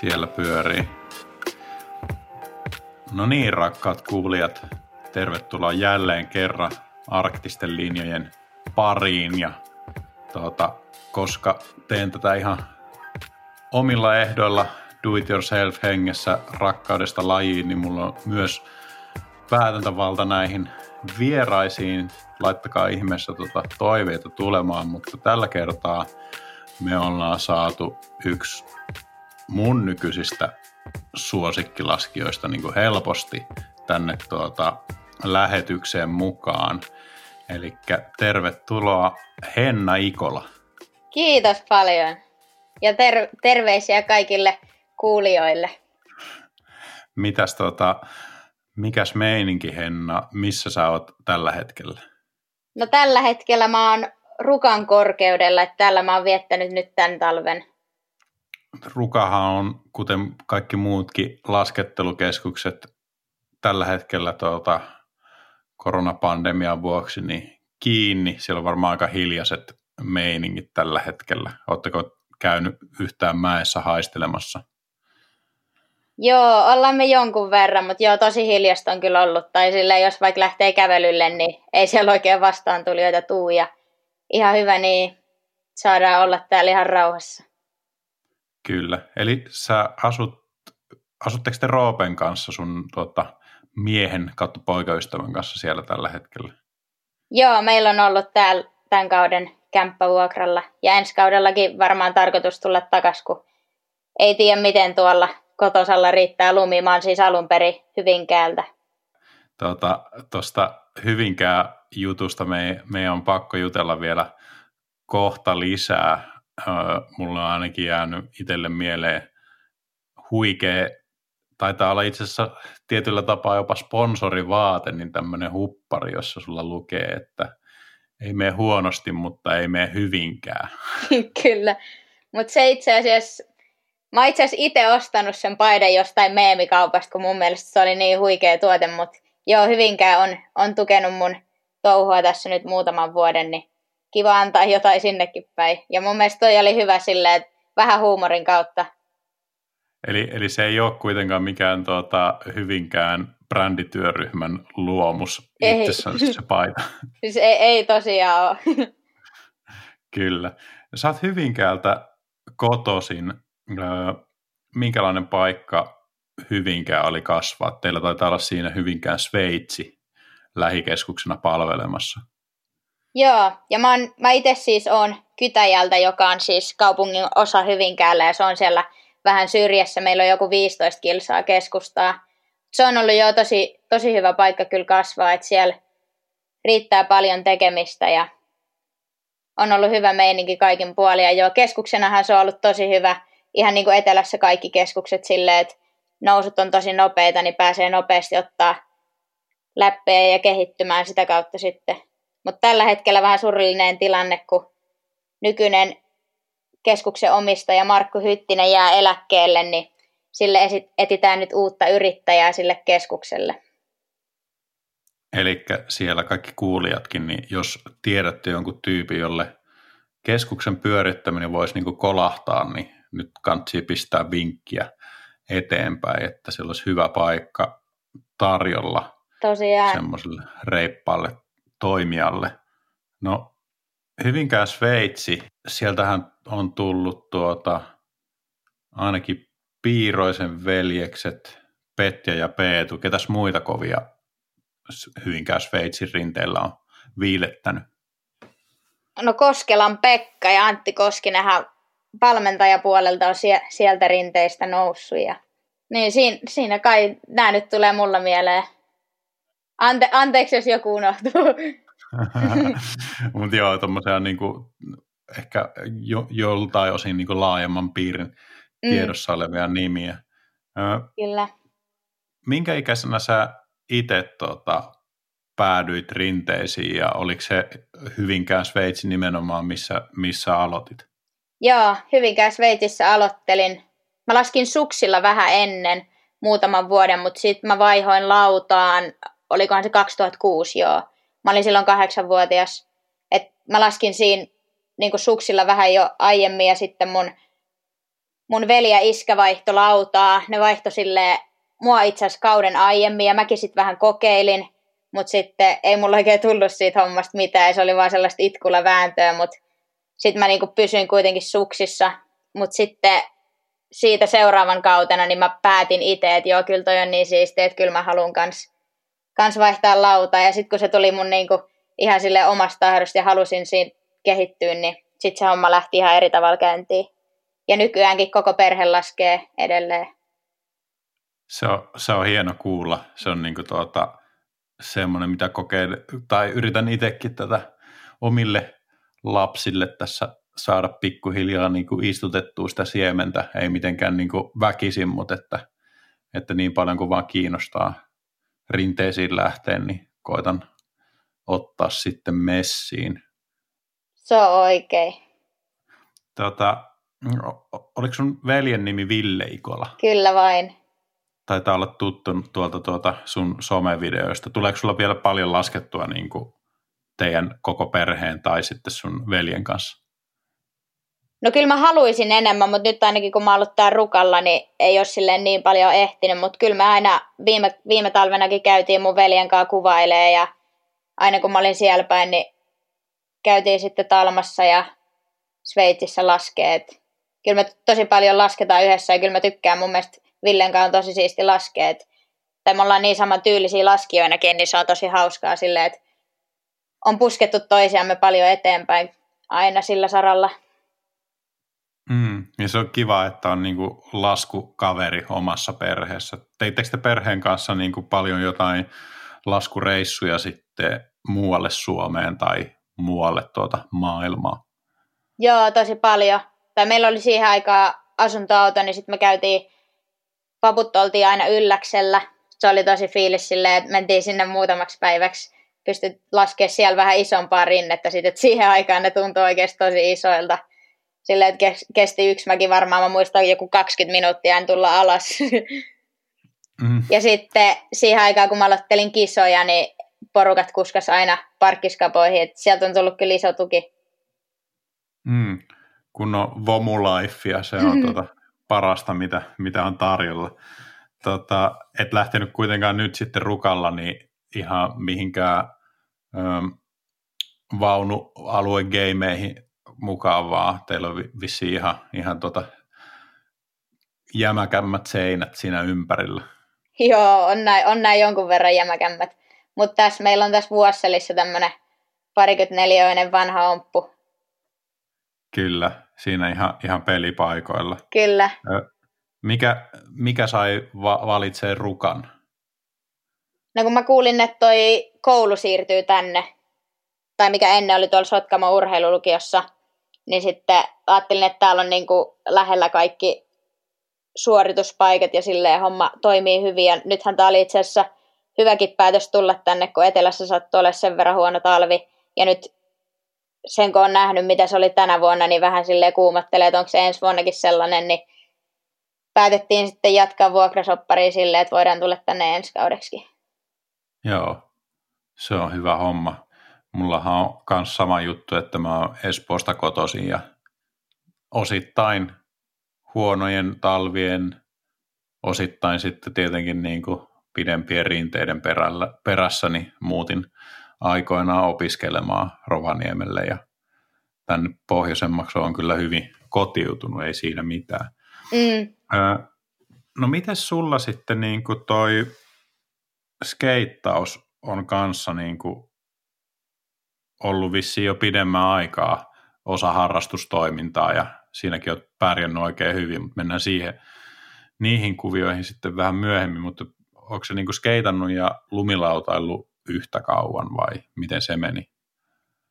Siellä pyörii. No niin, rakkaat kuulijat, tervetuloa jälleen kerran arktisten linjojen pariin. Ja tuota, koska teen tätä ihan omilla ehdoilla do it yourself hengessä rakkaudesta lajiin, niin mulla on myös päätäntävalta näihin vieraisiin. Laittakaa ihmeessä tuota toiveita tulemaan, mutta tällä kertaa me ollaan saatu yksi mun nykyisistä suosikkilaskijoista niin kuin helposti tänne tuota lähetykseen mukaan. Eli tervetuloa Henna Ikola. Kiitos paljon ja ter- terveisiä kaikille kuulijoille. Mitäs tuota, mikäs meininki Henna, missä sä oot tällä hetkellä? No tällä hetkellä mä oon Rukan korkeudella, että täällä mä oon viettänyt nyt tämän talven Rukahan on, kuten kaikki muutkin laskettelukeskukset tällä hetkellä tuota, koronapandemian vuoksi niin kiinni. Siellä on varmaan aika hiljaiset meiningit tällä hetkellä. Oletteko käynyt yhtään mäessä haistelemassa? Joo, ollaan me jonkun verran, mutta joo, tosi hiljasta on kyllä ollut. Tai sillä jos vaikka lähtee kävelylle, niin ei siellä oikein vastaan tulijoita tuu. Ja ihan hyvä, niin saadaan olla täällä ihan rauhassa. Kyllä. Eli sä asut, asutteko te Roopen kanssa sun tuota, miehen kautta poikaystävän kanssa siellä tällä hetkellä? Joo, meillä on ollut täällä tämän kauden kämppävuokralla. Ja ensi kaudellakin varmaan tarkoitus tulla takaisin, kun ei tiedä miten tuolla kotosalla riittää lumi. Mä oon siis alun perin Hyvinkäältä. Tuosta tota, Hyvinkää jutusta me, meidän on pakko jutella vielä kohta lisää mulla on ainakin jäänyt itselle mieleen huikea, taitaa olla itse asiassa tietyllä tapaa jopa sponsorivaate, niin tämmöinen huppari, jossa sulla lukee, että ei mene huonosti, mutta ei mene hyvinkään. Kyllä, mutta se itse asiassa, mä itse asiassa itse ostanut sen paidan jostain meemikaupasta, kun mun mielestä se oli niin huikea tuote, mutta joo, hyvinkään on, on tukenut mun touhua tässä nyt muutaman vuoden, niin kiva antaa jotain sinnekin päin. Ja mun mielestä toi oli hyvä silleen, että vähän huumorin kautta. Eli, eli se ei ole kuitenkaan mikään tuota, hyvinkään brändityöryhmän luomus ei. itsessään se paita. Siis ei, ei tosiaan ole. Kyllä. Sä oot Hyvinkäältä kotosin. Minkälainen paikka Hyvinkään oli kasvaa? Teillä taitaa olla siinä Hyvinkään Sveitsi lähikeskuksena palvelemassa. Joo, ja mä, oon, mä itse siis oon Kytäjältä, joka on siis kaupungin osa Hyvinkäällä, ja se on siellä vähän syrjässä. Meillä on joku 15 kilsaa keskustaa. Se on ollut jo tosi, tosi hyvä paikka kyllä kasvaa, että siellä riittää paljon tekemistä ja on ollut hyvä meininki kaikin puolin. Ja joo, keskuksenahan se on ollut tosi hyvä. Ihan niin kuin etelässä kaikki keskukset silleen, että nousut on tosi nopeita, niin pääsee nopeasti ottaa läppejä ja kehittymään sitä kautta sitten. Mutta tällä hetkellä vähän surullinen tilanne, kun nykyinen keskuksen omistaja Markku Hyttinen jää eläkkeelle, niin sille etitään nyt uutta yrittäjää sille keskukselle. Eli siellä kaikki kuulijatkin, niin jos tiedätte jonkun tyypin, jolle keskuksen pyörittäminen voisi niin kolahtaa, niin nyt kannattaa pistää vinkkiä eteenpäin, että sillä olisi hyvä paikka tarjolla Tosiaan. semmoiselle reippaalle toimijalle. No Hyvinkään Sveitsi, sieltähän on tullut tuota, ainakin Piiroisen veljekset, Petja ja Peetu. Ketäs muita kovia Hyvinkään Sveitsin rinteellä on viilettänyt? No Koskelan Pekka ja Antti Koskinenhan valmentajapuolelta on sieltä rinteistä noussut. Ja... Niin siinä, siinä kai nämä nyt tulee mulla mieleen. Ante, anteeksi, jos joku unohtuu. Mutta joo, tuommoisia niinku, ehkä jo, joltain osin niinku laajemman piirin mm. tiedossa olevia nimiä. Kyllä. Minkä ikäisenä sä itse tota, päädyit rinteisiin ja oliko se Hyvinkään Sveitsi nimenomaan, missä, missä aloitit? Joo, Hyvinkään Sveitsissä aloittelin. Mä laskin suksilla vähän ennen, muutaman vuoden, mutta sitten mä vaihoin lautaan, olikohan se 2006 joo. Mä olin silloin kahdeksanvuotias. Et mä laskin siinä niin suksilla vähän jo aiemmin ja sitten mun, mun veli ja iskä vaihto lautaa. Ne vaihto sille mua itse asiassa kauden aiemmin ja mäkin sitten vähän kokeilin, mutta sitten ei mulla oikein tullut siitä hommasta mitään se oli vaan sellaista itkulla vääntöä, mutta sitten mä niinku pysyin kuitenkin suksissa, mutta sitten siitä seuraavan kautena niin mä päätin itse, että joo, kyllä toi on niin siistiä, että kyllä mä haluan kans, kans vaihtaa lauta. Ja sitten kun se tuli mun niinku ihan sille omasta tahdosta ja halusin siitä kehittyä, niin sitten se homma lähti ihan eri tavalla käyntiin. Ja nykyäänkin koko perhe laskee edelleen. Se on, se on hieno kuulla. Se on niinku tuota, semmoinen, mitä kokeilen, tai yritän itsekin tätä omille lapsille tässä saada pikkuhiljaa niin kuin istutettua sitä siementä, ei mitenkään niin kuin väkisin, mutta että, että niin paljon kuin vaan kiinnostaa rinteisiin lähteen, niin koitan ottaa sitten messiin. Se on oikein. Tota, oliko sun veljen nimi Ville Ikola? Kyllä vain. Taitaa olla tuttu tuolta tuota sun somevideoista. Tuleeko sulla vielä paljon laskettua niin kuin teidän koko perheen tai sitten sun veljen kanssa? No kyllä mä haluaisin enemmän, mutta nyt ainakin kun mä oon täällä rukalla, niin ei ole silleen niin paljon ehtinyt. Mutta kyllä me aina viime, viime talvenakin käytiin mun veljen kanssa kuvailee ja aina kun mä olin siellä päin, niin käytiin sitten Talmassa ja Sveitsissä laskeet. Kyllä me tosi paljon lasketaan yhdessä ja kyllä mä tykkään mun mielestä Villen kanssa on tosi siisti laskeet. Tai me ollaan niin saman tyylisiä laskijoinakin, niin se on tosi hauskaa silleen, että on puskettu toisiamme paljon eteenpäin aina sillä saralla. Mm, ja se on kiva, että on niinku laskukaveri omassa perheessä. Teittekö te perheen kanssa niinku paljon jotain laskureissuja sitten muualle Suomeen tai muualle tuota maailmaa? Joo, tosi paljon. Tai meillä oli siihen aikaan asuntoauto, niin sitten me käytiin, paput oltiin aina ylläksellä. Se oli tosi fiilis silleen, että mentiin sinne muutamaksi päiväksi. Pystyt laskemaan siellä vähän isompaa rinnettä sitten, että siihen aikaan ne tuntui oikeasti tosi isoilta silleen, että kesti yksi mäki varmaan, mä muistan joku 20 minuuttia en tulla alas. Mm. Ja sitten siihen aikaan, kun mä aloittelin kisoja, niin porukat kuskas aina parkkiskapoihin, että sieltä on tullut kyllä iso tuki. Mm. Kun on Vomulifea, se on tuota parasta, mitä, mitä on tarjolla. Tota, et lähtenyt kuitenkaan nyt sitten rukalla niin ihan mihinkään ähm, vaunualuegeimeihin mukavaa. Teillä on vissi ihan, ihan tota jämäkämmät seinät siinä ympärillä. Joo, on näin, on näin jonkun verran jämäkämmät. Mutta tässä meillä on tässä Vuosselissa tämmöinen parikymmentäneljäinen vanha omppu. Kyllä, siinä ihan, ihan pelipaikoilla. Kyllä. Mikä, mikä sai va- valitsee rukan? No kun mä kuulin, että toi koulu siirtyy tänne, tai mikä ennen oli tuolla Sotkamo urheilulukiossa, niin sitten ajattelin, että täällä on niin kuin lähellä kaikki suorituspaikat ja silleen homma toimii hyvin. Ja nythän tämä oli itse asiassa hyväkin päätös tulla tänne, kun etelässä sattui olla sen verran huono talvi. Ja nyt sen kun on nähnyt, mitä se oli tänä vuonna, niin vähän silleen kuumattelee, että onko se ensi vuonnakin sellainen, niin päätettiin sitten jatkaa vuokrasoppariin silleen, että voidaan tulla tänne ensi kaudeksi. Joo, se on hyvä homma. Mullahan on myös sama juttu, että mä oon Espoosta kotoisin ja osittain huonojen talvien, osittain sitten tietenkin niin kuin pidempien rinteiden perällä, perässä, niin muutin aikoinaan opiskelemaan Rovaniemelle ja tänne pohjoisemmaksi on kyllä hyvin kotiutunut, ei siinä mitään. Mm. no miten sulla sitten niin kuin toi skeittaus on kanssa niin kuin ollut vissiin jo pidemmän aikaa osa harrastustoimintaa ja siinäkin olet pärjännyt oikein hyvin, mutta mennään siihen, niihin kuvioihin sitten vähän myöhemmin, mutta onko se niin skeitannut ja lumilautailu yhtä kauan vai miten se meni?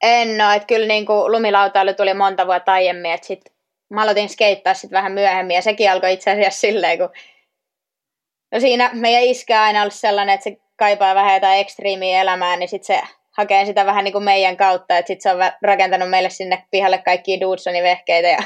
En ole, että kyllä niin kuin lumilautailu tuli monta vuotta aiemmin, että sit mä aloitin skeittaa sitten vähän myöhemmin ja sekin alkoi itse asiassa silleen, kun no siinä meidän iskä aina ollut sellainen, että se kaipaa vähän jotain ekstriimiä elämään, niin sitten se hakeen sitä vähän niin kuin meidän kautta, että sitten se on rakentanut meille sinne pihalle kaikki Dudsonin vehkeitä ja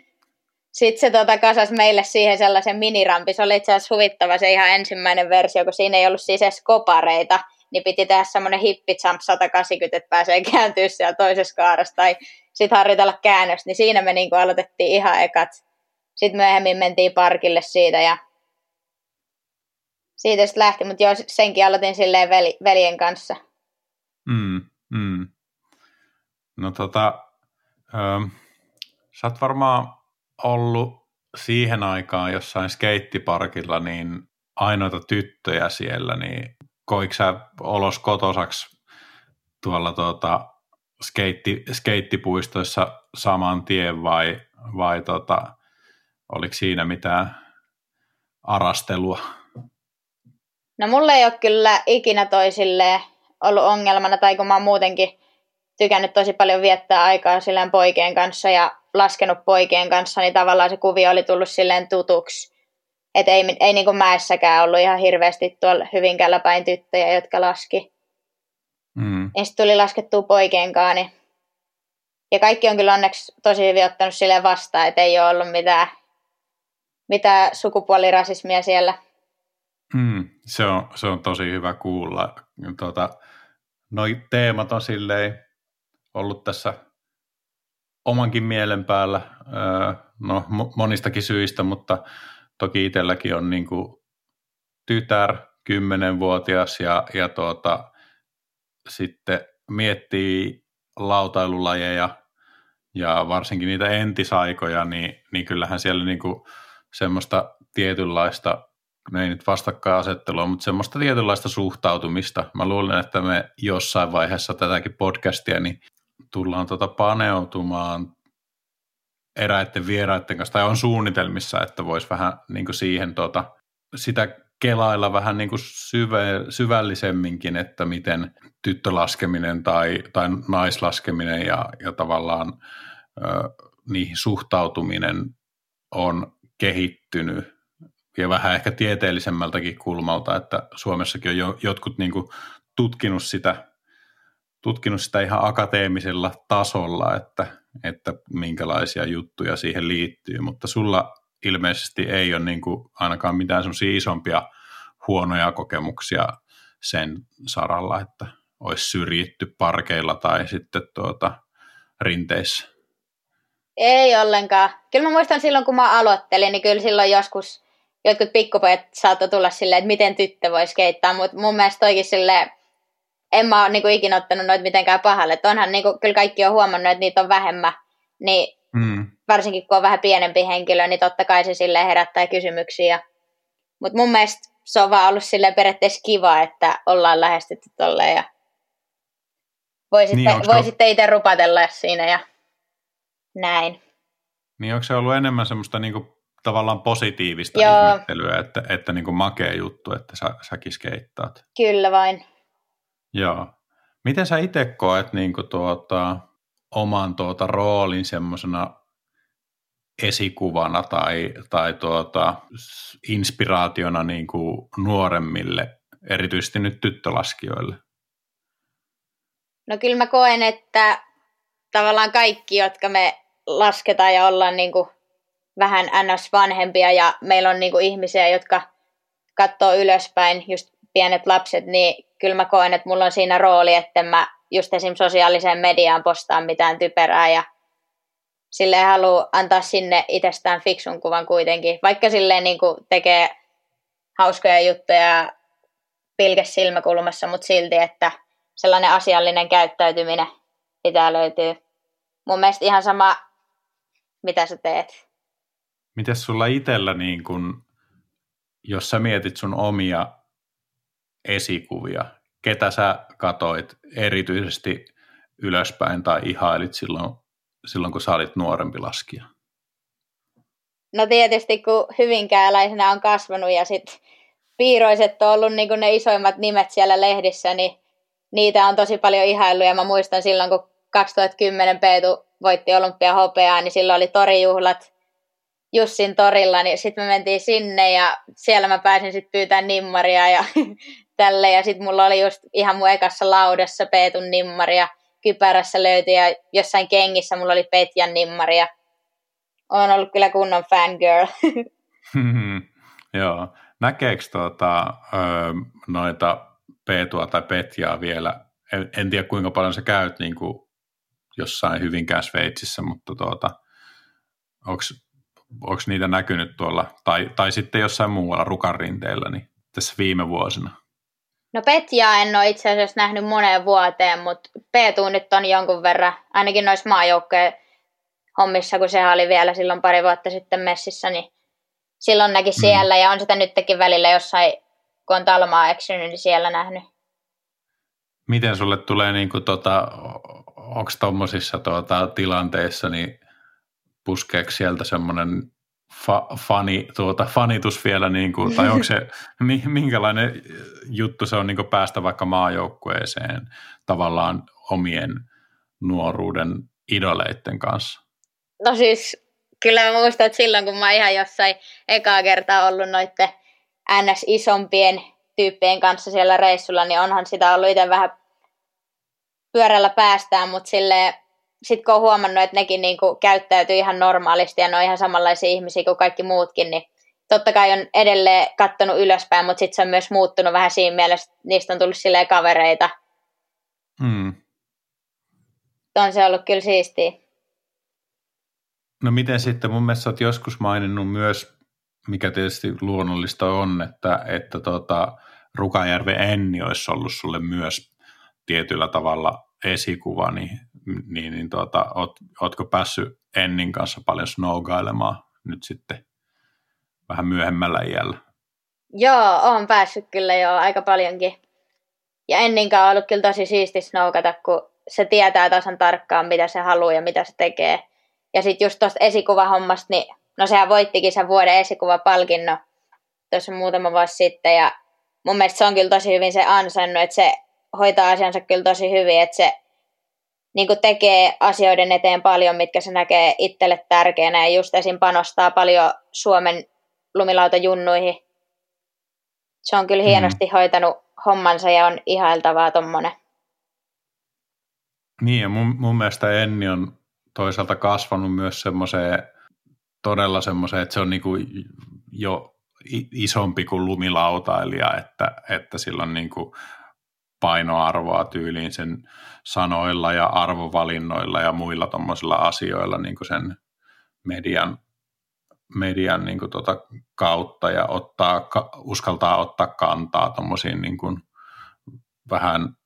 sitten se tota, kasas meille siihen sellaisen minirampi. Se oli itse asiassa huvittava se ihan ensimmäinen versio, kun siinä ei ollut siis edes kopareita, niin piti tehdä semmoinen hippi jump 180, että pääsee kääntyä siellä toisessa kaarassa tai sitten harjoitella käännöstä, niin siinä me niin aloitettiin ihan ekat. Sitten myöhemmin mentiin parkille siitä ja siitä sitten lähti, mutta joo, senkin aloitin silleen veli, veljen kanssa. Mm, mm. No tota, ähm, sä oot varmaan ollut siihen aikaan jossain skeittiparkilla niin ainoita tyttöjä siellä, niin koiko sä olos kotosaksi tuolla tuota, skeitti, skeittipuistoissa saman tien vai, vai tota, oliko siinä mitään arastelua? No mulle ei ole kyllä ikinä toisille ollut ongelmana, tai kun mä oon muutenkin tykännyt tosi paljon viettää aikaa silleen poikien kanssa ja laskenut poikien kanssa, niin tavallaan se kuvio oli tullut silleen tutuksi. Että ei, ei niin kuin mäessäkään ollut ihan hirveästi tuolla Hyvinkäällä päin tyttöjä, jotka laski. Mm. Ja sitten tuli laskettua poikien kanssa, niin... Ja kaikki on kyllä onneksi tosi hyvin ottanut sille vastaan, että ei ole ollut mitään, mitään sukupuolirasismia siellä. Mm, se, on, se on tosi hyvä kuulla. Tuota, noi teemat on silleen ollut tässä omankin mielen päällä, no monistakin syistä, mutta toki itselläkin on niin kuin tytär, kymmenenvuotias ja, ja tuota, sitten miettii lautailulajeja ja varsinkin niitä entisaikoja, niin, niin kyllähän siellä niin kuin semmoista tietynlaista, ei nyt vastakkainasettelua, mutta semmoista tietynlaista suhtautumista. Mä luulen, että me jossain vaiheessa tätäkin podcastia niin tullaan tuota paneutumaan eräiden vieraiden kanssa, tai on suunnitelmissa, että voisi vähän niin kuin siihen tuota, sitä kelailla vähän niin kuin syve, syvällisemminkin, että miten tyttölaskeminen tai, tai naislaskeminen ja, ja tavallaan ö, niihin suhtautuminen on kehittynyt ja vähän ehkä tieteellisemmältäkin kulmalta, että Suomessakin on jo, jotkut niin kuin tutkinut sitä tutkinut sitä ihan akateemisella tasolla, että, että minkälaisia juttuja siihen liittyy, mutta sulla ilmeisesti ei ole niin kuin ainakaan mitään semmoisia isompia huonoja kokemuksia sen saralla, että olisi syrjitty parkeilla tai sitten tuota, rinteissä. Ei ollenkaan. Kyllä mä muistan silloin, kun mä aloittelin, niin kyllä silloin joskus jotkut pikkupojat saattoi tulla silleen, että miten tyttö voisi keittää, mutta mun mielestä toikin silleen, en mä ole niin kuin, ikinä ottanut noita mitenkään pahalle. Että onhan niin kuin, kyllä kaikki on huomannut, että niitä on vähemmän. Niin mm. varsinkin kun on vähän pienempi henkilö, niin totta kai se sille herättää kysymyksiä. Mutta mun mielestä se on vaan ollut sille periaatteessa kiva, että ollaan lähestytty tolleen ja voisitte, niin, voisitte itse rupatella siinä ja näin. Niin onko se ollut enemmän semmoista niinku tavallaan positiivista Joo. ihmettelyä, että, että niinku makea juttu, että sä, säkin skeittaat? Kyllä vain. Joo. Miten sä itse koet niin kuin tuota, oman tuota, roolin semmoisena esikuvana tai, tai tuota, inspiraationa niin kuin nuoremmille, erityisesti nyt tyttölaskijoille? No kyllä mä koen, että tavallaan kaikki, jotka me lasketaan ja ollaan niin kuin vähän ns. vanhempia ja meillä on niin kuin ihmisiä, jotka katsoo ylöspäin, just pienet lapset, niin kyllä mä koen, että mulla on siinä rooli, että mä just esim. sosiaaliseen mediaan postaan mitään typerää ja sille haluaa antaa sinne itsestään fiksun kuvan kuitenkin, vaikka silleen niin kuin tekee hauskoja juttuja pilke silmäkulmassa, mutta silti, että sellainen asiallinen käyttäytyminen pitää löytyä. Mun mielestä ihan sama, mitä sä teet. Mites sulla itsellä, niin kun, jos sä mietit sun omia esikuvia? Ketä sä katoit erityisesti ylöspäin tai ihailit silloin, silloin kun sä olit nuorempi laskija? No tietysti kun hyvinkääläisenä on kasvanut ja sitten piiroiset on ollut niin ne isoimmat nimet siellä lehdissä, niin niitä on tosi paljon ihailu. Ja mä muistan silloin, kun 2010 Peetu voitti olympiahopeaa, niin silloin oli torijuhlat Jussin torilla, niin sitten me mentiin sinne ja siellä mä pääsin sitten pyytämään nimmaria ja tälle. Ja sitten mulla oli just ihan mun ekassa laudassa Peetun nimmari ja kypärässä löytyi ja jossain kengissä mulla oli Petjan nimmari ja on ollut kyllä kunnon fangirl. Joo. Näkeekö tuota, noita Peetua tai Petjaa vielä? En, en tiedä kuinka paljon sä käyt niin kuin jossain Hyvinkään Sveitsissä, mutta tuota, onko niitä näkynyt tuolla, tai, tai sitten jossain muualla rukan rinteillä niin tässä viime vuosina? No Petjaa en ole itse asiassa nähnyt moneen vuoteen, mutta Peetu nyt on jonkun verran, ainakin noissa maajoukkojen hommissa, kun se oli vielä silloin pari vuotta sitten messissä, niin silloin näki mm. siellä, ja on sitä nytkin välillä jossain, kun on Talmaa eksynyt, niin siellä nähnyt. Miten sulle tulee, niin kuin, tota, onko tuommoisissa tuota, tilanteissa, niin puskeeko sieltä semmoinen fa, fani, tuota, fanitus vielä, niin kuin, tai onko se, minkälainen juttu se on niin päästä vaikka maajoukkueeseen tavallaan omien nuoruuden idoleiden kanssa? No siis, kyllä mä muistan, että silloin kun mä ihan jossain ekaa kertaa ollut noitten ns. isompien tyyppien kanssa siellä reissulla, niin onhan sitä ollut itse vähän pyörällä päästään, mutta sille sitten kun on huomannut, että nekin niinku käyttäytyy ihan normaalisti ja ne on ihan samanlaisia ihmisiä kuin kaikki muutkin, niin totta kai on edelleen kattonut ylöspäin, mutta sitten se on myös muuttunut vähän siinä mielessä, että niistä on tullut silleen kavereita. Mm. On se ollut kyllä siistiä. No miten sitten, mun mielestä olet joskus maininnut myös, mikä tietysti luonnollista on, että, että tota, Rukajärven Enni olisi ollut sulle myös tietyllä tavalla esikuva, niin, niin, niin tuota, oot, ootko päässyt Ennin kanssa paljon snowgailemaan nyt sitten vähän myöhemmällä iällä? Joo, on päässyt kyllä jo aika paljonkin. Ja Enninkaan on ollut kyllä tosi siisti snowkata, kun se tietää tasan tarkkaan, mitä se haluaa ja mitä se tekee. Ja sitten just tuosta esikuvahommasta, niin no sehän voittikin sen vuoden esikuvapalkinnon tuossa muutama vuosi sitten. Ja mun mielestä se on kyllä tosi hyvin se ansainnut, että se hoitaa asiansa kyllä tosi hyvin, että se niin tekee asioiden eteen paljon, mitkä se näkee itselle tärkeänä ja just esim. panostaa paljon Suomen lumilautajunnuihin. Se on kyllä hienosti mm. hoitanut hommansa ja on ihailtavaa tommonen. Niin ja mun, mun mielestä Enni on toisaalta kasvanut myös semmoiseen, todella semmoiseen, että se on niinku jo isompi kuin lumilautailija, että, että sillä on niinku painoarvoa tyyliin sen sanoilla ja arvovalinnoilla ja muilla tuommoisilla asioilla niin kuin sen median, median niin kuin tota kautta ja ottaa, uskaltaa ottaa kantaa tuommoisiin niin vähän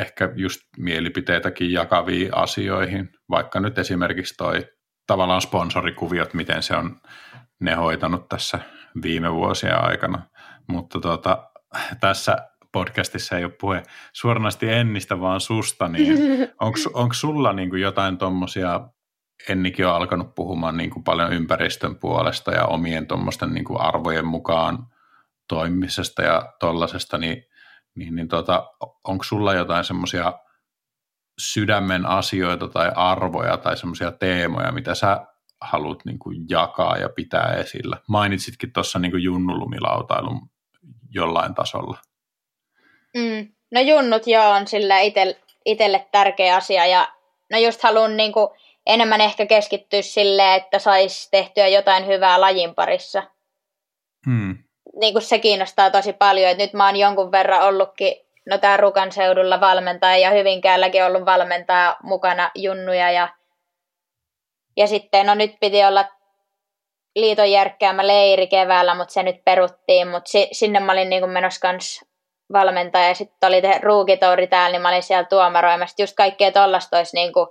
ehkä just mielipiteitäkin jakaviin asioihin, vaikka nyt esimerkiksi toi tavallaan sponsorikuviot, miten se on ne hoitanut tässä viime vuosien aikana. Mutta tota, tässä podcastissa ei ole puhe suoranaisesti Ennistä, vaan susta, niin onko sulla niin kuin jotain tuommoisia, Ennikin on alkanut puhumaan niin kuin paljon ympäristön puolesta ja omien tuommoisten niin kuin arvojen mukaan toimimisesta ja tollasesta, niin, niin, niin tota, onko sulla jotain semmoisia sydämen asioita tai arvoja tai semmoisia teemoja, mitä sä haluat niin kuin jakaa ja pitää esillä? Mainitsitkin tuossa niin junnulumilautailun jollain tasolla. Mm. No junnut joo on sillä itel, itelle tärkeä asia ja no just haluan niinku enemmän ehkä keskittyä silleen, että saisi tehtyä jotain hyvää lajin parissa. Hmm. Niin kuin se kiinnostaa tosi paljon, että nyt mä oon jonkun verran ollutkin, no tää Rukan seudulla valmentaja ja Hyvinkäälläkin ollut valmentaa mukana junnuja ja, ja sitten no nyt piti olla liiton järkkäämä leiri keväällä, mutta se nyt peruttiin, mutta si, sinne mä olin niin menossa kanssa valmentaja ja sitten oli te ruukitouri täällä, niin mä olin siellä tuomaroimassa. Just kaikkea tollasta olisi niin kuin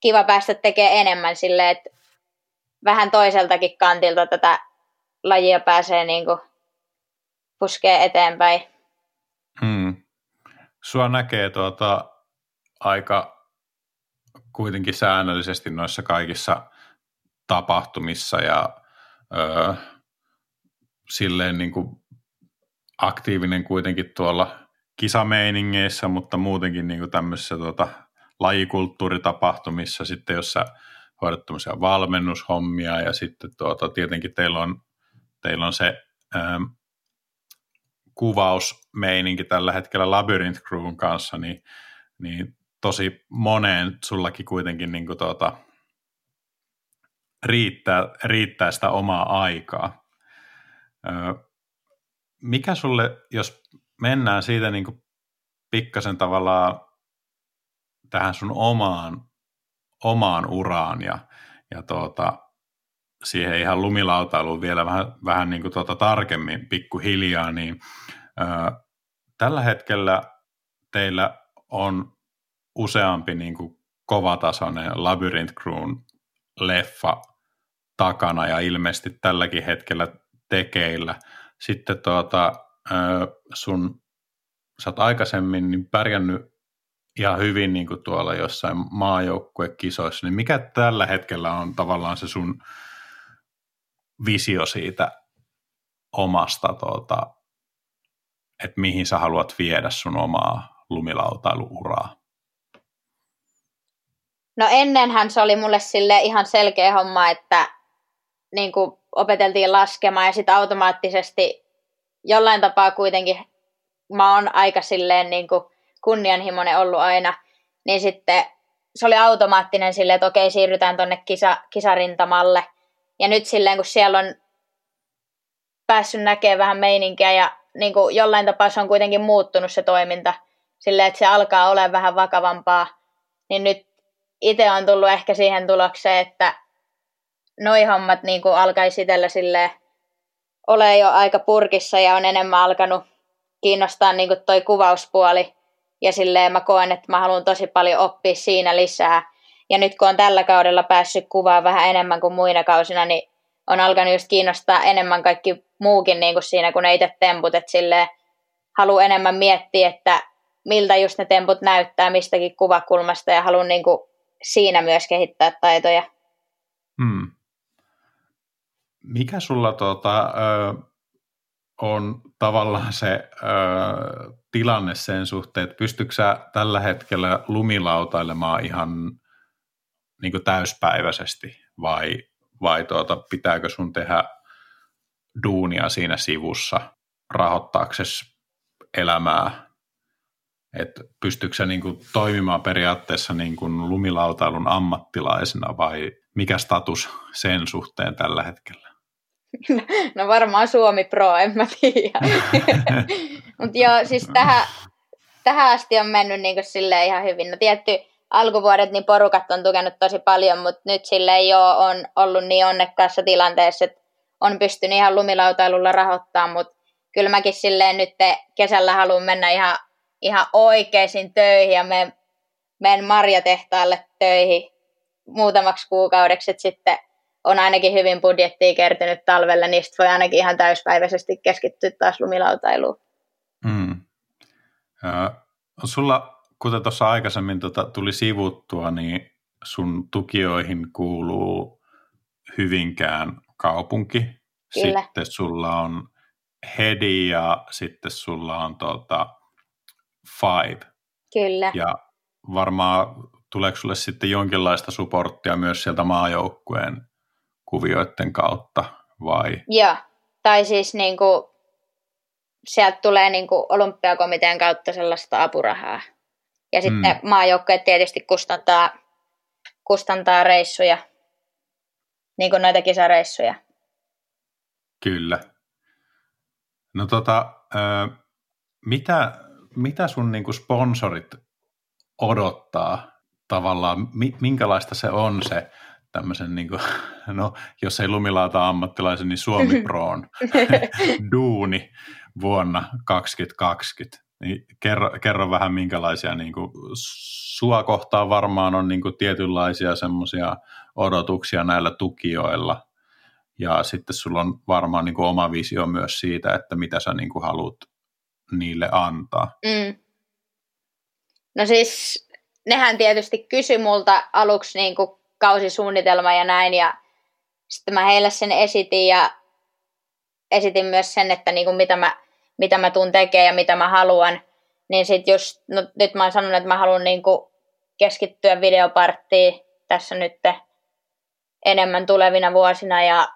kiva päästä tekemään enemmän silleen, että vähän toiseltakin kantilta tätä lajia pääsee niin kuin puskee eteenpäin. Hmm. Sua näkee tuota aika kuitenkin säännöllisesti noissa kaikissa tapahtumissa ja öö, silleen niin kuin aktiivinen kuitenkin tuolla kisameiningeissä, mutta muutenkin niin kuin tämmöisissä tuota, lajikulttuuritapahtumissa sitten, jos sä hoidat valmennushommia ja sitten tuota, tietenkin teillä on, teillä on se ähm, kuvausmeininki tällä hetkellä Labyrinth Crewn kanssa, niin, niin tosi moneen sullakin kuitenkin niin kuin tuota, riittää, riittää sitä omaa aikaa. Mikä sulle, jos mennään siitä niin kuin pikkasen tavallaan tähän sun omaan, omaan uraan ja, ja tuota, siihen ihan lumilautailuun vielä vähän, vähän niin kuin tuota tarkemmin pikkuhiljaa, niin ö, tällä hetkellä teillä on useampi niin kuin kovatasoinen Labyrinth Crewn leffa takana ja ilmeisesti tälläkin hetkellä tekeillä. Sitten tuota, sun, sä oot aikaisemmin niin pärjännyt ihan hyvin niin kuin tuolla jossain maajoukkuekisoissa, niin mikä tällä hetkellä on tavallaan se sun visio siitä omasta, tuota, että mihin sä haluat viedä sun omaa lumilautailuuraa? No ennenhän se oli mulle sille ihan selkeä homma, että niin kuin opeteltiin laskemaan ja sitten automaattisesti jollain tapaa kuitenkin mä oon aika silleen niin kuin kunnianhimoinen ollut aina, niin sitten se oli automaattinen silleen, että okei, siirrytään tonne kisa, kisarintamalle. Ja nyt silleen, kun siellä on päässyt näkemään vähän meininkiä ja niin kuin jollain tapaa se on kuitenkin muuttunut se toiminta silleen, että se alkaa olla vähän vakavampaa, niin nyt itse on tullut ehkä siihen tulokseen, että noi hommat niin kuin alkaisi itsellä silleen ole jo aika purkissa ja on enemmän alkanut kiinnostaa niin kuin toi kuvauspuoli. Ja silleen mä koen, että mä haluan tosi paljon oppia siinä lisää. Ja nyt kun on tällä kaudella päässyt kuvaa vähän enemmän kuin muina kausina, niin on alkanut just kiinnostaa enemmän kaikki muukin niin kuin siinä, kun ne itse temput. Että silleen haluan enemmän miettiä, että miltä just ne temput näyttää mistäkin kuvakulmasta ja haluan niin kuin siinä myös kehittää taitoja. Mikä sulla tuota, ö, on tavallaan se ö, tilanne sen suhteen, että pystytkö sä tällä hetkellä lumilautailemaan ihan niin täyspäiväisesti? Vai, vai tuota, pitääkö sun tehdä duunia siinä sivussa? Rahoittaaksesi elämää? Että pystyykö se niin kuin toimimaan periaatteessa niin kuin lumilautailun ammattilaisena vai mikä status sen suhteen tällä hetkellä? No varmaan Suomi Pro, en mä tiedä. Mutta joo, siis tähän, tähän asti on mennyt niin sille ihan hyvin. No tietty alkuvuodet niin porukat on tukenut tosi paljon, mutta nyt sille jo on ollut niin onnekkaassa tilanteessa, että on pystynyt ihan lumilautailulla rahoittamaan, mutta kyllä mäkin silleen nyt kesällä haluan mennä ihan ihan oikeisiin töihin ja menen, menen marjatehtaalle töihin muutamaksi kuukaudeksi, että sitten on ainakin hyvin budjettia kertynyt talvella, niin voi ainakin ihan täyspäiväisesti keskittyä taas lumilautailuun. Mm. Ja, sulla, kuten tuossa aikaisemmin tota, tuli sivuttua, niin sun tukioihin kuuluu Hyvinkään kaupunki. Kyllä. Sitten sulla on Hedi ja sitten sulla on tota, Five. Kyllä. Ja varmaan tuleeko sulle sitten jonkinlaista supporttia myös sieltä maajoukkueen kuvioiden kautta vai? Joo, tai siis niin kuin, sieltä tulee niin kuin olympiakomitean kautta sellaista apurahaa. Ja sitten mm. maajoukkueet tietysti kustantaa, kustantaa reissuja, niin kuin noita kisareissuja. Kyllä. No tota, mitä, mitä sun niin kuin sponsorit odottaa tavallaan, minkälaista se on se tämmöisen, niin kuin, no jos ei lumilaata ammattilaisen, niin Suomi Proon duuni vuonna 2020. Niin kerro, kerro vähän, minkälaisia, niin kuin, sua kohtaan varmaan on niin kuin, tietynlaisia semmoisia odotuksia näillä tukijoilla, ja sitten sulla on varmaan niin kuin, oma visio myös siitä, että mitä sä niin kuin, haluat niille antaa? Mm. No siis nehän tietysti kysyi multa aluksi niin kuin kausisuunnitelma ja näin ja sitten mä heille sen esitin ja esitin myös sen, että niin kuin mitä mä, mitä mä tuun tekemään ja mitä mä haluan. Niin sit just, no nyt mä oon sanonut, että mä haluan niin kuin keskittyä videoparttiin tässä nyt enemmän tulevina vuosina ja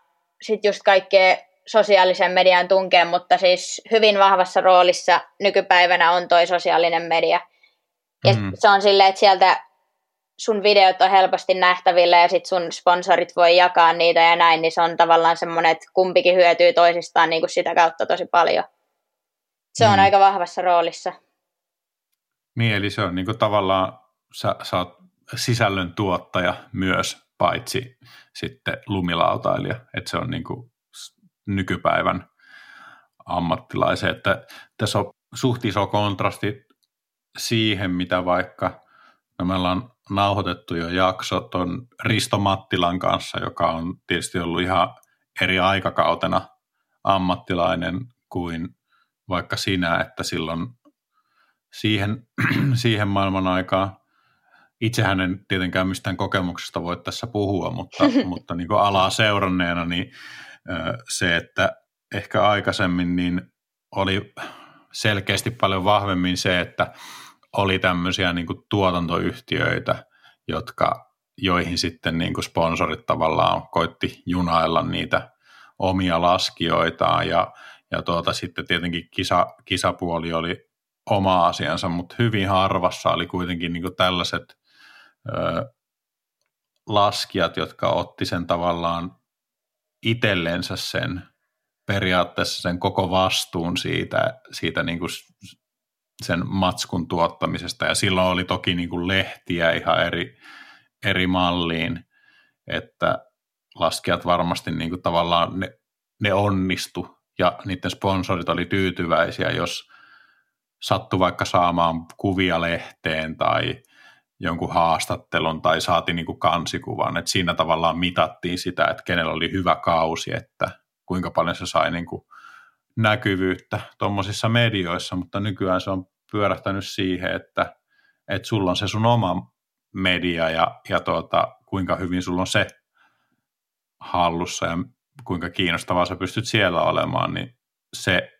sitten just kaikkea sosiaalisen median tunkeen, mutta siis hyvin vahvassa roolissa nykypäivänä on toi sosiaalinen media. Ja mm. se on silleen, että sieltä sun videot on helposti nähtävillä ja sit sun sponsorit voi jakaa niitä ja näin, niin se on tavallaan semmoinen, että kumpikin hyötyy toisistaan niin kuin sitä kautta tosi paljon. Se on mm. aika vahvassa roolissa. Niin, eli se on niin kuin tavallaan, sä, sä oot sisällön tuottaja myös, paitsi sitten lumilautailija, että se on niin kuin nykypäivän ammattilaisen, että tässä on suht iso kontrasti siihen, mitä vaikka, no me ollaan nauhoitettu jo jakso tuon Risto Mattilan kanssa, joka on tietysti ollut ihan eri aikakautena ammattilainen kuin vaikka sinä, että silloin siihen, siihen maailman aikaan, itsehän en tietenkään mistään kokemuksesta voi tässä puhua, mutta, mutta niin kuin alaa seuranneena, niin se, että ehkä aikaisemmin niin oli selkeästi paljon vahvemmin se, että oli tämmöisiä niin kuin tuotantoyhtiöitä, jotka, joihin sitten niin kuin sponsorit tavallaan koitti junailla niitä omia laskijoitaan. Ja, ja tuota, sitten tietenkin kisa, kisapuoli oli oma asiansa, mutta hyvin harvassa oli kuitenkin niin kuin tällaiset ö, laskijat, jotka otti sen tavallaan itsellensä sen periaatteessa sen koko vastuun siitä, siitä niin kuin sen matskun tuottamisesta. Ja silloin oli toki niin kuin lehtiä ihan eri, eri malliin, että laskijat varmasti niin kuin tavallaan ne, ne onnistu ja niiden sponsorit oli tyytyväisiä, jos sattu vaikka saamaan kuvia lehteen tai jonkun haastattelun tai saatiin niin kansikuvan. että siinä tavallaan mitattiin sitä, että kenellä oli hyvä kausi, että kuinka paljon se sai niin kuin näkyvyyttä tuommoisissa medioissa, mutta nykyään se on pyörähtänyt siihen, että, että sulla on se sun oma media ja, ja tuota, kuinka hyvin sulla on se hallussa ja kuinka kiinnostavaa sä pystyt siellä olemaan, niin se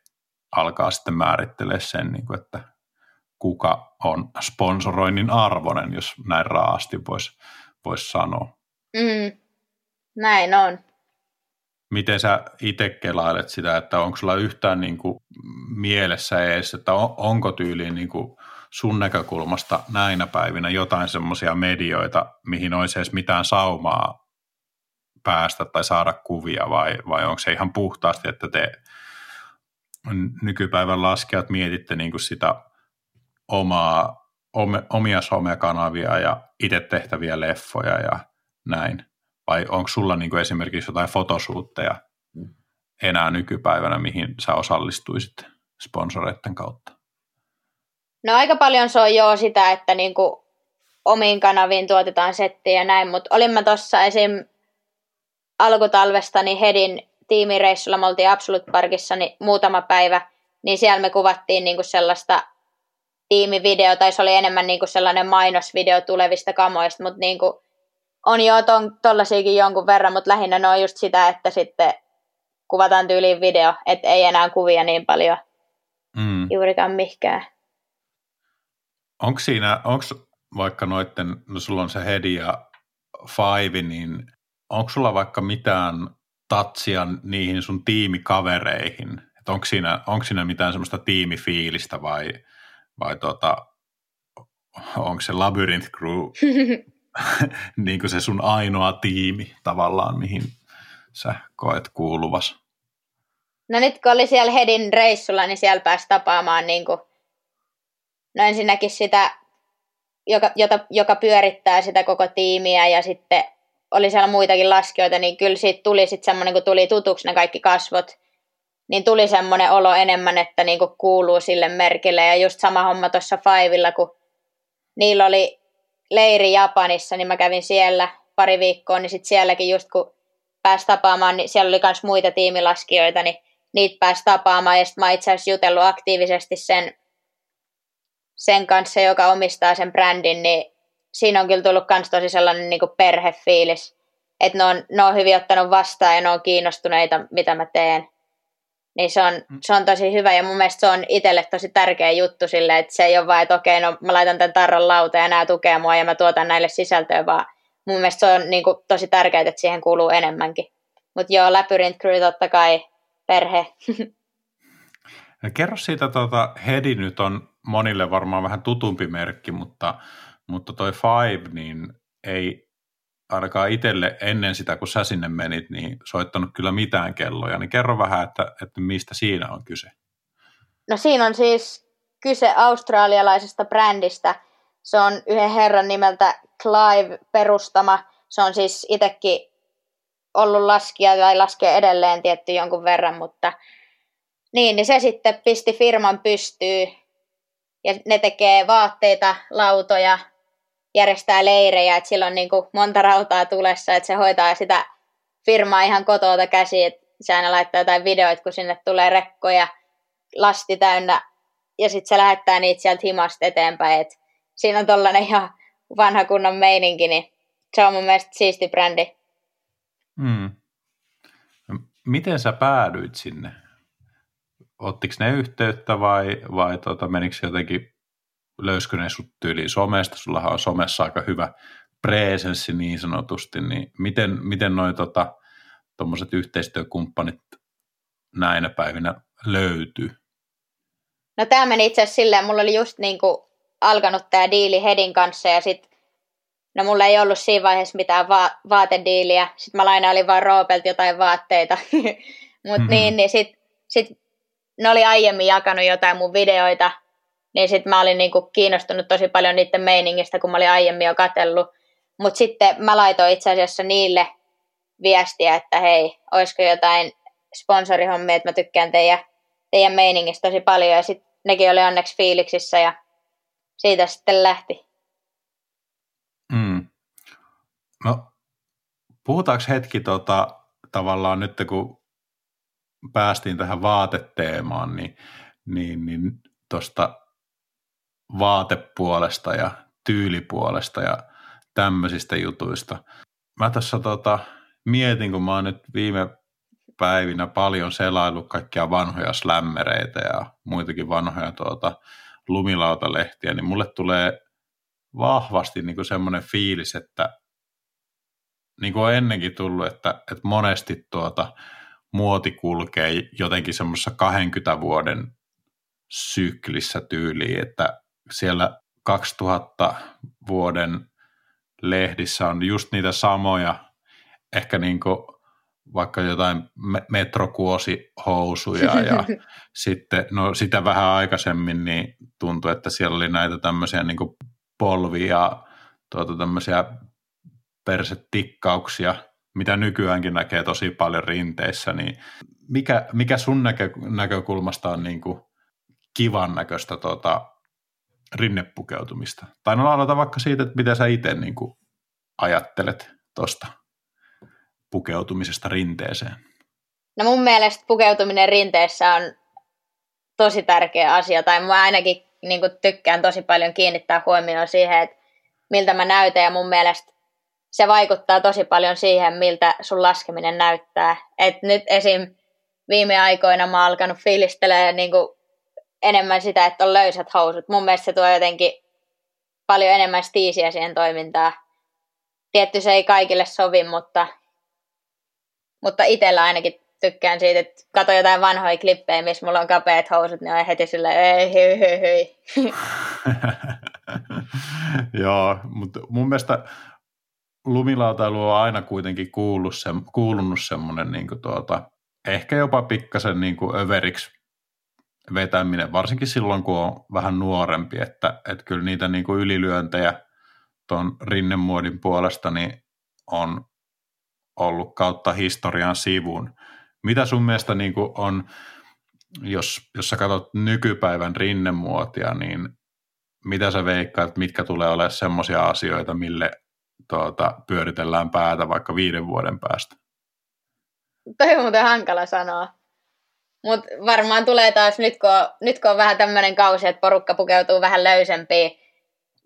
alkaa sitten määrittelee sen, niin kuin, että kuka on sponsoroinnin arvoinen, jos näin raasti voisi vois sanoa. Mm, näin on. Miten sä itse kelailet sitä, että onko sulla yhtään niin kuin mielessä edes, että on, onko tyyliin niin kuin sun näkökulmasta näinä päivinä jotain semmoisia medioita, mihin olisi edes mitään saumaa päästä tai saada kuvia, vai, vai onko se ihan puhtaasti, että te nykypäivän laskijat mietitte niin kuin sitä omaa, omia somekanavia ja itse tehtäviä leffoja ja näin? Vai onko sulla niin kuin esimerkiksi jotain fotosuutteja enää nykypäivänä, mihin sä osallistuisit sponsoreiden kautta? No aika paljon se on jo sitä, että niin kuin omiin kanaviin tuotetaan settiä ja näin, mutta olin mä tuossa esim. alkutalvesta niin Hedin tiimireissulla, me oltiin Absolute Parkissa niin muutama päivä, niin siellä me kuvattiin niin kuin sellaista tiimivideo, tai se oli enemmän niin kuin sellainen mainosvideo tulevista kamoista, mutta niin kuin on jo ton, tollasiakin jonkun verran, mutta lähinnä ne on just sitä, että sitten kuvataan tyyliin video, että ei enää kuvia niin paljon mm. juurikaan mihkään. Onko siinä, onko vaikka noitten, no sulla on se Hedi ja Five, niin onko sulla vaikka mitään tatsia niihin sun tiimikavereihin? Onko siinä, onko siinä mitään semmoista tiimifiilistä vai, vai tota, onko se Labyrinth Crew niin kuin se sun ainoa tiimi tavallaan, mihin sä koet kuuluvas? No nyt kun oli siellä Hedin reissulla, niin siellä pääsi tapaamaan niin kuin, no ensinnäkin sitä, joka, jota, joka pyörittää sitä koko tiimiä ja sitten oli siellä muitakin laskijoita, niin kyllä siitä tuli sitten semmoinen, kun tuli tutuksi ne kaikki kasvot, niin tuli semmoinen olo enemmän, että niin kuin kuuluu sille merkille. Ja just sama homma tuossa Fivella, kun niillä oli leiri Japanissa, niin mä kävin siellä pari viikkoa, niin sitten sielläkin just kun pääsi tapaamaan, niin siellä oli myös muita tiimilaskijoita, niin niitä pääsi tapaamaan. Ja sitten mä itse asiassa jutellut aktiivisesti sen, sen kanssa, joka omistaa sen brändin, niin siinä on kyllä tullut myös tosi sellainen niin kuin perhefiilis. Että ne on, ne on hyvin ottanut vastaan ja ne on kiinnostuneita, mitä mä teen. Niin se on, mm. se on tosi hyvä ja mun mielestä se on itselle tosi tärkeä juttu sille, että se ei ole vain, että okei, no mä laitan tämän tarran lauta ja nämä tukee mua ja mä tuotan näille sisältöä, vaan mun mielestä se on niin kuin, tosi tärkeää, että siihen kuuluu enemmänkin. Mutta joo, Labyrinth Crew totta kai perhe. Kerro siitä, tuota, Hedi nyt on monille varmaan vähän tutumpi merkki, mutta, mutta toi Five, niin ei ainakaan itselle ennen sitä, kun sä sinne menit, niin soittanut kyllä mitään kelloja. Niin kerro vähän, että, että mistä siinä on kyse. No siinä on siis kyse australialaisesta brändistä. Se on yhden herran nimeltä Clive perustama. Se on siis itsekin ollut laskija tai laskee edelleen tietty jonkun verran, mutta niin, niin se sitten pisti firman pystyy ja ne tekee vaatteita, lautoja, järjestää leirejä, että sillä on niin kuin monta rautaa tulessa, että se hoitaa sitä firmaa ihan kotoa käsiin, että se aina laittaa jotain videoita, kun sinne tulee rekkoja lasti täynnä ja sitten se lähettää niitä sieltä himasta eteenpäin, että siinä on tollainen ihan vanha kunnon meininki, niin se on mun mielestä siisti brändi. Mm. Miten sä päädyit sinne? Ottiko ne yhteyttä vai, vai tuota, menikö jotenkin löyskö ne sut tyyliin somesta? Sullahan on somessa aika hyvä presenssi niin sanotusti, niin miten, miten noin tota, yhteistyökumppanit näinä päivinä löytyy? No tämä meni itse asiassa silleen, mulla oli just niin kuin alkanut tämä diili Hedin kanssa ja sitten No mulla ei ollut siinä vaiheessa mitään va- vaatediiliä. Sitten mä lainailin vaan Roopelta jotain vaatteita. Mutta mm-hmm. niin, niin sit, sit ne oli aiemmin jakanut jotain mun videoita. Niin sitten mä olin niinku kiinnostunut tosi paljon niiden meiningistä, kun mä olin aiemmin jo katsellut. Mutta sitten mä laitoin itse asiassa niille viestiä, että hei, olisiko jotain sponsorihommia, että mä tykkään teidän, teidän meiningistä tosi paljon. Ja sitten nekin oli onneksi fiiliksissä ja siitä sitten lähti. Mm. No, puhutaanko hetki tota, tavallaan nyt, kun päästiin tähän vaateteemaan, niin, niin, niin tuosta vaatepuolesta ja tyylipuolesta ja tämmöisistä jutuista. Mä tässä tota, mietin, kun mä oon nyt viime päivinä paljon selaillut kaikkia vanhoja slämmereitä ja muitakin vanhoja tuota, lumilautalehtiä, niin mulle tulee vahvasti niin semmoinen fiilis, että niin kuin on ennenkin tullut, että, että monesti tuota muoti kulkee jotenkin semmoisessa 20 vuoden syklissä tyyliin, että siellä 2000 vuoden lehdissä on just niitä samoja, ehkä niin kuin vaikka jotain metrokuosihousuja ja sitten, no sitä vähän aikaisemmin niin tuntui, että siellä oli näitä tämmöisiä niin polvia, tuota, tämmöisiä persetikkauksia, mitä nykyäänkin näkee tosi paljon rinteissä, niin mikä, mikä sun näkö, näkökulmasta on niin kuin kivan näköistä tuota, rinnepukeutumista? Tai no aloita vaikka siitä, että mitä sä itse niin ajattelet tuosta pukeutumisesta rinteeseen. No mun mielestä pukeutuminen rinteessä on tosi tärkeä asia, tai mä ainakin niin kuin tykkään tosi paljon kiinnittää huomioon siihen, että miltä mä näytän ja mun mielestä se vaikuttaa tosi paljon siihen, miltä sun laskeminen näyttää. Et nyt esim. viime aikoina mä oon alkanut fiilistelemään niin kuin enemmän sitä, että on löysät housut. Mun mielestä se tuo jotenkin paljon enemmän stiisiä siihen toimintaan. Tietty se ei kaikille sovi, mutta, mutta itsellä ainakin tykkään siitä, että katso jotain vanhoja klippejä, missä mulla on kapeat housut, niin on heti silleen, ei, hyi, hyi, hyi. Joo, mutta mun mielestä lumilautailu on aina kuitenkin kuullut se, kuulunut semmoinen niin tuota, ehkä jopa pikkasen niin kuin överiksi vetäminen, varsinkin silloin, kun on vähän nuorempi, että, että kyllä niitä niin kuin ylilyöntejä tuon rinnemuodin puolesta niin on ollut kautta historian sivun. Mitä sun mielestä niin kuin on, jos, jos sä katsot nykypäivän rinnemuotia, niin mitä sä veikkaat, mitkä tulee olemaan semmoisia asioita, mille tuota, pyöritellään päätä vaikka viiden vuoden päästä? Toi on muuten hankala sanoa. Mutta varmaan tulee taas, nyt kun, on, nyt kun on vähän tämmöinen kausi, että porukka pukeutuu vähän löysempiin,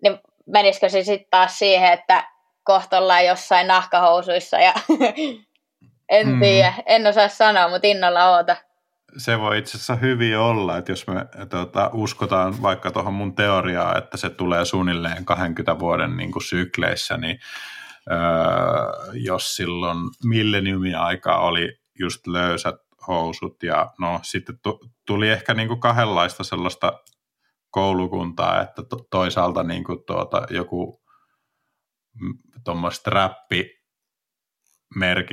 niin menisikö se sitten taas siihen, että kohta ollaan jossain nahkahousuissa ja En mm. tiedä, en osaa sanoa, mutta innolla oota. Se voi itse asiassa hyvin olla, että jos me tuota, uskotaan vaikka tuohon mun teoriaan, että se tulee suunnilleen 20 vuoden niin kuin sykleissä, niin öö, jos silloin milleniumin aikaa oli just löysät housut ja no sitten tuli ehkä niin kuin kahdenlaista sellaista koulukuntaa, että to, toisaalta niin kuin tuota, joku tuommoiset räppimerkit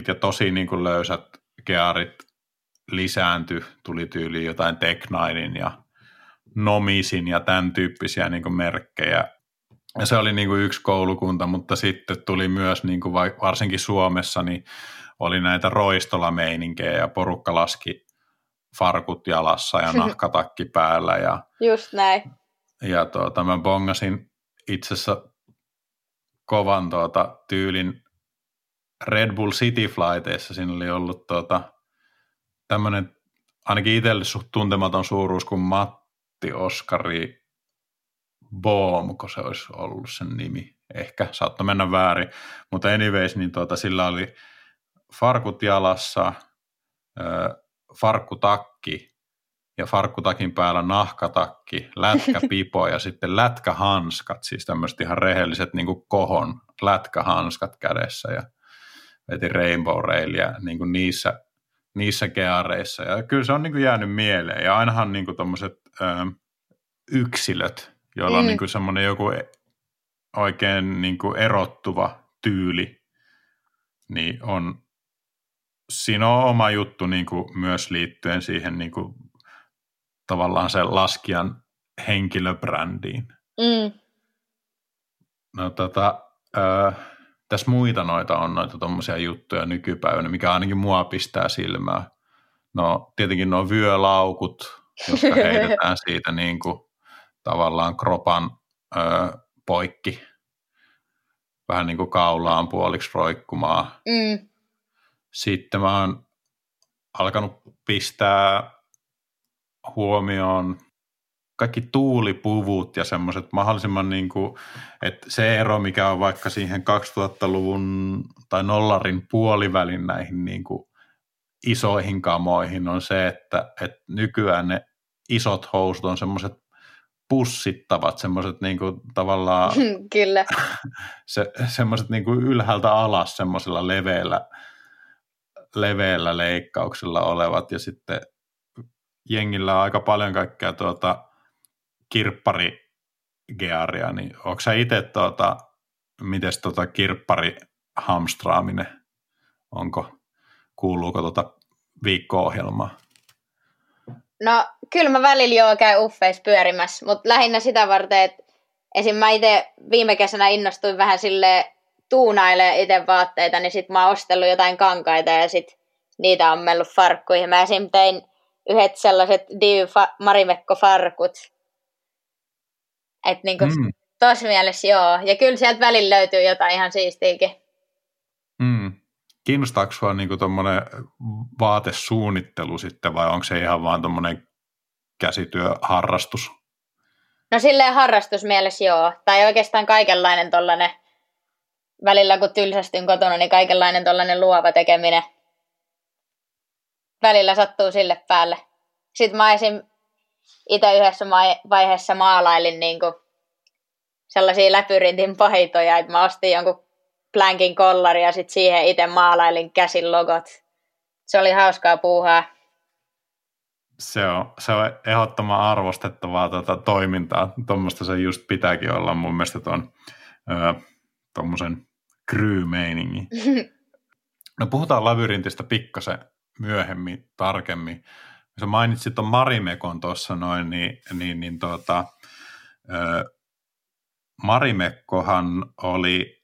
ja tosi niin kuin löysät kearit lisääntyi, tuli tyyliin jotain Teknainin ja Nomisin ja tämän tyyppisiä niin kuin merkkejä. Ja se oli niin kuin yksi koulukunta, mutta sitten tuli myös, niin kuin varsinkin Suomessa, niin oli näitä roistolameininkeja ja porukka laski farkut jalassa ja nahkatakki päällä. Ja, Just näin. Ja tuota, mä bongasin itse asiassa kovan tuota, tyylin Red Bull City Flighteissa. Siinä oli ollut tuota, tämmöinen ainakin itselle suht tuntematon suuruus kuin Matti Oskari Boom, kun se olisi ollut sen nimi. Ehkä saattoi mennä väärin. Mutta anyways, niin tuota, sillä oli farkut jalassa, farkkutakki ja farkkutakin päällä nahkatakki, lätkäpipo ja sitten lätkähanskat, siis tämmöiset ihan rehelliset niin kohon lätkähanskat kädessä ja veti Rainbow Railia niin niissä, niissä keareissa. Ja kyllä se on niin jäänyt mieleen ja ainahan niin ö, yksilöt, joilla mm. on niin kuin semmoinen joku e, oikein niin erottuva tyyli, niin on, siinä on oma juttu niin kuin myös liittyen siihen niin kuin tavallaan sen laskijan henkilöbrändiin. Mm. No tota, ö, tässä muita noita on noita tuommoisia juttuja nykypäivänä, mikä ainakin mua pistää silmään. No tietenkin nuo vyölaukut, jotka heitetään siitä niin kuin, tavallaan kropan ö, poikki, vähän niin kuin kaulaan puoliksi roikkumaan. Mm. Sitten mä oon alkanut pistää huomioon kaikki tuulipuvut ja semmoiset mahdollisimman niin kuin, että se ero, mikä on vaikka siihen 2000-luvun tai nollarin puolivälin näihin niin kuin isoihin kamoihin on se, että, että nykyään ne isot housut on semmoiset pussittavat, semmoiset niin kuin tavallaan Kyllä. se, semmoiset niin kuin ylhäältä alas semmoisella leveällä, leveällä leikkauksella olevat ja sitten jengillä on aika paljon kaikkea tuota kirpparigearia, niin onko sä itse tuota, miten tuota kirppari hamstraaminen, onko, kuuluuko tuota viikko-ohjelmaa? No kyllä mä välillä joo käy uffeis pyörimässä, mutta lähinnä sitä varten, että esim. mä itse viime kesänä innostuin vähän sille tuunaille itse vaatteita, niin sit mä oon ostellut jotain kankaita ja sit niitä on mellut farkkuihin. Mä esim. tein yhdet sellaiset Div Marimekko-farkut. Että niinku mm. tossa mielessä joo. Ja kyllä sieltä välillä löytyy jotain ihan siistiäkin. Mm. Kiinnostaako sinua niinku tuommoinen vaatesuunnittelu sitten vai onko se ihan vaan tuommoinen käsityöharrastus? No silleen harrastusmielessä joo. Tai oikeastaan kaikenlainen tollanen, välillä kun tylsästyn kotona, niin kaikenlainen tollanen luova tekeminen – välillä sattuu sille päälle. Sitten mä esim. itse yhdessä vaiheessa maalailin niinku sellaisia läpyrintin paitoja, että mä ostin jonkun plankin kollari ja sitten siihen itse maalailin käsin logot. Se oli hauskaa puuhaa. Se on, se on ehdottoman arvostettavaa tuota toimintaa. Tuommoista se just pitääkin olla mun mielestä tuon tuommoisen crew-meiningin. No puhutaan labyrintistä pikkasen myöhemmin tarkemmin. Sä mainitsit tuon Marimekon tuossa noin, niin, niin, niin tuota, ö, Marimekkohan oli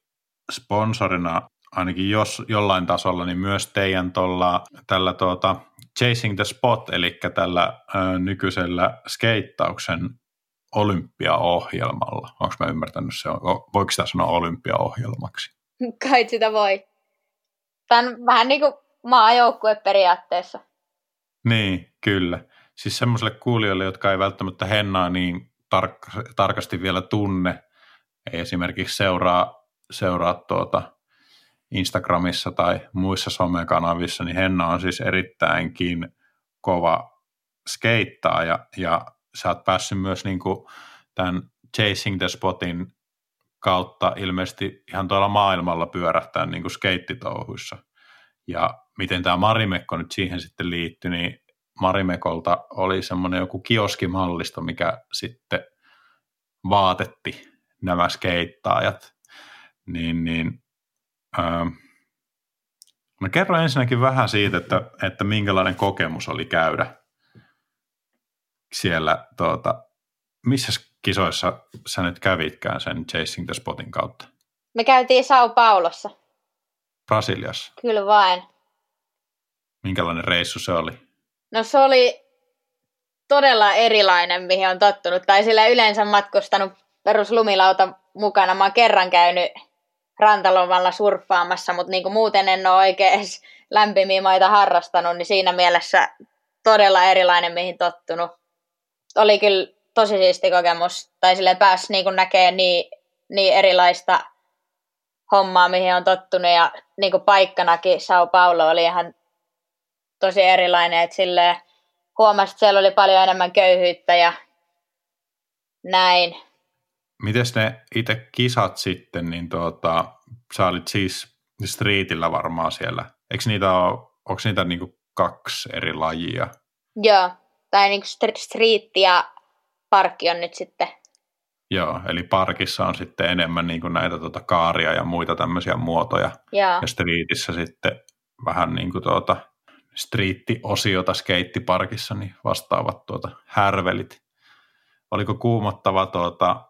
sponsorina ainakin jos jollain tasolla, niin myös teidän tolla, tällä tuota, Chasing the Spot, eli tällä ö, nykyisellä skeittauksen olympiaohjelmalla. Onko mä ymmärtänyt se? Voiko sitä sanoa olympiaohjelmaksi? Kai sitä voi. Tämä on vähän niin kuin maajoukkue periaatteessa. Niin, kyllä. Siis semmoiselle kuulijoille, jotka ei välttämättä Hennaa niin tark- tarkasti vielä tunne, ei esimerkiksi seuraa, seuraa tuota Instagramissa tai muissa somekanavissa, niin Henna on siis erittäinkin kova skeittaa ja, ja sä oot päässyt myös niin kuin tämän Chasing the Spotin kautta ilmeisesti ihan tuolla maailmalla pyörähtää niin kuin skeittitouhuissa. Ja miten tämä Marimekko nyt siihen sitten liittyi, niin Marimekolta oli semmoinen joku kioskimallisto, mikä sitten vaatetti nämä skeittaajat. Niin, niin, öö, mä kerron ensinnäkin vähän siitä, että, että minkälainen kokemus oli käydä siellä, tuota, missä kisoissa sä nyt kävitkään sen Chasing the Spotin kautta? Me käytiin Sao Paulossa. Brasiliassa? Kyllä vain. Minkälainen reissu se oli? No se oli todella erilainen, mihin on tottunut. Tai sillä yleensä matkustanut peruslumilauta mukana. Mä oon kerran käynyt rantalomalla surffaamassa, mutta niin kuin muuten en ole oikein edes lämpimiä maita harrastanut, niin siinä mielessä todella erilainen, mihin tottunut. Oli kyllä tosi siisti kokemus. Tai sille pääsi niin näkee niin, niin erilaista hommaa, mihin on tottunut. Ja niin kuin paikkanakin Sao Paulo oli ihan tosi erilainen, että silleen huomasi, että siellä oli paljon enemmän köyhyyttä ja näin. Miten ne itse kisat sitten, niin tuota, sä olit siis streetillä varmaan siellä. Eikö niitä ole, onko niitä niinku kaksi eri lajia? Joo, tai niinku street ja parkki on nyt sitten. Joo, eli parkissa on sitten enemmän niinku näitä tuota kaaria ja muita tämmöisiä muotoja. Joo. Ja streetissä sitten vähän niin kuin tuota, striitti-osiota skeittiparkissa, niin vastaavat tuota härvelit. Oliko kuumottava tuota,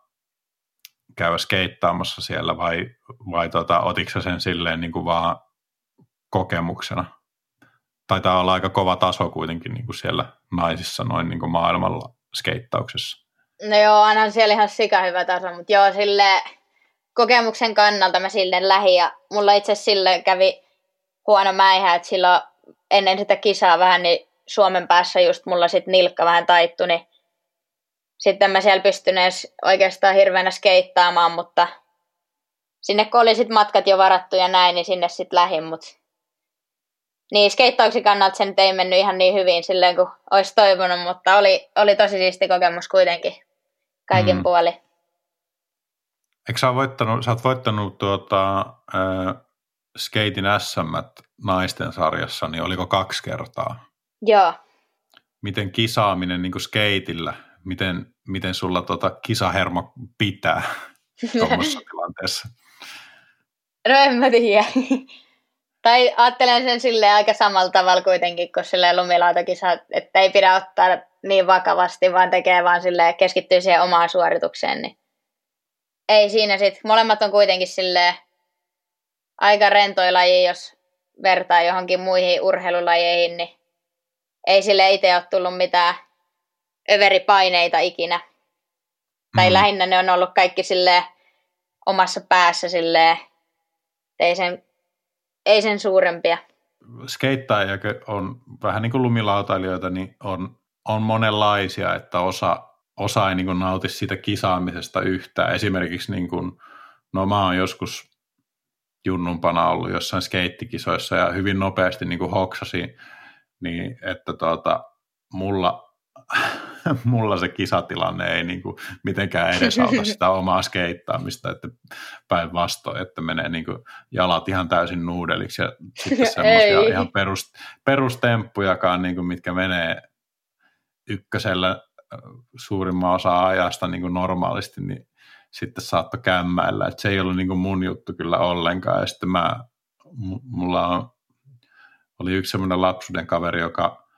käydä skeittaamassa siellä vai, vai tuota, otitko sen silleen niin kuin vaan kokemuksena? Taitaa olla aika kova taso kuitenkin niin kuin siellä naisissa noin niin kuin maailmalla skeittauksessa. No joo, onhan siellä ihan sika hyvä taso, mutta joo, sille kokemuksen kannalta mä sille lähi ja mulla itse sille kävi huono mäihä, että silloin ennen sitä kisaa vähän, niin Suomen päässä just mulla sit nilkka vähän taittu, niin sitten mä siellä pystyn edes oikeastaan hirveänä skeittaamaan, mutta sinne kun oli sit matkat jo varattu ja näin, niin sinne sitten lähin, mutta niin, skeittauksen kannalta se nyt ei mennyt ihan niin hyvin silleen kuin olisi toivonut, mutta oli, oli tosi siisti kokemus kuitenkin kaikin mm. puoli. Eikö sä, voittanut, sä oot voittanut tuota, äh, skeitin SM naisten sarjassa, niin oliko kaksi kertaa? Joo. Miten kisaaminen niin skeitillä, miten, miten sulla tota kisahermo pitää tuommoisessa tilanteessa? No en mä tiedä. Tai ajattelen sen sille aika samalla tavalla kuitenkin, kun sille lumilautakisa, että ei pidä ottaa niin vakavasti, vaan tekee vaan sille keskittyy siihen omaan suoritukseen, niin ei siinä sitten. Molemmat on kuitenkin sille aika rentoja laji, jos vertaa johonkin muihin urheilulajeihin, niin ei sille itse ole tullut mitään överipaineita ikinä. Tai mm. lähinnä ne on ollut kaikki sille omassa päässä sille ei sen, ei sen suurempia. Skeittaajia on vähän niin kuin lumilautailijoita, niin on, on monenlaisia, että osa, osa ei niin kuin nauti siitä kisaamisesta yhtään. Esimerkiksi niin kuin, no mä oon joskus junnumpana ollut jossain skeittikisoissa ja hyvin nopeasti niin kuin hoksasi, niin että tuota, mulla, mulla se kisatilanne ei niin kuin mitenkään edesauta sitä omaa skeittaamista, että päinvastoin, että menee niin kuin jalat ihan täysin nuudeliksi ja sitten semmoisia ihan perus, perustemppujakaan, niin kuin mitkä menee ykkösellä suurimman osa ajasta niin kuin normaalisti, niin sitten saattoi kämmäillä. että se ei ollut niin kuin mun juttu kyllä ollenkaan. Ja sitten mä, mulla on, oli yksi semmoinen lapsuuden kaveri, joka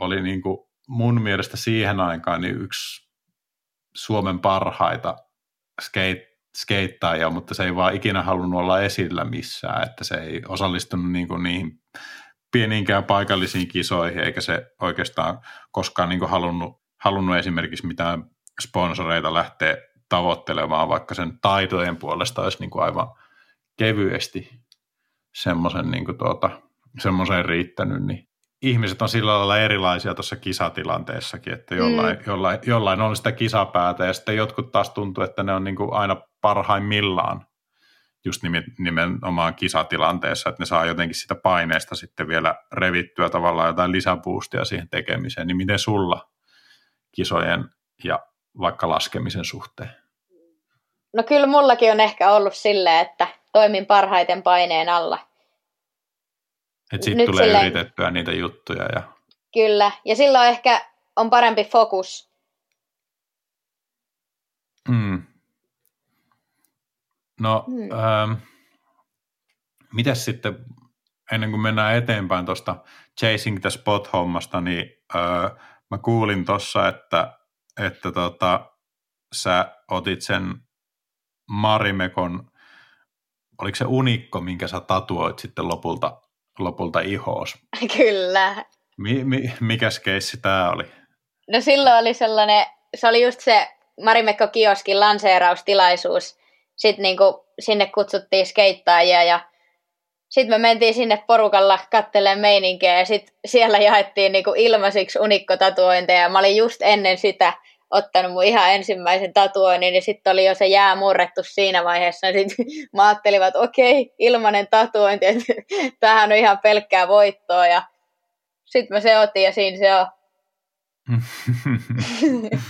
oli niin kuin mun mielestä siihen aikaan niin yksi Suomen parhaita skate, skeittaajia, mutta se ei vaan ikinä halunnut olla esillä missään, että se ei osallistunut niin kuin niihin pieniinkään paikallisiin kisoihin, eikä se oikeastaan koskaan niin kuin halunnut, halunnut esimerkiksi mitään sponsoreita lähteä tavoittelemaan, vaikka sen taitojen puolesta olisi niin kuin aivan kevyesti semmoisen niin tuota, riittänyt, niin ihmiset on sillä lailla erilaisia tuossa kisatilanteessakin, että jollain, mm. jollain, jollain on sitä kisapäätä ja sitten jotkut taas tuntuu, että ne on niin kuin aina parhaimmillaan just nimenomaan kisatilanteessa, että ne saa jotenkin sitä paineesta sitten vielä revittyä tavallaan jotain lisäboostia siihen tekemiseen, niin miten sulla kisojen ja vaikka laskemisen suhteen? No kyllä mullakin on ehkä ollut silleen, että toimin parhaiten paineen alla. Että sitten tulee silleen, yritettyä niitä juttuja. Ja... Kyllä, ja silloin ehkä on parempi fokus. Mm. No, mm. Ähm, mitäs sitten, ennen kuin mennään eteenpäin tuosta Chasing the Spot-hommasta, niin äh, mä kuulin tuossa, että, että tota, sä otit sen Marimekon, oliko se unikko, minkä sä tatuoit sitten lopulta, lopulta ihoos? Kyllä. Mi, mi, mikäs keissi tämä oli? No silloin oli sellainen, se oli just se Marimekko kioskin lanseeraustilaisuus. Sitten niinku sinne kutsuttiin skeittaajia ja sitten me mentiin sinne porukalla kattelemaan meininkiä ja sitten siellä jaettiin niinku ilmaisiksi unikkotatuointeja. Mä olin just ennen sitä ottanut mun ihan ensimmäisen tatuoinnin, ja sitten oli jo se jää murrettu siinä vaiheessa. Sitten mä ajattelin, että okei, ilmanen tatuointi, että tämähän on ihan pelkkää voittoa, ja sitten mä se otin, ja siinä se on.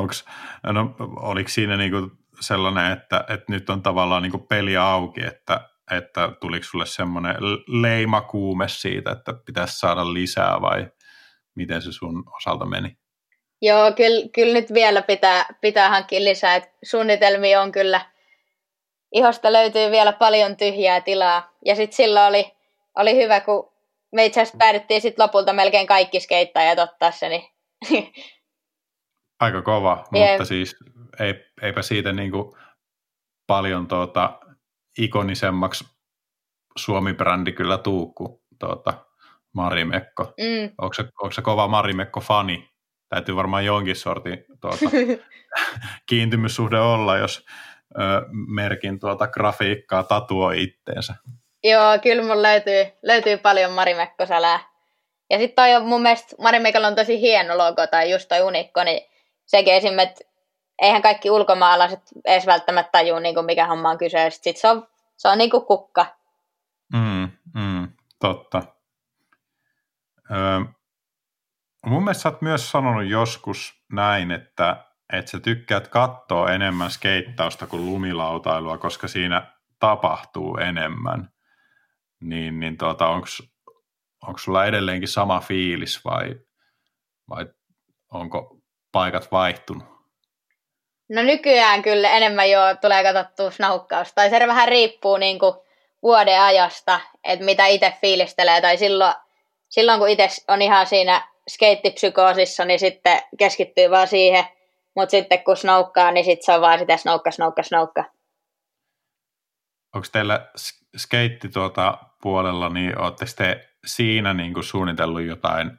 Onks, no, oliko siinä niinku sellainen, että, että nyt on tavallaan niinku peli auki, että, että tuliko sulle semmoinen leimakuume siitä, että pitäisi saada lisää vai miten se sun osalta meni? Joo, kyllä, kyllä nyt vielä pitää, pitää hankkia lisää. Et suunnitelmia on kyllä, ihosta löytyy vielä paljon tyhjää tilaa. Ja sitten silloin oli, oli hyvä, kun me itse asiassa päädyttiin sit lopulta melkein kaikki skeittajat ottaa se. Niin... Aika kova, yeah. mutta siis ei, eipä siitä niinku paljon tuota, ikonisemmaksi Suomi-brändi kyllä tuu kuin tuota, Marimekko. Mm. Onko, se, onko se kova Marimekko-fani? Täytyy varmaan jonkin sortin tuota, kiintymyssuhde olla, jos ö, merkin tuota grafiikkaa tatuoi itteensä. Joo, kyllä mun löytyy, löytyy paljon Marimekko-sälää. Ja sitten toi on mun mielestä, Marimekkolla on tosi hieno logo, tai just toi unikko, niin sekin esimerkiksi, että eihän kaikki ulkomaalaiset edes välttämättä tajuu, niin kuin mikä homma on kyse. Sitten se on, se on niin kuin kukka. Mm, mm, totta. Ö, Mun mielestä sä oot myös sanonut joskus näin, että, että sä tykkäät katsoa enemmän skeittausta kuin lumilautailua, koska siinä tapahtuu enemmän. Niin, niin tuota, onko sulla edelleenkin sama fiilis vai, vai onko paikat vaihtunut? No nykyään kyllä enemmän jo tulee katsottua snaukkausta. Tai se vähän riippuu niin kuin vuoden ajasta, että mitä itse fiilistelee. Tai silloin, silloin kun itse on ihan siinä skeittipsykoosissa, niin sitten keskittyy vaan siihen, mutta sitten kun snoukkaa, niin sitten se on vaan sitä snoukka, snoukka, snoukka. Onko teillä skeitti tuota puolella, niin oletteko te siinä niin kuin suunnitellut jotain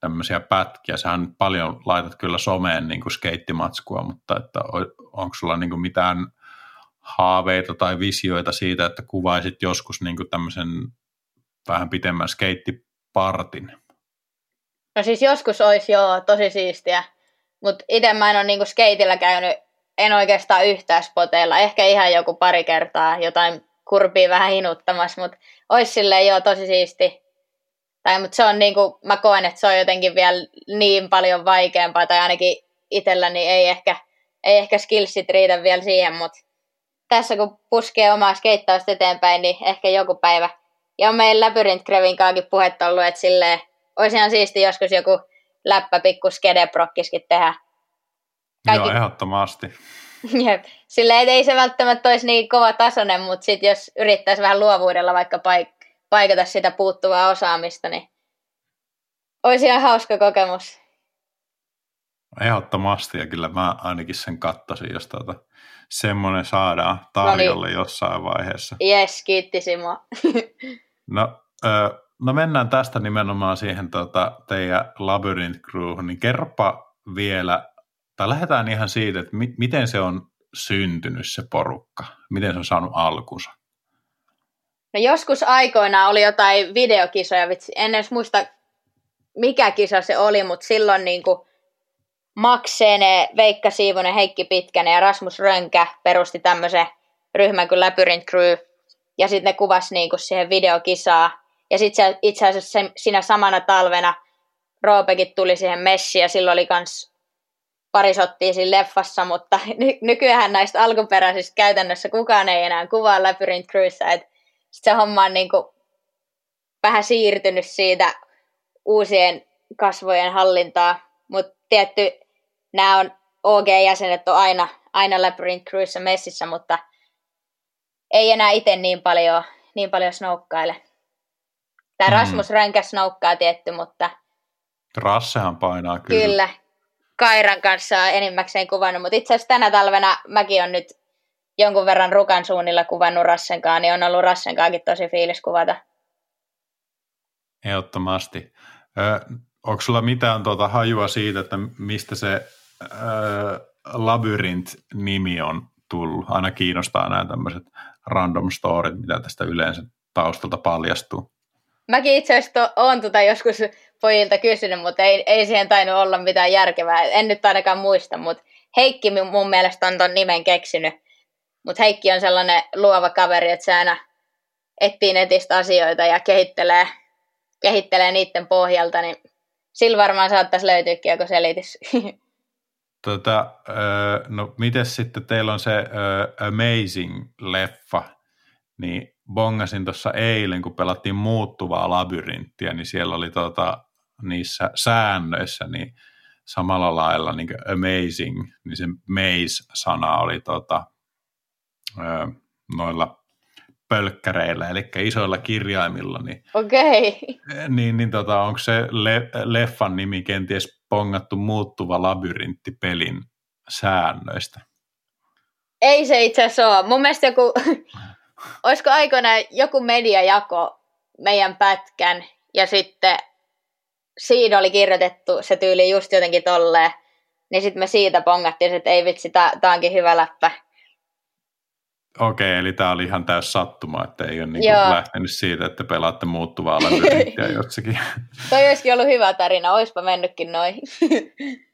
tämmöisiä pätkiä? Sähän paljon laitat kyllä someen niin kuin skeittimatskua, mutta että onko sulla niin kuin mitään haaveita tai visioita siitä, että kuvaisit joskus niin kuin tämmöisen vähän pitemmän skeittipartin? No siis joskus olisi joo, tosi siistiä. Mutta itse mä en ole niinku skeitillä käynyt, en oikeastaan yhtään spoteilla. Ehkä ihan joku pari kertaa jotain kurpia vähän hinuttamassa, mutta olisi silleen joo tosi siisti. Tai, mutta se on niinku, mä koen, että se on jotenkin vielä niin paljon vaikeampaa, tai ainakin itselläni ei ehkä, ei ehkä skillsit riitä vielä siihen, mutta tässä kun puskee omaa skeittausta eteenpäin, niin ehkä joku päivä. Ja on meidän Labyrinth Krevin puhetta ollut, että silleen, olisi ihan siisti joskus joku läppä pikku skedeprokkiskin tehdä. Kaikki... Joo, ehdottomasti. Jep. Sillä ei, ei se välttämättä olisi niin kova tasoinen, mutta sit jos yrittäisi vähän luovuudella vaikka paik- paikata sitä puuttuvaa osaamista, niin olisi ihan hauska kokemus. Ehdottomasti, ja kyllä mä ainakin sen kattosin, jos tuota, semmoinen saadaan tarjolle no niin. jossain vaiheessa. Jes, kiitti Simo. no, ö, No mennään tästä nimenomaan siihen tota, teidän Labyrinth Crew, niin kerropa vielä, tai lähdetään ihan siitä, että mi- miten se on syntynyt se porukka, miten se on saanut alkunsa. No joskus aikoina oli jotain videokisoja, vitsi, en edes muista mikä kisa se oli, mutta silloin niin kuin Maksene, Veikka Siivonen, Heikki Pitkänen ja Rasmus Rönkä perusti tämmöisen ryhmän kuin Labyrinth Crew, ja sitten ne kuvasi niin kuin siihen videokisaa, ja sitten itse asiassa sen, siinä samana talvena Roopekin tuli siihen messiin ja silloin oli kans pari sottia siinä leffassa, mutta ny- nykyään näistä alkuperäisistä käytännössä kukaan ei enää kuvaa Labyrinth Cruise, että se homma on niinku vähän siirtynyt siitä uusien kasvojen hallintaa, mutta tietty nämä on OG-jäsenet on aina, aina Labyrinth Crewissa messissä, mutta ei enää itse niin paljon, niin paljon snoukkaile. Tämä mm. Rasmus Ränkä snoukkaa tietty, mutta... Rassehan painaa kyllä. Kyllä. Kairan kanssa on enimmäkseen kuvannut, mutta itse asiassa tänä talvena mäkin on nyt jonkun verran rukan suunnilla kuvannut Rassenkaan, niin on ollut Rassenkaakin tosi fiilis kuvata. Ehdottomasti. Ö, onko sulla mitään tuota hajua siitä, että mistä se ö, Labyrinth-nimi on tullut? Aina kiinnostaa nämä tämmöiset random storit, mitä tästä yleensä taustalta paljastuu. Mäkin itse asiassa olen tuota joskus pojilta kysynyt, mutta ei, ei siihen tainnut olla mitään järkevää. En nyt ainakaan muista, mutta Heikki mun mielestä on ton nimen keksinyt. Mutta Heikki on sellainen luova kaveri, että se aina etsii netistä asioita ja kehittelee, kehittelee niiden pohjalta, niin sillä varmaan saattaisi löytyykin joku selitys. Tota, no miten sitten teillä on se Amazing-leffa, niin bongasin tuossa eilen, kun pelattiin muuttuvaa labyrinttiä, niin siellä oli tota, niissä säännöissä niin samalla lailla niin amazing, niin se maze-sana oli tota, noilla pölkkäreillä, eli isoilla kirjaimilla. Niin, Okei. Okay. Niin, niin tota, onko se le, leffan nimi kenties pongattu muuttuva labyrintti pelin säännöistä? Ei se itse asiassa ole. Mun mielestä joku, olisiko aikoinaan joku media jako meidän pätkän ja sitten siinä oli kirjoitettu se tyyli just jotenkin tolleen, niin sitten me siitä pongattiin, että ei vitsi, tää onkin hyvä läppä. Okei, eli tämä oli ihan täys sattuma, että ei ole niin lähtenyt siitä, että pelaatte muuttuvaa labyrinttiä jossakin. Toi olisikin ollut hyvä tarina, oispa mennytkin noin.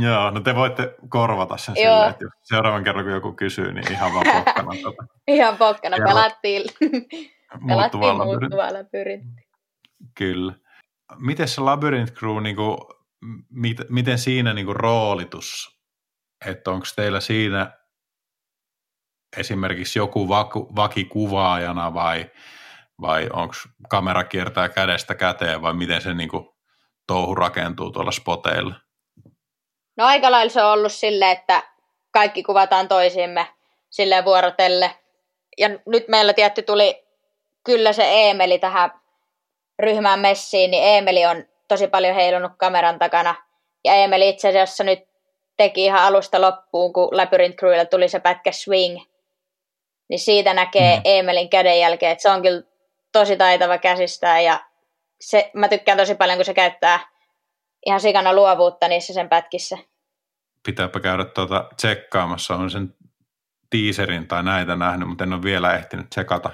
Joo, no te voitte korvata sen Joo. silleen, että jos seuraavan kerran kun joku kysyy, niin ihan vaan pokkana. Tuota. ihan pokkana, pelattiin, pelattiin muuttuvaa labyrintti. Kyllä. Miten se Labyrinth Crew, niin kuin, mit, miten siinä niin kuin roolitus, että onko teillä siinä esimerkiksi joku vaku, vakikuvaajana vai, vai onko kamera kiertää kädestä käteen vai miten se niin kuin, touhu rakentuu tuolla spoteilla? No aika lailla se on ollut silleen, että kaikki kuvataan toisiimme sille vuorotelle. Ja nyt meillä tietty tuli kyllä se Eemeli tähän ryhmään messiin, niin Eemeli on tosi paljon heilunut kameran takana. Ja Eemeli itse asiassa nyt teki ihan alusta loppuun, kun Labyrinth Crewilla tuli se pätkä Swing. Niin siitä näkee mm. Eemelin kädenjälkeen, että se on kyllä tosi taitava käsistään ja se, mä tykkään tosi paljon, kun se käyttää ihan sikana luovuutta niissä sen pätkissä. Pitääpä käydä tuota tsekkaamassa, on sen teaserin tai näitä nähnyt, mutta en ole vielä ehtinyt tsekata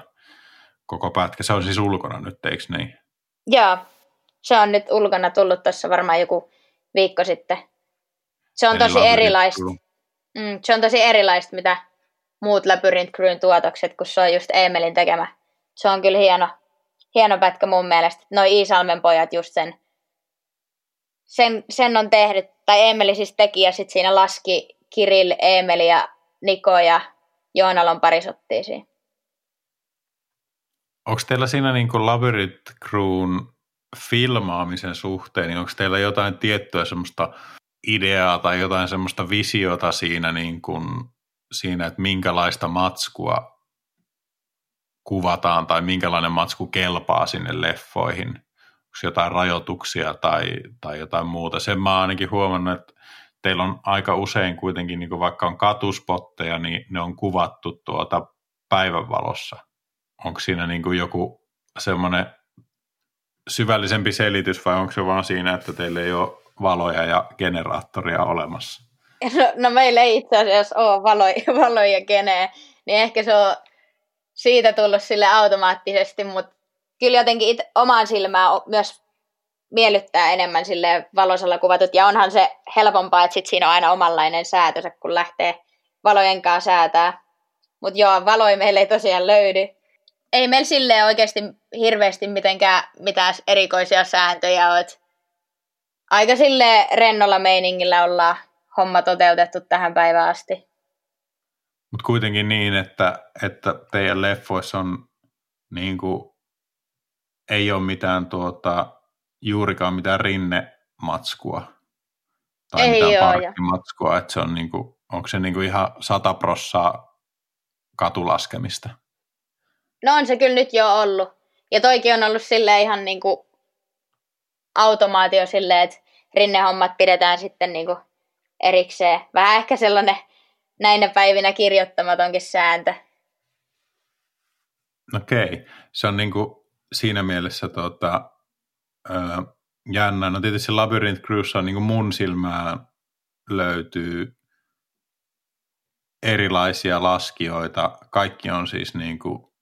koko pätkä. Se on siis ulkona nyt, eikö niin? Joo, se on nyt ulkona tullut tuossa varmaan joku viikko sitten. Se on Eli tosi erilaista. Mm, se on tosi erilaista, mitä muut Labyrinth Crewn tuotokset, kun se on just Emelin tekemä. Se on kyllä hieno, hieno pätkä mun mielestä. Noi Iisalmen pojat just sen, sen, sen on tehnyt, tai Emeli siis teki ja sitten siinä laski Kirill, Emeli ja Niko ja Joonalon parisottiin siinä. Onko teillä siinä niin kuin Labyrinth Crewn filmaamisen suhteen, niin onko teillä jotain tiettyä semmoista ideaa tai jotain semmoista visiota siinä, niin kuin, siinä että minkälaista matskua kuvataan tai minkälainen matsku kelpaa sinne leffoihin? Jotain rajoituksia tai, tai jotain muuta? Sen mä oon ainakin huomannut, että teillä on aika usein kuitenkin, niin vaikka on katuspotteja, niin ne on kuvattu tuota päivänvalossa – onko siinä niin kuin joku semmoinen syvällisempi selitys vai onko se vaan siinä, että teillä ei ole valoja ja generaattoria olemassa? No, no meillä ei itse asiassa ole valoja, valoja ja geneä, niin ehkä se on siitä tullut sille automaattisesti, mutta kyllä jotenkin it, omaan silmään myös miellyttää enemmän sille valosalla kuvatut, ja onhan se helpompaa, että sit siinä on aina omanlainen säätönsä, kun lähtee valojen kanssa säätää. Mutta joo, valoja meillä ei tosiaan löydy, ei meillä silleen oikeasti hirveästi mitenkään mitään erikoisia sääntöjä ole. Aika sille rennolla meiningillä ollaan homma toteutettu tähän päivään asti. Mutta kuitenkin niin, että, että teidän leffoissa on niin kuin ei ole mitään tuota, juurikaan mitään rinnematskua tai Ei mitään oo, parkkimatskua, että se on niinku, onko se niinku ihan sata prossaa katulaskemista? No on se kyllä nyt jo ollut. Ja toikin on ollut sille ihan niinku automaatio silleen, että rinnehommat pidetään sitten niinku erikseen. Vähän ehkä sellainen näinä päivinä kirjoittamatonkin sääntö. Okei, se on niinku siinä mielessä tota, ö, jännä. No tietysti Labyrinth Cruise on niinku mun silmään löytyy erilaisia laskijoita. Kaikki on siis niinku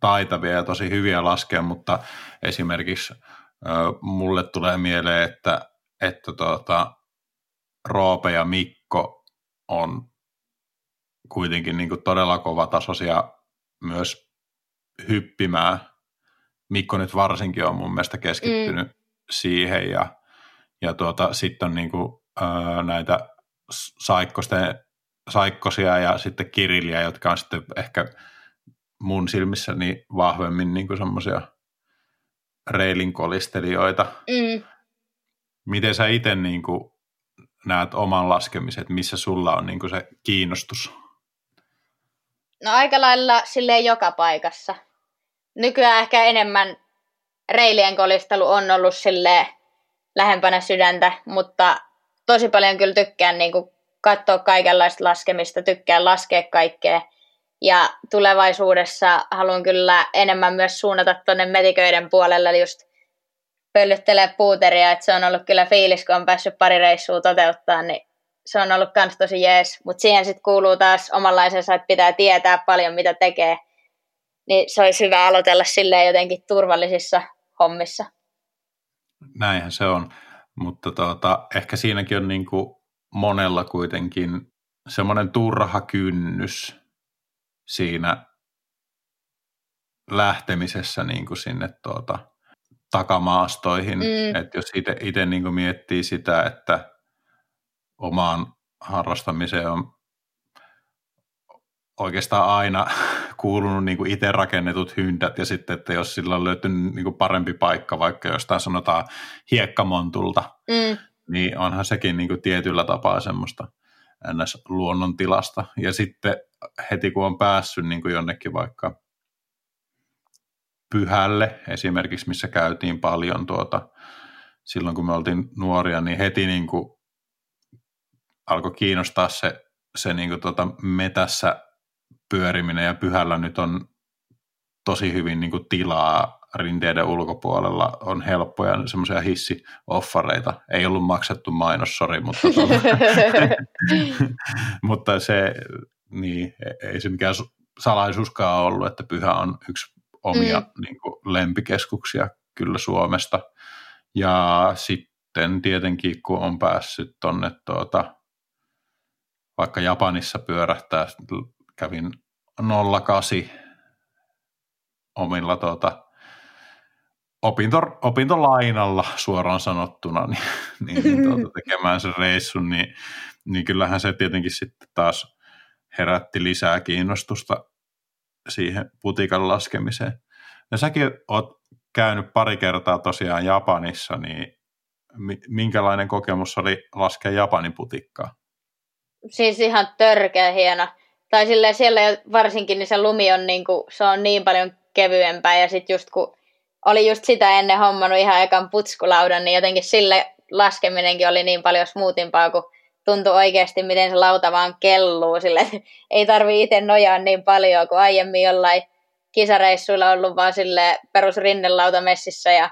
taitavia ja tosi hyviä laskea, mutta esimerkiksi ö, mulle tulee mieleen, että, että tota, Roope ja Mikko on kuitenkin niinku todella kovatasoisia myös hyppimään. Mikko nyt varsinkin on mun mielestä keskittynyt mm. siihen ja, ja tuota, sitten on niinku, ää, näitä saikkosten, saikkosia ja sitten kirilliä, jotka on sitten ehkä mun silmissäni vahvemmin niinku semmoisia reilinkolistelijoita. Mm. Miten sä itse niinku näet oman laskemisen, että missä sulla on niinku se kiinnostus? No aika lailla silleen joka paikassa. Nykyään ehkä enemmän reilien kolistelu on ollut sille lähempänä sydäntä, mutta tosi paljon kyllä tykkään niin kuin katsoa kaikenlaista laskemista, tykkään laskea kaikkea. Ja tulevaisuudessa haluan kyllä enemmän myös suunnata tuonne metiköiden puolelle just pöllyttelee puuteria, että se on ollut kyllä fiilis, kun on päässyt pari reissua toteuttaa, niin se on ollut kans tosi jees. Mutta siihen sitten kuuluu taas omanlaisensa, että pitää tietää paljon, mitä tekee. Niin se olisi hyvä aloitella silleen jotenkin turvallisissa hommissa. Näinhän se on, mutta tuota, ehkä siinäkin on niin kuin monella kuitenkin semmoinen turha kynnys siinä lähtemisessä niin kuin sinne tuota, takamaastoihin. Mm. Että jos itse niin miettii sitä, että omaan harrastamiseen on oikeastaan aina kuulunut niin kuin itse rakennetut hyndät ja sitten, että jos sillä on löytynyt niin kuin parempi paikka, vaikka jostain sanotaan hiekkamontulta, mm. niin onhan sekin niin kuin tietyllä tapaa semmoista ns. luonnontilasta. Ja sitten heti kun on päässyt niin kuin jonnekin vaikka pyhälle esimerkiksi, missä käytiin paljon tuota, silloin kun me oltiin nuoria, niin heti niin kuin alkoi kiinnostaa se, se niin kuin tuota metässä pyöriminen ja pyhällä nyt on tosi hyvin niin kuin tilaa rinteiden ulkopuolella, on helppoja semmoisia hissioffareita. Ei ollut maksettu mainos, sori, mutta, tuota, mutta se, niin, ei se mikään salaisuuskaan ollut, että pyhä on yksi omia mm. niin kuin, lempikeskuksia kyllä Suomesta. Ja sitten tietenkin, kun on päässyt tuonne tuota, vaikka Japanissa pyörähtää, kävin 08 omilla tuota, opinto, opintolainalla suoraan sanottuna niin, niin, niin tuota, tekemään sen reissun, niin, niin kyllähän se tietenkin sitten taas herätti lisää kiinnostusta siihen putikan laskemiseen. Ja säkin oot käynyt pari kertaa tosiaan Japanissa, niin minkälainen kokemus oli laskea Japanin putikkaa? Siis ihan törkeä hieno. Tai silleen siellä varsinkin niin se lumi on, niin kuin, se on niin paljon kevyempää ja sitten just kun oli just sitä ennen hommannut ihan ekan putskulaudan, niin jotenkin sille laskeminenkin oli niin paljon smoothimpaa, kun tuntui oikeasti, miten se lauta vaan kelluu. Sille, ei tarvi itse nojaa niin paljon kuin aiemmin jollain kisareissuilla ollut vaan sille perusrinnelauta messissä ja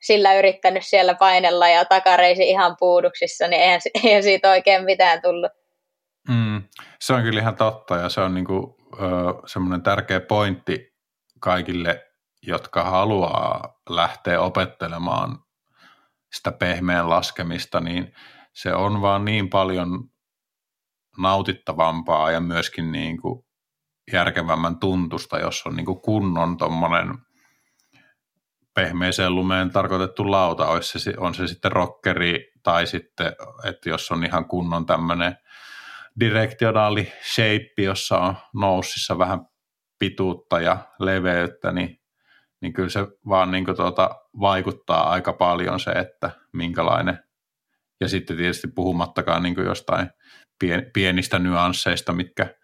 sillä yrittänyt siellä painella ja takareisi ihan puuduksissa, niin eihän, eihän siitä oikein mitään tullut. Mm, se on kyllä ihan totta ja se on niinku, semmoinen tärkeä pointti kaikille, jotka haluaa lähteä opettelemaan sitä pehmeän laskemista, niin se on vaan niin paljon nautittavampaa ja myöskin niin kuin järkevämmän tuntusta, jos on niin kuin kunnon tuommoinen pehmeeseen lumeen tarkoitettu lauta, olisi se, on se sitten rockeri tai sitten, että jos on ihan kunnon tämmöinen direktionaali shape, jossa on noussissa vähän pituutta ja leveyttä, niin niin kyllä se vaan niin tuota, vaikuttaa aika paljon se, että minkälainen, ja sitten tietysti puhumattakaan niin jostain pienistä nyansseista, mitkä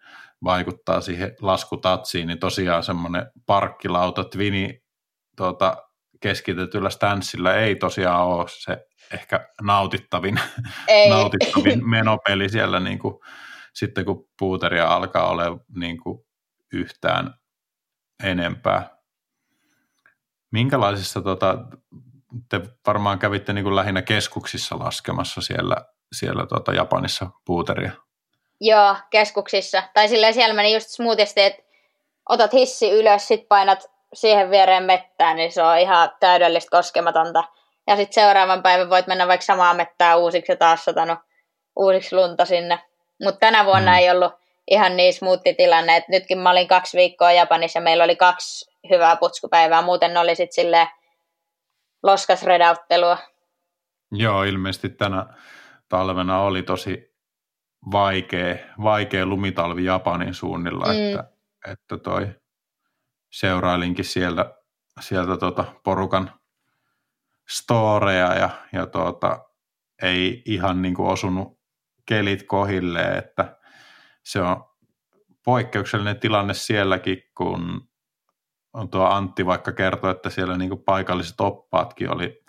vaikuttaa siihen laskutatsiin, niin tosiaan semmoinen parkkilauta Twini tuota, keskitetyllä stanssilla ei tosiaan ole se ehkä nautittavin, ei. nautittavin menopeli siellä niin kuin, sitten kun puuteria alkaa olla niin kuin yhtään enempää. Minkälaisissa, tota, te varmaan kävitte niin kuin lähinnä keskuksissa laskemassa siellä, siellä tota Japanissa puuteria? Joo, keskuksissa. Tai silleen siellä meni just smoothisti, että otat hissi ylös, sit painat siihen viereen mettään, niin se on ihan täydellistä koskematonta. Ja sitten seuraavan päivän voit mennä vaikka samaa mettää uusiksi ja taas satanut uusiksi lunta sinne. Mutta tänä vuonna mm. ei ollut ihan niin smoothi tilanne, että nytkin mä olin kaksi viikkoa Japanissa ja meillä oli kaksi hyvää putskupäivää, muuten ne oli sitten silleen loskasredauttelua. Joo, ilmeisesti tänä talvena oli tosi vaikea, vaikea lumitalvi Japanin suunnilla, mm. että, että toi seurailinkin sieltä, sieltä tota porukan storeja ja, ja tuota, ei ihan niin kuin osunut kelit kohille, että se on poikkeuksellinen tilanne sielläkin, kun on tuo Antti vaikka kertoi, että siellä niin paikalliset oppaatkin oli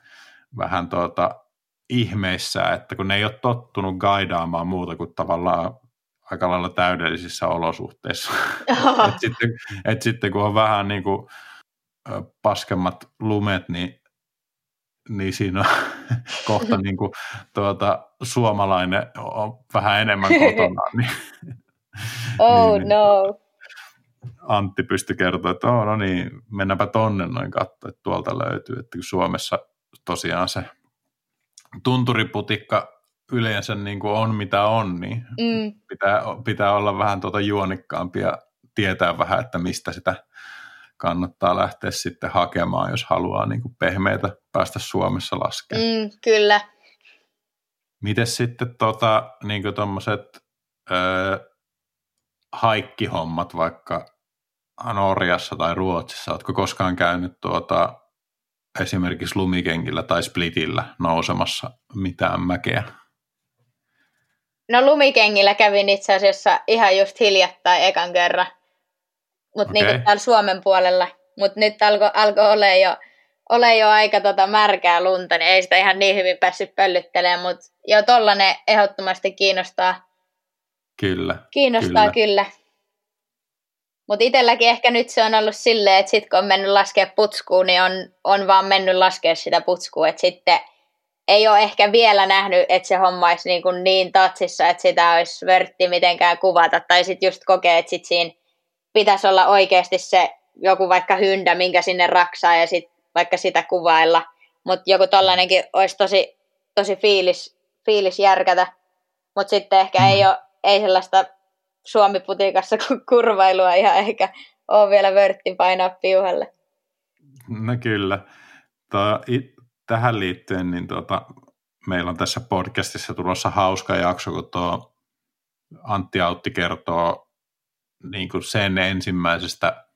vähän tuota ihmeissä, että kun ne ei ole tottunut gaidaamaan muuta kuin tavallaan aika lailla täydellisissä olosuhteissa. et, sitten, et sitten kun on vähän niin kuin paskemmat lumet, niin, niin siinä on kohta niin kuin, tuota, suomalainen on vähän enemmän kotona. Niin, oh niin, no. Antti pystyi kertoa, että oh, no niin, mennäänpä tonne noin katsoa, että tuolta löytyy. Että Suomessa tosiaan se tunturiputikka yleensä niin kuin on mitä on, niin mm. pitää, pitää olla vähän tuota juonikkaampi ja tietää vähän, että mistä sitä kannattaa lähteä sitten hakemaan, jos haluaa niin kuin pehmeitä päästä Suomessa laskemaan. Mm, kyllä. Miten sitten tota, niin tuommoiset haikkihommat vaikka Norjassa tai Ruotsissa, oletko koskaan käynyt tuota, esimerkiksi lumikenkillä tai splitillä nousemassa mitään mäkeä? No lumikengillä kävin itse asiassa ihan just hiljattain ekan kerran, mutta okay. niin täällä Suomen puolella. Mutta nyt alkoi alko olla jo, ole jo aika tota märkää lunta, niin ei sitä ihan niin hyvin päässyt pöllyttelemään, mutta jo tollanen ehdottomasti kiinnostaa. Kyllä. Kiinnostaa kyllä. kyllä. Mutta itselläkin ehkä nyt se on ollut silleen, että sit kun on mennyt laskea putskuun, niin on, on vaan mennyt laskea sitä putskua. Että sitten ei ole ehkä vielä nähnyt, että se homma olisi niin, kuin niin tatsissa, että sitä olisi vörtti mitenkään kuvata. Tai sitten just kokee, että sit siinä pitäisi olla oikeasti se joku vaikka hyndä, minkä sinne raksaa ja sit vaikka sitä kuvailla. Mutta joku tollainenkin olisi tosi, tosi fiilis, fiilis järkätä. Mutta sitten ehkä mm. ei ole ei sellaista Suomi-putikassa kurvailua ihan ehkä ole vielä vörtti painaa piuhalle. No kyllä. Tuo, tähän liittyen niin tuota, meillä on tässä podcastissa tulossa hauska jakso, kun tuo Antti Autti kertoo niin kuin sen ensimmäisestä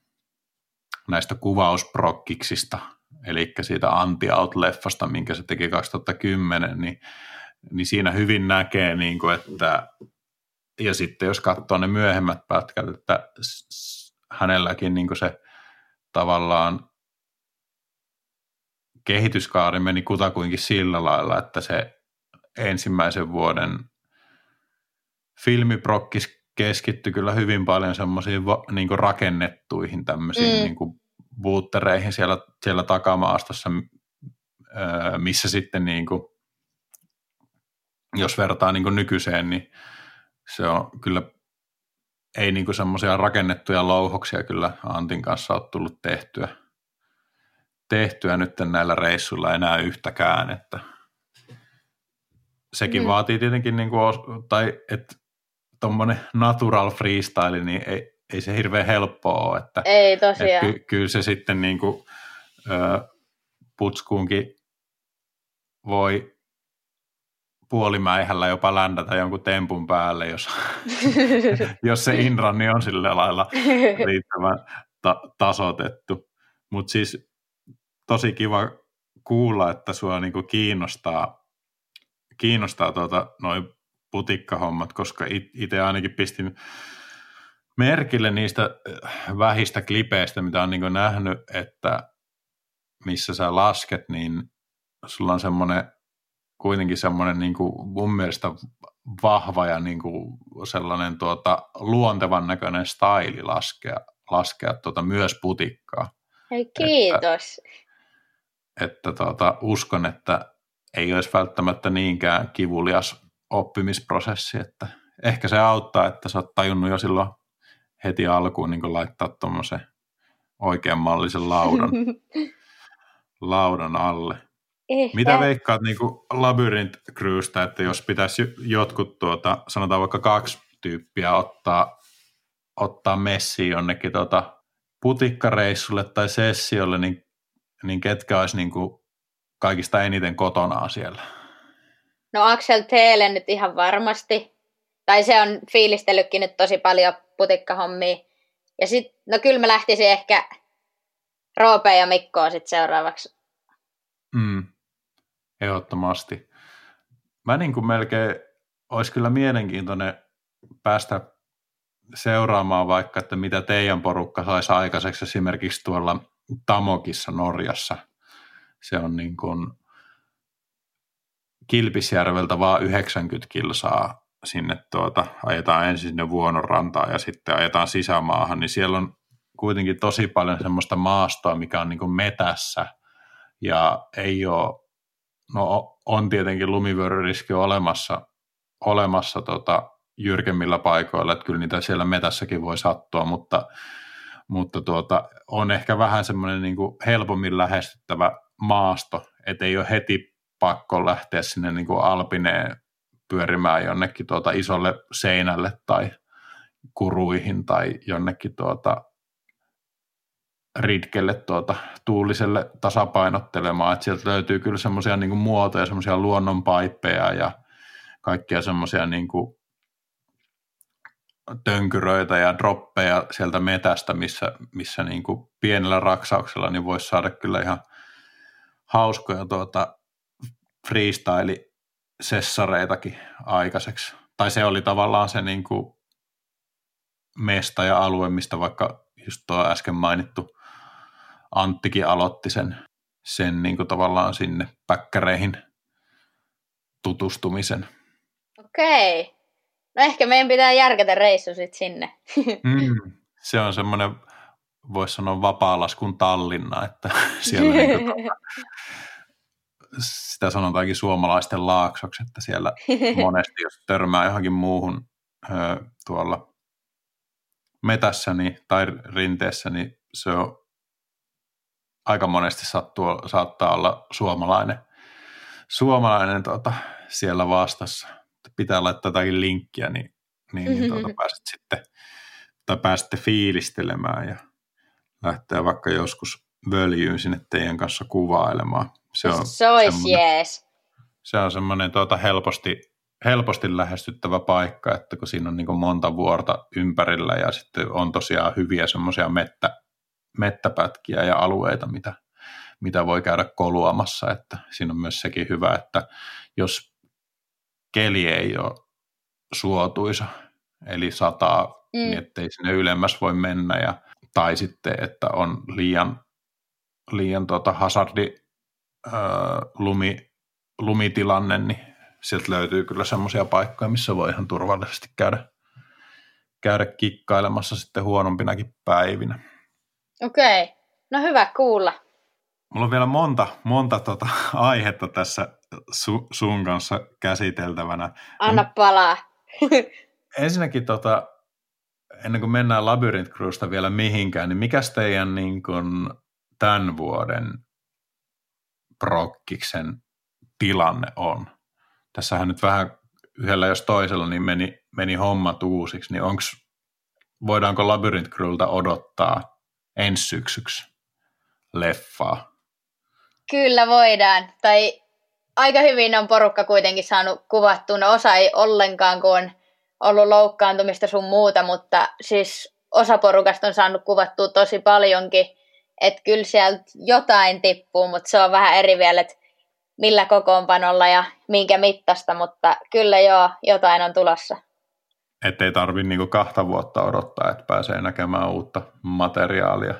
näistä kuvausprokkiksista, eli siitä Antti Out-leffasta, minkä se teki 2010, niin, niin siinä hyvin näkee, niin kuin, että ja sitten jos katsoo ne myöhemmät pätkät, että hänelläkin niin se tavallaan kehityskaari meni kutakuinkin sillä lailla, että se ensimmäisen vuoden filmiprokkis keskittyi kyllä hyvin paljon semmoisiin niin rakennettuihin tämmöisiin mm. niin buuttereihin siellä, siellä takamaastossa, missä sitten niin kuin, jos vertaa niin nykyiseen, niin se on kyllä, ei niinku semmoisia rakennettuja louhoksia kyllä Antin kanssa ole tullut tehtyä, tehtyä nyt näillä reissuilla enää yhtäkään, että sekin mm. vaatii tietenkin, niinku, tai että tuommoinen natural freestyle, niin ei, ei se hirveän helppoa ole. Että, ei tosiaan. Että ky, kyllä se sitten niin kuin, ö, putskuunkin voi puolimäihällä jopa ländätä jonkun tempun päälle, jos, jos se inranni on sillä lailla riittävän ta- tasotettu. Mutta siis tosi kiva kuulla, että sua niinku kiinnostaa, kiinnostaa tuota, noin putikkahommat, koska itse ainakin pistin merkille niistä äh, vähistä klipeistä, mitä on niin nähnyt, että missä sä lasket, niin sulla on semmoinen kuitenkin semmoinen niin kuin mun mielestä vahva ja niin kuin sellainen tuota, luontevan näköinen staili laskea, laskea tuota myös putikkaa. Hei, kiitos. Että, että tuota, uskon, että ei olisi välttämättä niinkään kivulias oppimisprosessi, että ehkä se auttaa, että sä oot tajunnut jo silloin heti alkuun niin laittaa tuommoisen oikean mallisen laudan, laudan alle. Ehkä. Mitä veikkaat niin Labyrinth Crewstä, että jos pitäisi jotkut, tuota, sanotaan vaikka kaksi tyyppiä ottaa, ottaa messiin jonnekin tuota, putikkareissulle tai sessiolle, niin, niin ketkä olisi niin kuin kaikista eniten kotona siellä? No Axel Teele nyt ihan varmasti. Tai se on fiilistellytkin nyt tosi paljon putikkahommia. Ja sitten, no kyllä mä lähtisin ehkä Roope ja Mikkoa sitten seuraavaksi. Mm, ehdottomasti. Mä niin kuin melkein, olisi kyllä mielenkiintoinen päästä seuraamaan vaikka, että mitä teidän porukka saisi aikaiseksi esimerkiksi tuolla Tamokissa Norjassa. Se on niin kuin Kilpisjärveltä vaan 90 kilsaa sinne tuota, ajetaan ensin sinne Vuononrantaan ja sitten ajetaan sisämaahan, niin siellä on kuitenkin tosi paljon semmoista maastoa, mikä on niin kuin metässä ja ei ole, no on tietenkin lumivyöryriski olemassa, olemassa tota, jyrkemmillä paikoilla, että kyllä niitä siellä metässäkin voi sattua, mutta, mutta tuota, on ehkä vähän semmoinen niin helpommin lähestyttävä maasto, että ei ole heti pakko lähteä sinne niin kuin alpineen pyörimään jonnekin tuota isolle seinälle tai kuruihin tai jonnekin tuota ritkelle tuota tuuliselle tasapainottelemaan, että sieltä löytyy kyllä semmoisia niin muotoja, semmoisia luonnonpaippeja ja kaikkia semmoisia niin tönkyröitä ja droppeja sieltä metästä, missä, missä niin kuin pienellä raksauksella niin voisi saada kyllä ihan hauskoja tuota freestyle sessareitakin aikaiseksi. Tai se oli tavallaan se niin kuin mesta ja alue, mistä vaikka just tuo äsken mainittu Anttikin aloitti sen, sen niin kuin tavallaan sinne päkkäreihin tutustumisen. Okei. No ehkä meidän pitää järkätä reissu sitten sinne. Mm, se on semmoinen, voisi sanoa vapaa-laskun Tallinna, että siellä niin kuin, sitä sanotaankin suomalaisten laaksoksi, että siellä monesti jos törmää johonkin muuhun ö, tuolla metässä niin, tai rinteessä, niin se on aika monesti sattuu, saattaa olla suomalainen, suomalainen tuota, siellä vastassa. Pitää laittaa jotakin linkkiä, niin, niin, niin tuota, pääset sitten, tai pääsette fiilistelemään ja lähteä vaikka joskus völjyyn sinne teidän kanssa kuvailemaan. Se, on se olisi jees. Se on semmoinen tuota helposti, helposti lähestyttävä paikka, että kun siinä on niin monta vuorta ympärillä ja sitten on tosiaan hyviä semmoisia mettä, mettäpätkiä ja alueita, mitä, mitä voi käydä koluamassa, että siinä on myös sekin hyvä, että jos keli ei ole suotuisa, eli sataa, mm. niin ettei sinne ylemmäs voi mennä, ja, tai sitten, että on liian, liian tota hazardi lumi, lumitilanne, niin sieltä löytyy kyllä semmoisia paikkoja, missä voi ihan turvallisesti käydä, käydä kikkailemassa sitten huonompinakin päivinä. Okei, okay. no hyvä kuulla. Mulla on vielä monta, monta tota aihetta tässä su, sun kanssa käsiteltävänä. Anna palaa. Ensinnäkin tota, ennen kuin mennään Labyrinth Crewsta vielä mihinkään, niin mikä teidän niin kun, tämän vuoden prokkiksen tilanne on. Tässähän nyt vähän yhdellä jos toisella niin meni, meni hommat uusiksi, niin onks, voidaanko Labyrinth Crewlta odottaa ensi syksyksi leffaa? Kyllä voidaan, tai aika hyvin on porukka kuitenkin saanut kuvattua. No osa ei ollenkaan, kun on ollut loukkaantumista sun muuta, mutta siis osa porukasta on saanut kuvattua tosi paljonkin. Että kyllä sieltä jotain tippuu, mutta se on vähän eri vielä, että millä kokoonpanolla ja minkä mittasta, mutta kyllä joo, jotain on tulossa. Että ei tarvi niinku kahta vuotta odottaa, että pääsee näkemään uutta materiaalia.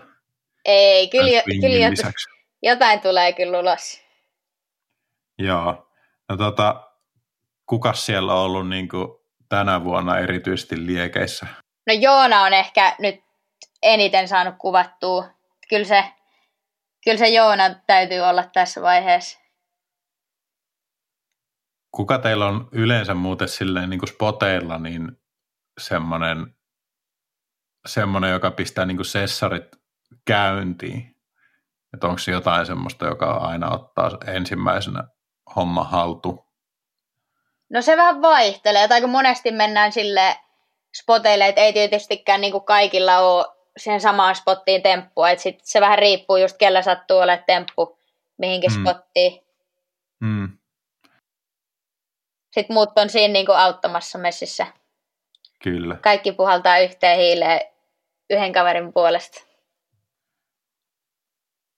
Ei, kyllä, kyllä jotain, jotain tulee kyllä ulos. Joo. No tota, kuka siellä on ollut niinku tänä vuonna erityisesti liekeissä? No Joona on ehkä nyt eniten saanut kuvattua. Kyllä se, kyllä se Joona täytyy olla tässä vaiheessa. Kuka teillä on yleensä muuten silleen niin kuin spoteilla niin semmoinen, semmoinen, joka pistää niin kuin sessarit käyntiin? Että onko se jotain semmoista, joka aina ottaa ensimmäisenä homma haltu? No se vähän vaihtelee, tai kun monesti mennään sille spoteille, että ei tietystikään niin kuin kaikilla ole sen samaan spottiin temppua, että sit se vähän riippuu just kellä sattuu olemaan temppu mihinkin mm. spottiin. Mm. Sitten muut on siinä niin kuin auttamassa messissä. Kyllä. Kaikki puhaltaa yhteen hiileen yhden kaverin puolesta.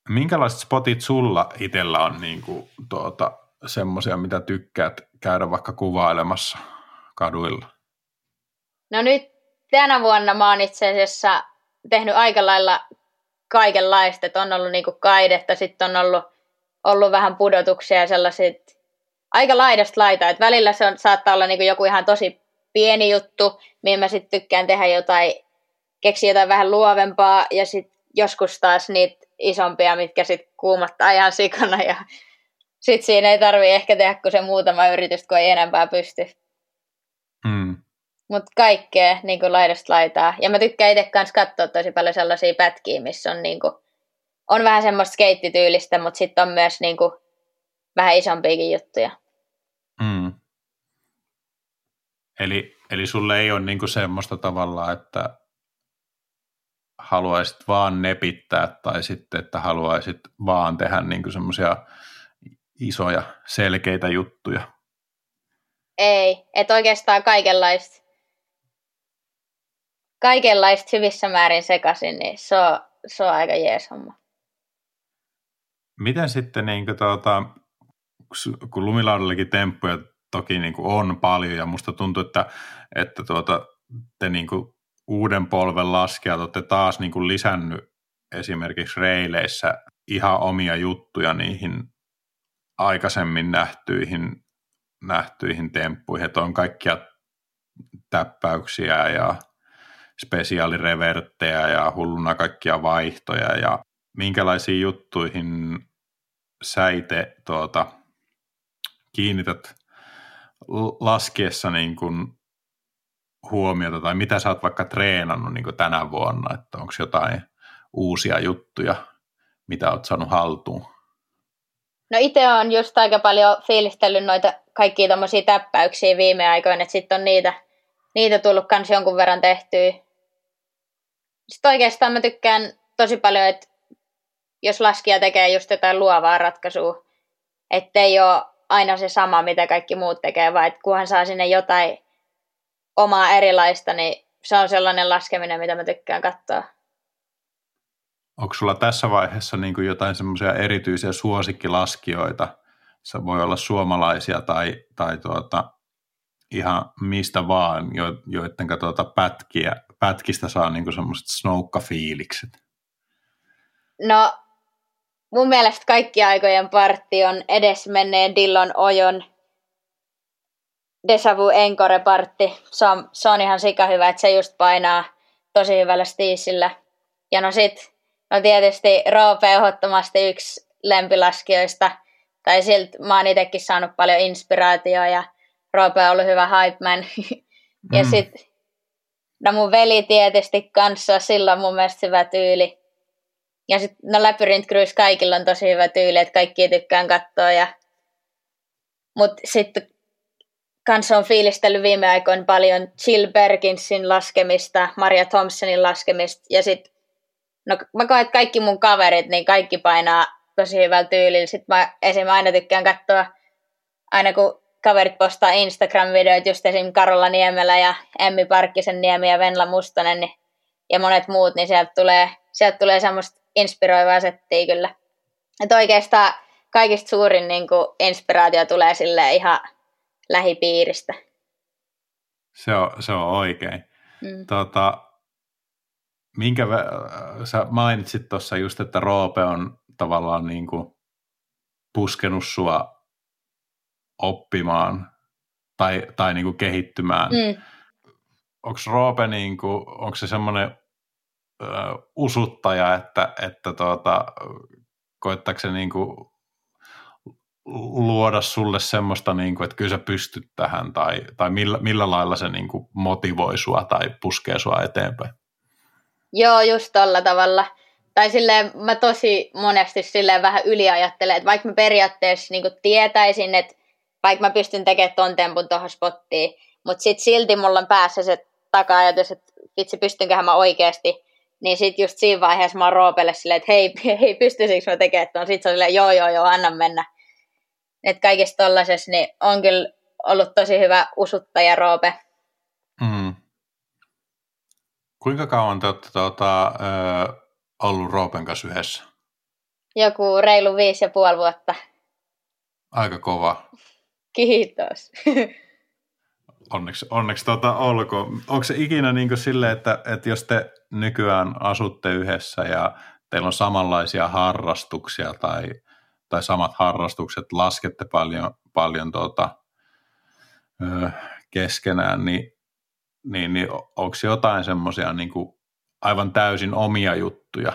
Minkälaiset spotit sulla itsellä on niin kuin, tuota, semmoisia, mitä tykkäät käydä vaikka kuvailemassa kaduilla? No nyt tänä vuonna mä oon itse asiassa tehnyt aika lailla kaikenlaista, että on ollut niinku kaidetta, sitten on ollut, ollut vähän pudotuksia ja sellaisia aika laidasta laita, että välillä se on, saattaa olla niinku joku ihan tosi pieni juttu, mihin mä sitten tykkään tehdä jotain, keksiä jotain vähän luovempaa ja sitten joskus taas niitä isompia, mitkä sitten kuumattaa ihan sikana ja sitten siinä ei tarvi ehkä tehdä kuin se muutama yritys, kun ei enempää pysty. Mutta kaikkea niin kuin laidasta laitaa. Ja mä tykkään itse kanssa katsoa tosi paljon sellaisia pätkiä, missä on, niin kuin, on vähän semmoista skeittityylistä, mutta sitten on myös niin kuin, vähän isompiakin juttuja. Mm. Eli, eli sulle ei ole niin kuin semmoista tavalla, että haluaisit vaan nepittää tai sitten, että haluaisit vaan tehdä niin semmoisia isoja, selkeitä juttuja. Ei, että oikeastaan kaikenlaista, kaikenlaista hyvissä määrin sekaisin, niin se on, se on aika jees homma. Miten sitten, niin kuin, tuota, kun lumilaudallakin temppuja toki niin kuin on paljon, ja musta tuntuu, että, että tuota, te niin kuin uuden polven laskijat olette taas niin kuin lisännyt esimerkiksi reileissä ihan omia juttuja niihin aikaisemmin nähtyihin, nähtyihin temppuihin, että on kaikkia täppäyksiä ja spesiaalireverttejä ja hulluna kaikkia vaihtoja ja minkälaisiin juttuihin sä itse tuota, kiinnität laskiessa niin kuin huomiota tai mitä sä oot vaikka treenannut niin kuin tänä vuonna, että onko jotain uusia juttuja, mitä oot saanut haltuun? No itse on just aika paljon fiilistellyt noita kaikkia tommosia täppäyksiä viime aikoina, että sitten on niitä, niitä tullut kans jonkun verran tehtyä. Sitten oikeastaan mä tykkään tosi paljon, että jos laskija tekee just jotain luovaa ratkaisua, ettei ole aina se sama, mitä kaikki muut tekee, vaan että kunhan saa sinne jotain omaa erilaista, niin se on sellainen laskeminen, mitä mä tykkään katsoa. Onko sulla tässä vaiheessa niin kuin jotain semmoisia erityisiä suosikkilaskijoita? Se voi olla suomalaisia tai, tai tuota, ihan mistä vaan, jo, joiden tuota pätkiä, pätkistä saa niin kuin semmoiset snoukkafiilikset. No, mun mielestä kaikki aikojen partti on edesmenneen Dillon Ojon Desavu Encore partti. Se on, se on ihan sika hyvä, että se just painaa tosi hyvällä stiisillä. Ja no sit No tietysti Roope ehdottomasti yksi lempilaskijoista. Tai siltä mä oon itsekin saanut paljon inspiraatioa ja Roope on ollut hyvä hype man. ja mm. sit, no mun veli tietysti kanssa, sillä on mun mielestä hyvä tyyli. Ja sitten no Labyrinth Cruise kaikilla on tosi hyvä tyyli, että kaikki tykkään katsoa. Ja... Mutta sitten kanssa on fiilistellyt viime aikoina paljon Jill Perkinsin laskemista, Maria Thompsonin laskemista ja sitten No mä koen, että kaikki mun kaverit, niin kaikki painaa tosi hyvällä tyylillä. Sitten mä esim. aina tykkään katsoa, aina kun kaverit postaa Instagram-videoita, just esim. Karola Niemelä ja Emmi Parkkisen Niemi ja Venla Mustonen niin, ja monet muut, niin sieltä tulee, sieltä tulee semmoista inspiroivaa settiä kyllä. Että oikeastaan kaikista suurin niin kuin, inspiraatio tulee sille ihan lähipiiristä. Se on, se on oikein. Mm. Tota, minkä sä mainitsit tuossa just, että Roope on tavallaan niin kuin puskenut sua oppimaan tai, tai niin kuin kehittymään. Mm. Onko Roope, niin kuin, onko se semmoinen usuttaja, että, että tuota, koettaako se niin kuin luoda sulle semmoista, niin kuin, että kyllä sä pystyt tähän, tai, tai millä, millä lailla se niin kuin motivoi sua tai puskee sua eteenpäin? Joo, just tolla tavalla. Tai silleen mä tosi monesti silleen vähän yliajattelen, että vaikka mä periaatteessa niin tietäisin, että vaikka mä pystyn tekemään ton tempun tuohon spottiin, mutta sitten silti mulla on päässä se taka-ajatus, että vitsi pystynköhän mä oikeasti, niin sitten just siinä vaiheessa mä oon Roopelle silleen, että hei, hei pystyisikö mä tekemään tuon, sitten se on silleen, joo joo joo, anna mennä. Että kaikissa tollasessa niin on kyllä ollut tosi hyvä usuttaja Roope. Mm. Kuinka kauan te olette tuota, ö, ollut Roopen kanssa yhdessä? Joku reilu viisi ja puoli vuotta. Aika kova. Kiitos. Onneksi, onneksi tuota, olkoon. Onko se ikinä niin silleen, että, että jos te nykyään asutte yhdessä ja teillä on samanlaisia harrastuksia tai, tai samat harrastukset, laskette paljon, paljon tuota, keskenään, niin, niin, niin onko jotain semmoisia niin aivan täysin omia juttuja,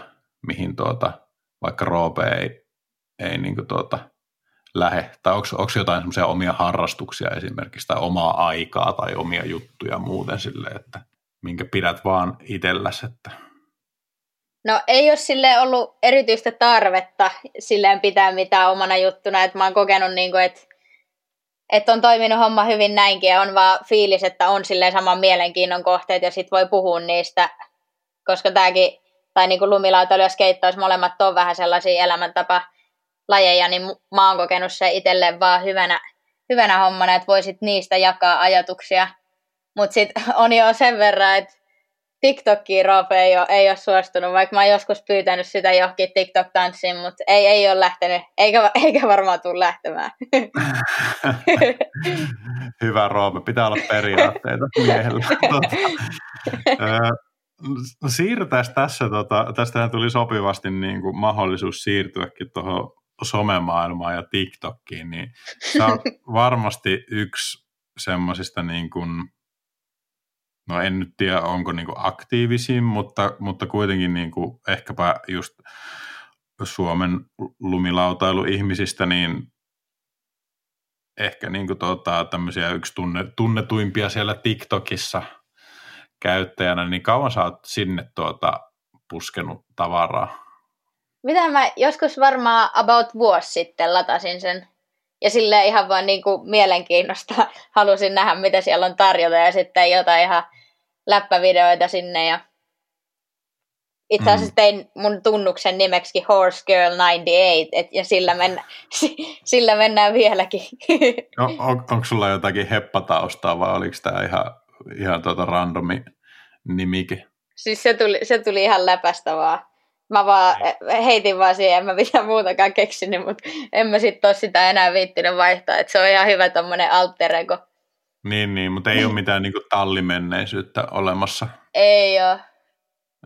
mihin tuota, vaikka Roope ei, ei niin kuin tuota, lähe? Tai onko jotain semmoisia omia harrastuksia esimerkiksi, tai omaa aikaa tai omia juttuja muuten sille, että minkä pidät vaan itselläsi? Että... No ei ole sille ollut erityistä tarvetta silleen pitää mitään omana juttuna, että mä oon kokenut niin kuin, että että on toiminut homma hyvin näinkin ja on vaan fiilis, että on silleen saman mielenkiinnon kohteet ja sit voi puhua niistä, koska tämäkin, tai niin kuin lumilautailu ja skeittaus, molemmat on vähän sellaisia elämäntapa lajeja, niin mä oon kokenut se itselleen vaan hyvänä, hyvänä hommana, että voisit niistä jakaa ajatuksia. Mutta sitten on jo sen verran, että TikTokkiin Roope ei ole, ei ole suostunut, vaikka mä oon joskus pyytänyt sitä johonkin TikTok-tanssiin, mutta ei, ei ole lähtenyt, eikä, eikä varmaan tule lähtemään. Hyvä Roope, pitää olla periaatteita miehellä. Tota, siirrytään tässä, tota, tästähän tuli sopivasti niin kuin mahdollisuus siirtyäkin tuohon somemaailmaan ja TikTokkiin, niin sä oot varmasti yksi semmoisista niin kuin, no en nyt tiedä onko niin kuin aktiivisin, mutta, mutta kuitenkin niin kuin ehkäpä just Suomen lumilautailuihmisistä, niin ehkä niin kuin tuota, tämmöisiä yksi tunne, tunnetuimpia siellä TikTokissa käyttäjänä, niin kauan sä oot sinne tuota, puskenut tavaraa? Mitä mä joskus varmaan about vuosi sitten latasin sen. Ja sille ihan vaan niin kuin mielenkiinnosta halusin nähdä, mitä siellä on tarjota ja sitten jotain ihan läppävideoita sinne. Ja itse asiassa mm. tein mun tunnuksen nimeksi Horse Girl 98 et, ja sillä, mennä, sillä mennään vieläkin. No, on, onko sulla jotakin heppataustaa vai oliko tämä ihan, ihan tuota randomi nimike? Siis se tuli, se tuli ihan läpästä vaan mä vaan heitin vaan siihen, en mä mitään muutakaan keksinyt, mutta en mä sitten ole sitä enää viittinyt vaihtaa. Et se on ihan hyvä tommonen alter ego. Niin, niin, mutta ei ole mitään niinku tallimenneisyyttä olemassa. Ei ole.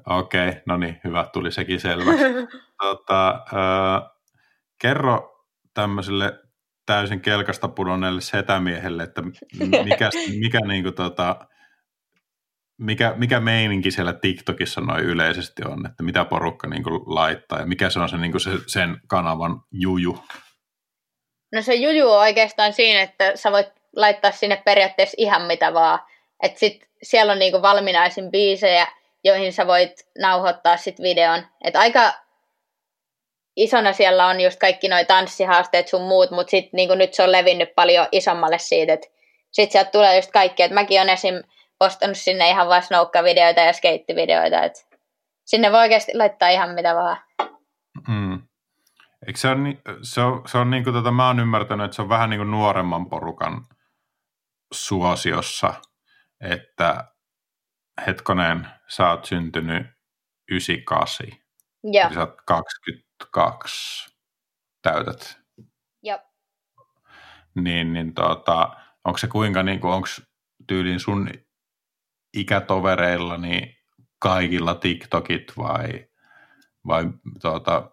Okei, okay, no niin, hyvä, tuli sekin selväksi. tota, äh, kerro tämmöiselle täysin kelkasta pudonneelle setämiehelle, että mikä, mikä niinku tota, mikä, mikä meininki siellä TikTokissa noin yleisesti on, että mitä porukka niin kuin laittaa ja mikä se on se, niin kuin se, sen kanavan juju? No se juju on oikeastaan siinä, että sä voit laittaa sinne periaatteessa ihan mitä vaan. Että sit siellä on niin kuin valminaisin biisejä, joihin sä voit nauhoittaa sit videon. Että aika isona siellä on just kaikki noi tanssihaasteet sun muut, mutta sit niin nyt se on levinnyt paljon isommalle siitä, että sit sieltä tulee just kaikki, että mäkin on esim postannut sinne ihan vain snoukkavideoita ja skeittivideoita, että sinne voi oikeasti laittaa ihan mitä vaan. Mm. Eikö se, on, se on, se on niin kuin tota, mä oon ymmärtänyt, että se on vähän niin kuin nuoremman porukan suosiossa, että hetkonen, sä oot syntynyt 98. Joo. Eli sä oot 22 täytät. Joo. Niin, niin tota, onko se kuinka, niin onko tyylin sun ikätovereilla niin kaikilla TikTokit vai, vai tuota,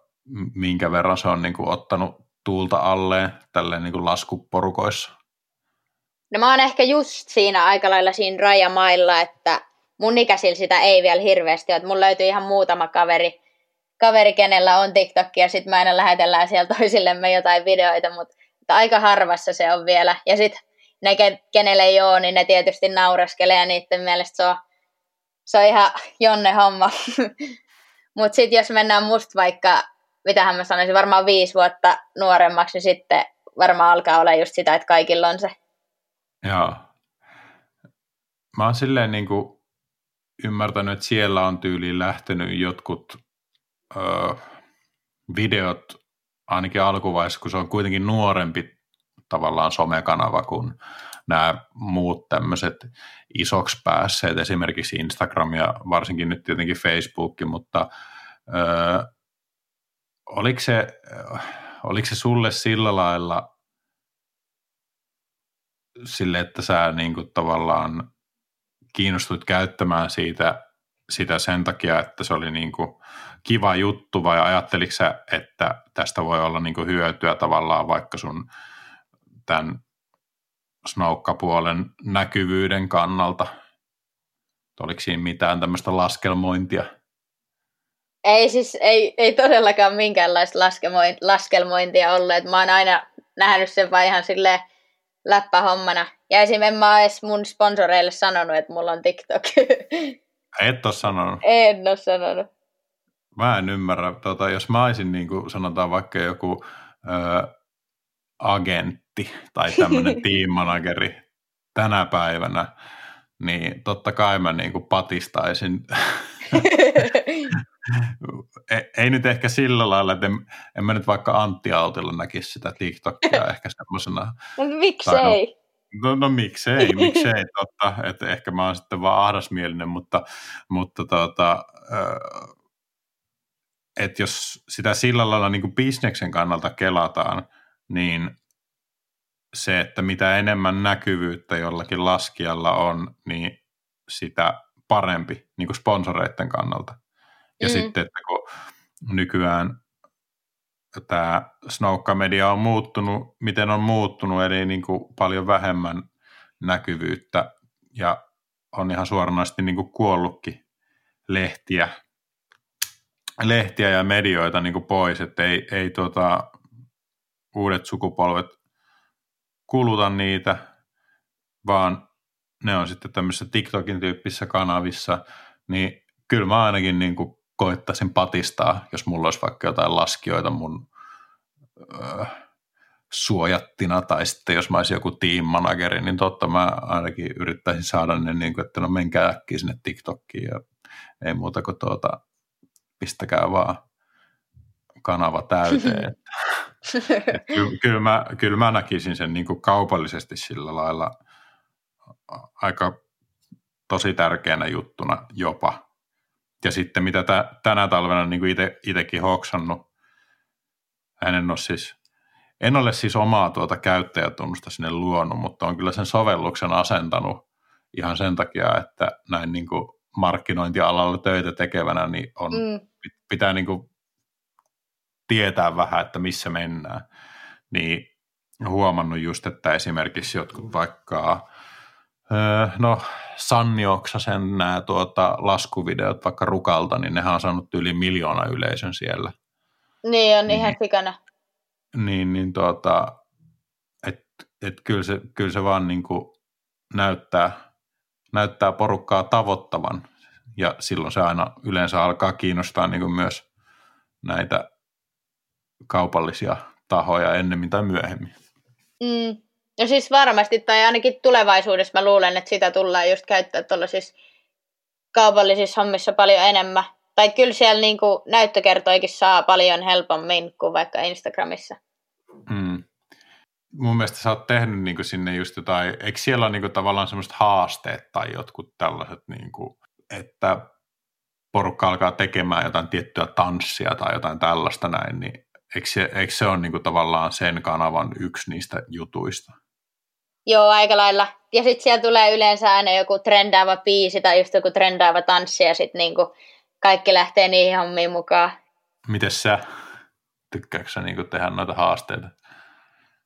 minkä verran se on niin kuin ottanut tuulta alle tälleen niin kuin laskuporukoissa? No mä oon ehkä just siinä aika lailla siinä rajamailla, että mun ikäisillä sitä ei vielä hirveästi ole. Mun löytyy ihan muutama kaveri, kaveri kenellä on TikTok ja sitten mä aina lähetellään siellä toisillemme jotain videoita, mutta aika harvassa se on vielä. Ja sitten ne, kenelle ei ole, niin ne tietysti nauraskelee ja niiden mielestä se on, se on ihan jonne homma. mutta sitten jos mennään musta vaikka, mitähän mä sanoisin, varmaan viisi vuotta nuoremmaksi, niin sitten varmaan alkaa olla just sitä, että kaikilla on se. Joo. Mä oon silleen niin kuin ymmärtänyt, että siellä on tyyliin lähtenyt jotkut ö, videot ainakin alkuvaiheessa, kun se on kuitenkin nuorempi tavallaan somekanava kuin nämä muut tämmöiset isoksi päässeet, esimerkiksi Instagram ja varsinkin nyt tietenkin Facebook, mutta ö, oliko, se, oliko se sulle sillä lailla sille, että sä niin kuin tavallaan kiinnostuit käyttämään siitä, sitä sen takia, että se oli niin kuin kiva juttu vai ajatteliko sä, että tästä voi olla niin kuin hyötyä tavallaan vaikka sun tämän snaukkapuolen näkyvyyden kannalta? Oliko siinä mitään tämmöistä laskelmointia? Ei siis, ei, ei todellakaan minkäänlaista laskelmointia ollut. Et mä oon aina nähnyt sen vaan ihan silleen läppähommana. Ja esimerkiksi mä oon edes mun sponsoreille sanonut, että mulla on TikTok. Et ole sanonut? En ole sanonut. Mä en ymmärrä. Tota, jos mä olisin, niin kuin sanotaan vaikka joku ö, agentti tai tämmöinen team manageri tänä päivänä, niin totta kai mä niin kuin patistaisin. ei, ei nyt ehkä sillä lailla, että en, en mä nyt vaikka Antti Autilla näkisi sitä TikTokia ehkä semmoisena. No miksei? No, no miksei, miksei, totta, että ehkä mä oon sitten vaan ahdasmielinen, mutta, mutta tota, että jos sitä sillä lailla niin kuin bisneksen kannalta kelataan, niin se, että mitä enemmän näkyvyyttä jollakin laskijalla on, niin sitä parempi niin kuin sponsoreiden kannalta. Ja mm. sitten, että kun nykyään tämä Snoukka-media on muuttunut, miten on muuttunut, eli niin kuin paljon vähemmän näkyvyyttä ja on ihan suoranaisesti niin kuin kuollutkin lehtiä, lehtiä ja medioita niin kuin pois, että ei, ei tuota, uudet sukupolvet kuluta niitä, vaan ne on sitten tämmöisissä TikTokin tyyppisissä kanavissa, niin kyllä mä ainakin niin kuin koittaisin patistaa, jos mulla olisi vaikka jotain laskijoita mun öö, suojattina, tai sitten jos mä olisin joku team manageri, niin totta mä ainakin yrittäisin saada ne, niin kuin, että no menkää äkkiä sinne TikTokkiin ja ei muuta kuin tuota, pistäkää vaan kanava täyteen. kyllä, kyllä, mä, kyllä mä näkisin sen niin kuin kaupallisesti sillä lailla aika tosi tärkeänä juttuna jopa. Ja sitten mitä tä, tänä talvena niin kuin itsekin hoksannut, en ole siis, en ole siis omaa tuota käyttäjätunnusta sinne luonut, mutta on kyllä sen sovelluksen asentanut ihan sen takia, että näin niin kuin markkinointialalla töitä tekevänä, niin on, mm. pitää niin kuin tietää vähän, että missä mennään. Niin huomannut just, että esimerkiksi jotkut vaikka no Sanni Oksasen nämä tuota, laskuvideot vaikka Rukalta, niin nehän on saanut yli miljoona yleisön siellä. Niin on niin, ihan sikana. Niin, niin tuota, että et kyllä, se, kyllä se vaan niin kuin näyttää, näyttää porukkaa tavoittavan ja silloin se aina yleensä alkaa kiinnostaa niin kuin myös näitä kaupallisia tahoja ennemmin tai myöhemmin. Mm. No siis varmasti, tai ainakin tulevaisuudessa mä luulen, että sitä tullaan just käyttää tuollaisissa kaupallisissa hommissa paljon enemmän. Tai kyllä siellä niin kuin näyttökertoikin saa paljon helpommin kuin vaikka Instagramissa. Mm. Mun mielestä sä oot tehnyt niin kuin sinne just jotain, eikö siellä ole niin kuin tavallaan semmoiset haasteet tai jotkut tällaiset, niin kuin, että porukka alkaa tekemään jotain tiettyä tanssia tai jotain tällaista näin, niin eikö se, eikö se ole niin kuin tavallaan sen kanavan yksi niistä jutuista? Joo, aika lailla. Ja sitten siellä tulee yleensä aina joku trendaava biisi tai just joku trendaava tanssi ja sitten niinku kaikki lähtee niihin hommiin mukaan. Miten sä? Tykkääkö sä niinku tehdä noita haasteita?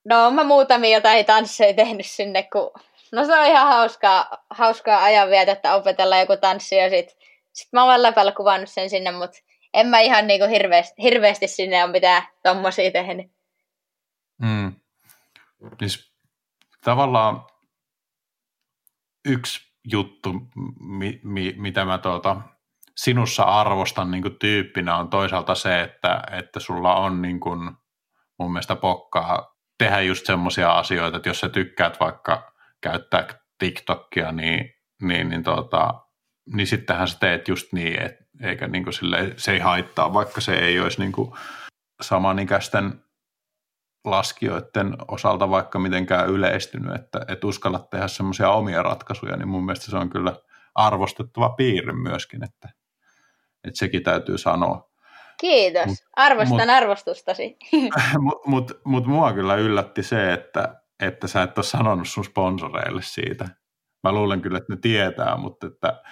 No mä muutamia jotain tansseja tehnyt sinne, kun... No se on ihan hauskaa, hauskaa ajanvietettä opetella joku tanssi ja sit, sit mä oon läpällä kuvannut sen sinne, mutta en mä ihan niinku hirveästi, hirveästi sinne on mitään tommosia tehnyt. Mm. Siis tavallaan yksi juttu, mi, mi, mitä mä tuota, sinussa arvostan niin kuin tyyppinä on toisaalta se, että, että sulla on niin kuin, mun mielestä pokkaa tehdä just semmoisia asioita, että jos sä tykkäät vaikka käyttää TikTokia, niin, niin, niin, tuota, niin sittenhän sä teet just niin, et, eikä niin kuin sille, se ei haittaa, vaikka se ei olisi niin kuin samanikäisten laskijoiden osalta vaikka mitenkään yleistynyt, että et uskalla tehdä semmoisia omia ratkaisuja, niin mun mielestä se on kyllä arvostettava piirre myöskin, että, että sekin täytyy sanoa. Kiitos, mut, arvostan mut, arvostustasi. Mutta mut, mut mua kyllä yllätti se, että, että sä et ole sanonut sun sponsoreille siitä. Mä luulen kyllä, että ne tietää, mutta että,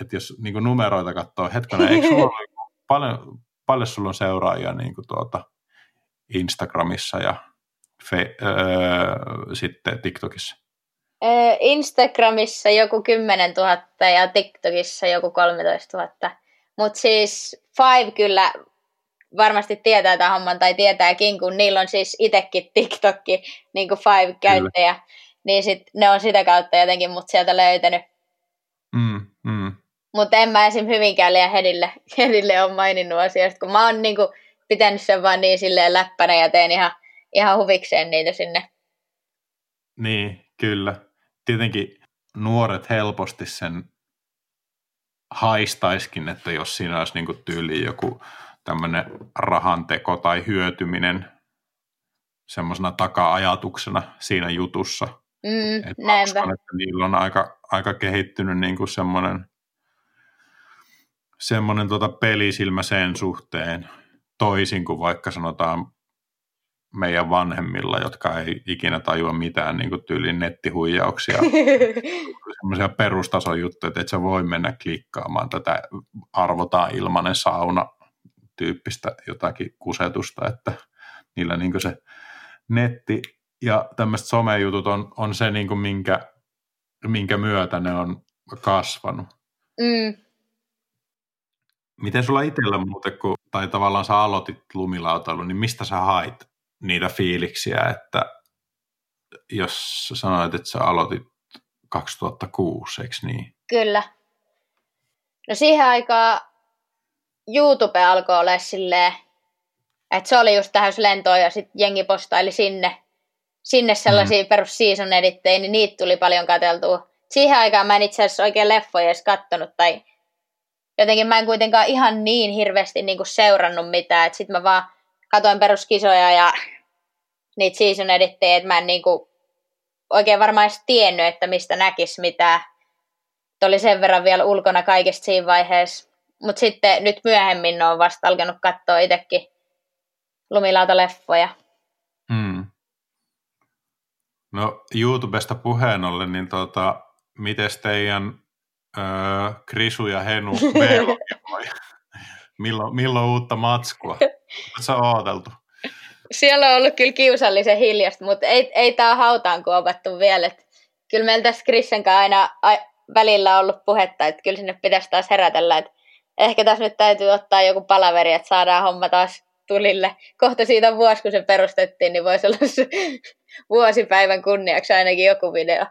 että jos niin numeroita katsoo, hetkinen, eikö sulla ole paljon, paljon sulla on seuraajia niin tuota, Instagramissa ja fe, öö, sitten TikTokissa? Instagramissa joku 10 000 ja TikTokissa joku 13 000. Mutta siis Five kyllä varmasti tietää tämän homman tai tietääkin, kun niillä on siis itsekin TikTokki, niin kuin Five-käyttäjä. Kyllä. Niin sit ne on sitä kautta jotenkin mut sieltä löytänyt. Mutta en mä esim. Hyvinkäälle ja Hedille, Hedille on maininnut asiasta, kun mä oon niinku pitänyt sen vaan niin silleen läppänä ja teen ihan, ihan huvikseen niitä sinne. Niin, kyllä. Tietenkin nuoret helposti sen haistaiskin, että jos siinä olisi niin tyyli joku tämmöinen rahanteko tai hyötyminen semmoisena taka-ajatuksena siinä jutussa. Mm, että näinpä. Uskon, että niillä on aika, aika kehittynyt niin kuin semmoinen, semmoinen tuota pelisilmä sen suhteen, toisin kuin vaikka sanotaan meidän vanhemmilla, jotka ei ikinä tajua mitään niin kuin tyylin nettihuijauksia, semmoisia perustason juttuja, että et sä voi mennä klikkaamaan tätä arvotaan ilmanen sauna tyyppistä jotakin kusetusta, että niillä niin kuin se netti ja tämmöiset somejutut on, on se, niin kuin minkä, minkä myötä ne on kasvanut. Mm. Miten sulla itsellä muuten, kun, tai tavallaan sä aloitit lumilautailu, niin mistä sä hait niitä fiiliksiä, että jos sä sanoit, että sä aloitit 2006, eikö niin? Kyllä. No siihen aikaan YouTube alkoi olla silleen, että se oli just tähän lentoa ja sitten jengi postaili sinne, sinne sellaisia mm. perus season edittejä, niin niitä tuli paljon katseltua. Siihen aikaan mä en itse asiassa oikein leffoja edes kattonut tai jotenkin mä en kuitenkaan ihan niin hirveästi niin kuin seurannut mitään, että sitten mä vaan katoin peruskisoja ja niitä season edittejä, että mä en niin kuin oikein varmaan edes tiennyt, että mistä näkis mitään. Et oli sen verran vielä ulkona kaikesta siinä vaiheessa. Mutta sitten nyt myöhemmin on vasta alkanut katsoa itsekin lumilautaleffoja. Hmm. No YouTubesta puheen ollen, niin tota, miten teidän öö, Krisu ja Henu milloin, milloin uutta matskua? Oletko odoteltu? Siellä on ollut kyllä kiusallisen hiljasta, mutta ei, ei tämä hautaan kuopattu vielä. Et kyllä meillä tässä Krisen kanssa aina a, välillä on ollut puhetta, että kyllä sinne pitäisi taas herätellä. Et ehkä tässä nyt täytyy ottaa joku palaveri, että saadaan homma taas tulille. Kohta siitä on vuosi, kun se perustettiin, niin voisi olla vuosipäivän kunniaksi ainakin joku video.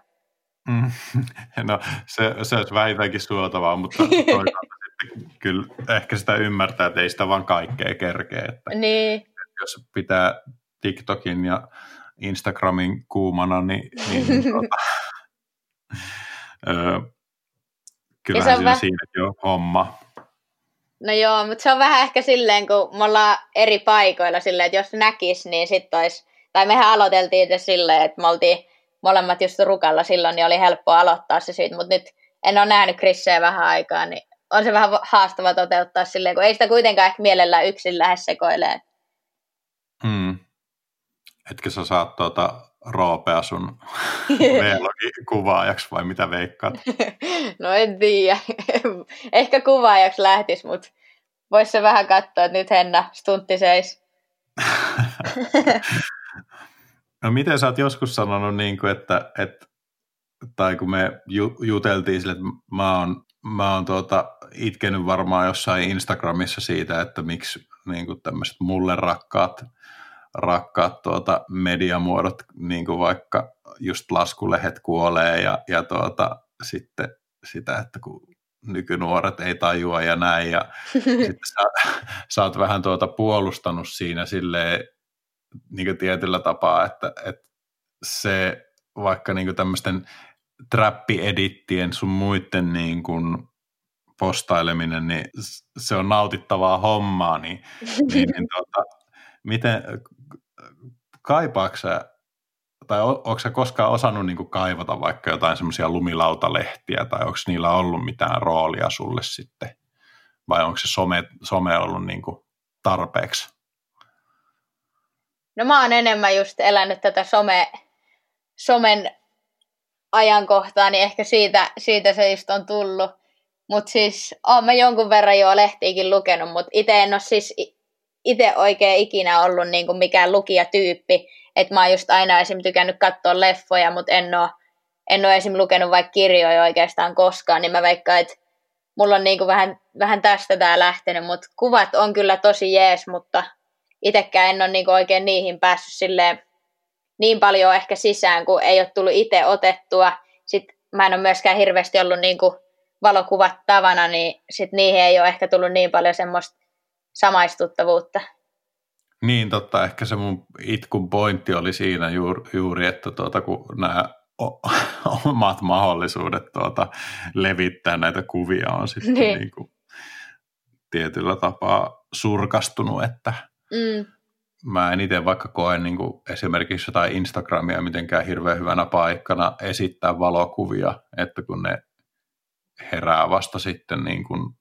Mm, no se, se olisi vähintäänkin suotavaa, mutta kyllä ehkä sitä ymmärtää, että ei sitä vaan kaikkea kerkeä. Että niin. Jos pitää TikTokin ja Instagramin kuumana, niin, niin, niin tuota, öö, kyllähän siinä, väh... siinäkin on homma. No joo, mutta se on vähän ehkä silleen, kun me ollaan eri paikoilla silleen, että jos näkis, niin sitten olisi, tai mehän aloiteltiin itse silleen, että me oltiin molemmat just rukalla silloin, niin oli helppo aloittaa se siitä, mutta nyt en ole nähnyt Krisseä vähän aikaa, niin on se vähän haastava toteuttaa silleen, kun ei sitä kuitenkaan ehkä mielellään yksin lähde sekoilemaan. Mm. Etkö sä saat tuota roopea sun V-logi-kuvaajaksi vai mitä veikkaat? no en tiedä. Ehkä kuvaajaksi lähtis, mutta vois se vähän katsoa, että nyt Henna stuntti seis. No miten sä oot joskus sanonut, niin kuin, että, että tai kun me ju, juteltiin sille, että mä oon, mä oon tuota, itkenyt varmaan jossain Instagramissa siitä, että miksi niin kuin tämmöiset mulle rakkaat, rakkaat tuota, mediamuodot, niin kuin vaikka just laskulehet kuolee ja, ja tuota, sitten sitä, että kun nykynuoret ei tajua ja näin. Ja sitten sä, sä oot vähän tuota puolustanut siinä silleen, niin tietyllä tapaa, että, että se vaikka niin tämmöisten trappi-edittien sun muiden niin kuin postaileminen, niin se on nautittavaa hommaa, niin, niin, niin tota, miten, kaipaako tai onko sä koskaan osannut niin kuin kaivata vaikka jotain semmoisia lumilautalehtiä, tai onko niillä ollut mitään roolia sulle sitten, vai onko se some, some ollut niin kuin tarpeeksi? No mä oon enemmän just elänyt tätä some, somen ajankohtaa, niin ehkä siitä, siitä se just on tullut. Mutta siis oon mä jonkun verran jo lehtiikin lukenut, mutta itse en ole siis itse oikein ikinä ollut niinku mikään lukijatyyppi. Että mä oon just aina esim. tykännyt katsoa leffoja, mutta en oo, en oo esim. lukenut vaikka kirjoja oikeastaan koskaan, niin mä veikkaan, että mulla on niinku vähän, vähän tästä tää lähtenyt, mutta kuvat on kyllä tosi jees, mutta itsekään en ole niinku oikein niihin päässyt silleen niin paljon ehkä sisään, kun ei ole tullut itse otettua. Sitten mä en ole myöskään hirveästi ollut niin kuin valokuvat tavana, niin sit niihin ei ole ehkä tullut niin paljon semmoista samaistuttavuutta. Niin totta, ehkä se mun itkun pointti oli siinä juuri, juuri että tuota, kun nämä omat mahdollisuudet tuota, levittää näitä kuvia on sitten niin. Niin kuin tietyllä tapaa surkastunut, että mm mä en itse vaikka koe niin kuin esimerkiksi jotain Instagramia mitenkään hirveän hyvänä paikkana esittää valokuvia, että kun ne herää vasta sitten niin kuin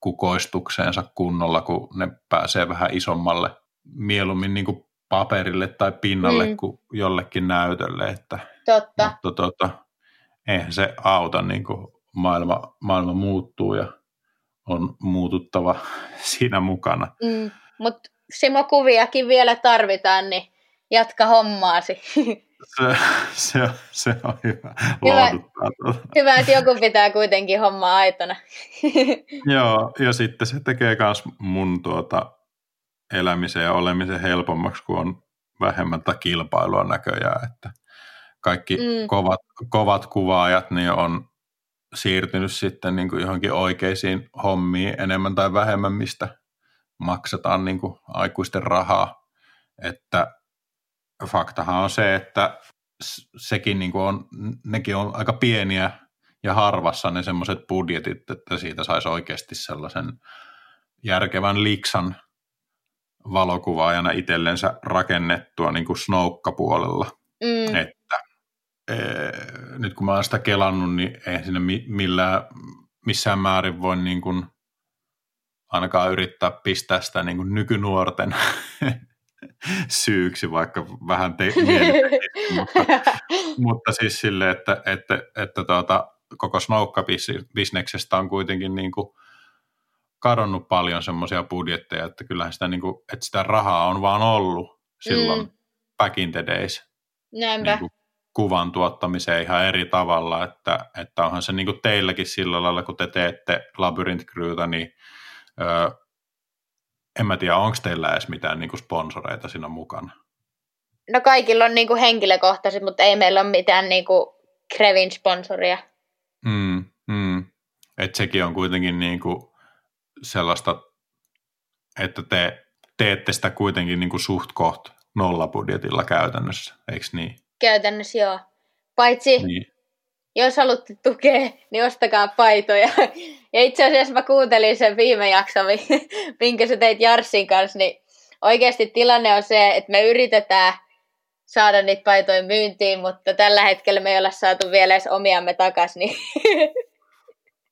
kukoistukseensa kunnolla, kun ne pääsee vähän isommalle, mieluummin niin kuin paperille tai pinnalle mm. kuin jollekin näytölle. Että, Totta. Mutta tota, eihän se auta, niin kuin maailma, maailma muuttuu ja on muututtava siinä mukana. Mm. Mutta Simo kuviakin vielä tarvitaan, niin jatka hommaasi. Se, se, se on hyvä. Hyvä, tuota. hyvä, että joku pitää kuitenkin hommaa aitona. Joo, ja sitten se tekee myös mun tuota elämisen ja olemisen helpommaksi, kun on vähemmän kilpailua näköjään, että kaikki mm. kovat, kovat kuvaajat niin on siirtynyt sitten niin kuin johonkin oikeisiin hommiin enemmän tai vähemmän, mistä maksetaan niin kuin aikuisten rahaa, että faktahan on se, että sekin niin kuin on, nekin on aika pieniä ja harvassa ne semmoiset budjetit, että siitä saisi oikeasti sellaisen järkevän liksan valokuvaajana itsellensä rakennettua niin kuin Snoukka-puolella. Mm. Että e, nyt kun mä oon sitä kelannut, niin ei sinne millään, missään määrin voi niin kuin ainakaan yrittää pistää sitä niin kuin nykynuorten syyksi, vaikka vähän te- mutta, mutta siis sille, että, että, että tuota, koko Snoukka-bisneksestä on kuitenkin niin kuin kadonnut paljon semmoisia budjetteja, että kyllähän sitä, niin kuin, että sitä rahaa on vaan ollut silloin mm. back in the days. Niin kuin kuvan tuottamiseen ihan eri tavalla, että, että onhan se niin kuin teilläkin sillä lailla, kun te teette Labyrinth Crewta, niin Öö, en mä tiedä, onko teillä edes mitään niin kuin sponsoreita siinä mukana? No kaikilla on niin kuin henkilökohtaiset, mutta ei meillä ole mitään niin kuin Krevin sponsoria. Mm, mm. Et sekin on kuitenkin niin kuin sellaista, että te teette sitä kuitenkin niin kuin suht koht nollabudjetilla käytännössä, eikö niin? Käytännössä joo. Paitsi niin jos haluatte tukea, niin ostakaa paitoja. Ja itse asiassa mä kuuntelin sen viime jakson, minkä sä teit Jarsin kanssa, niin oikeasti tilanne on se, että me yritetään saada niitä paitoja myyntiin, mutta tällä hetkellä me ei olla saatu vielä edes omiamme takaisin. Niin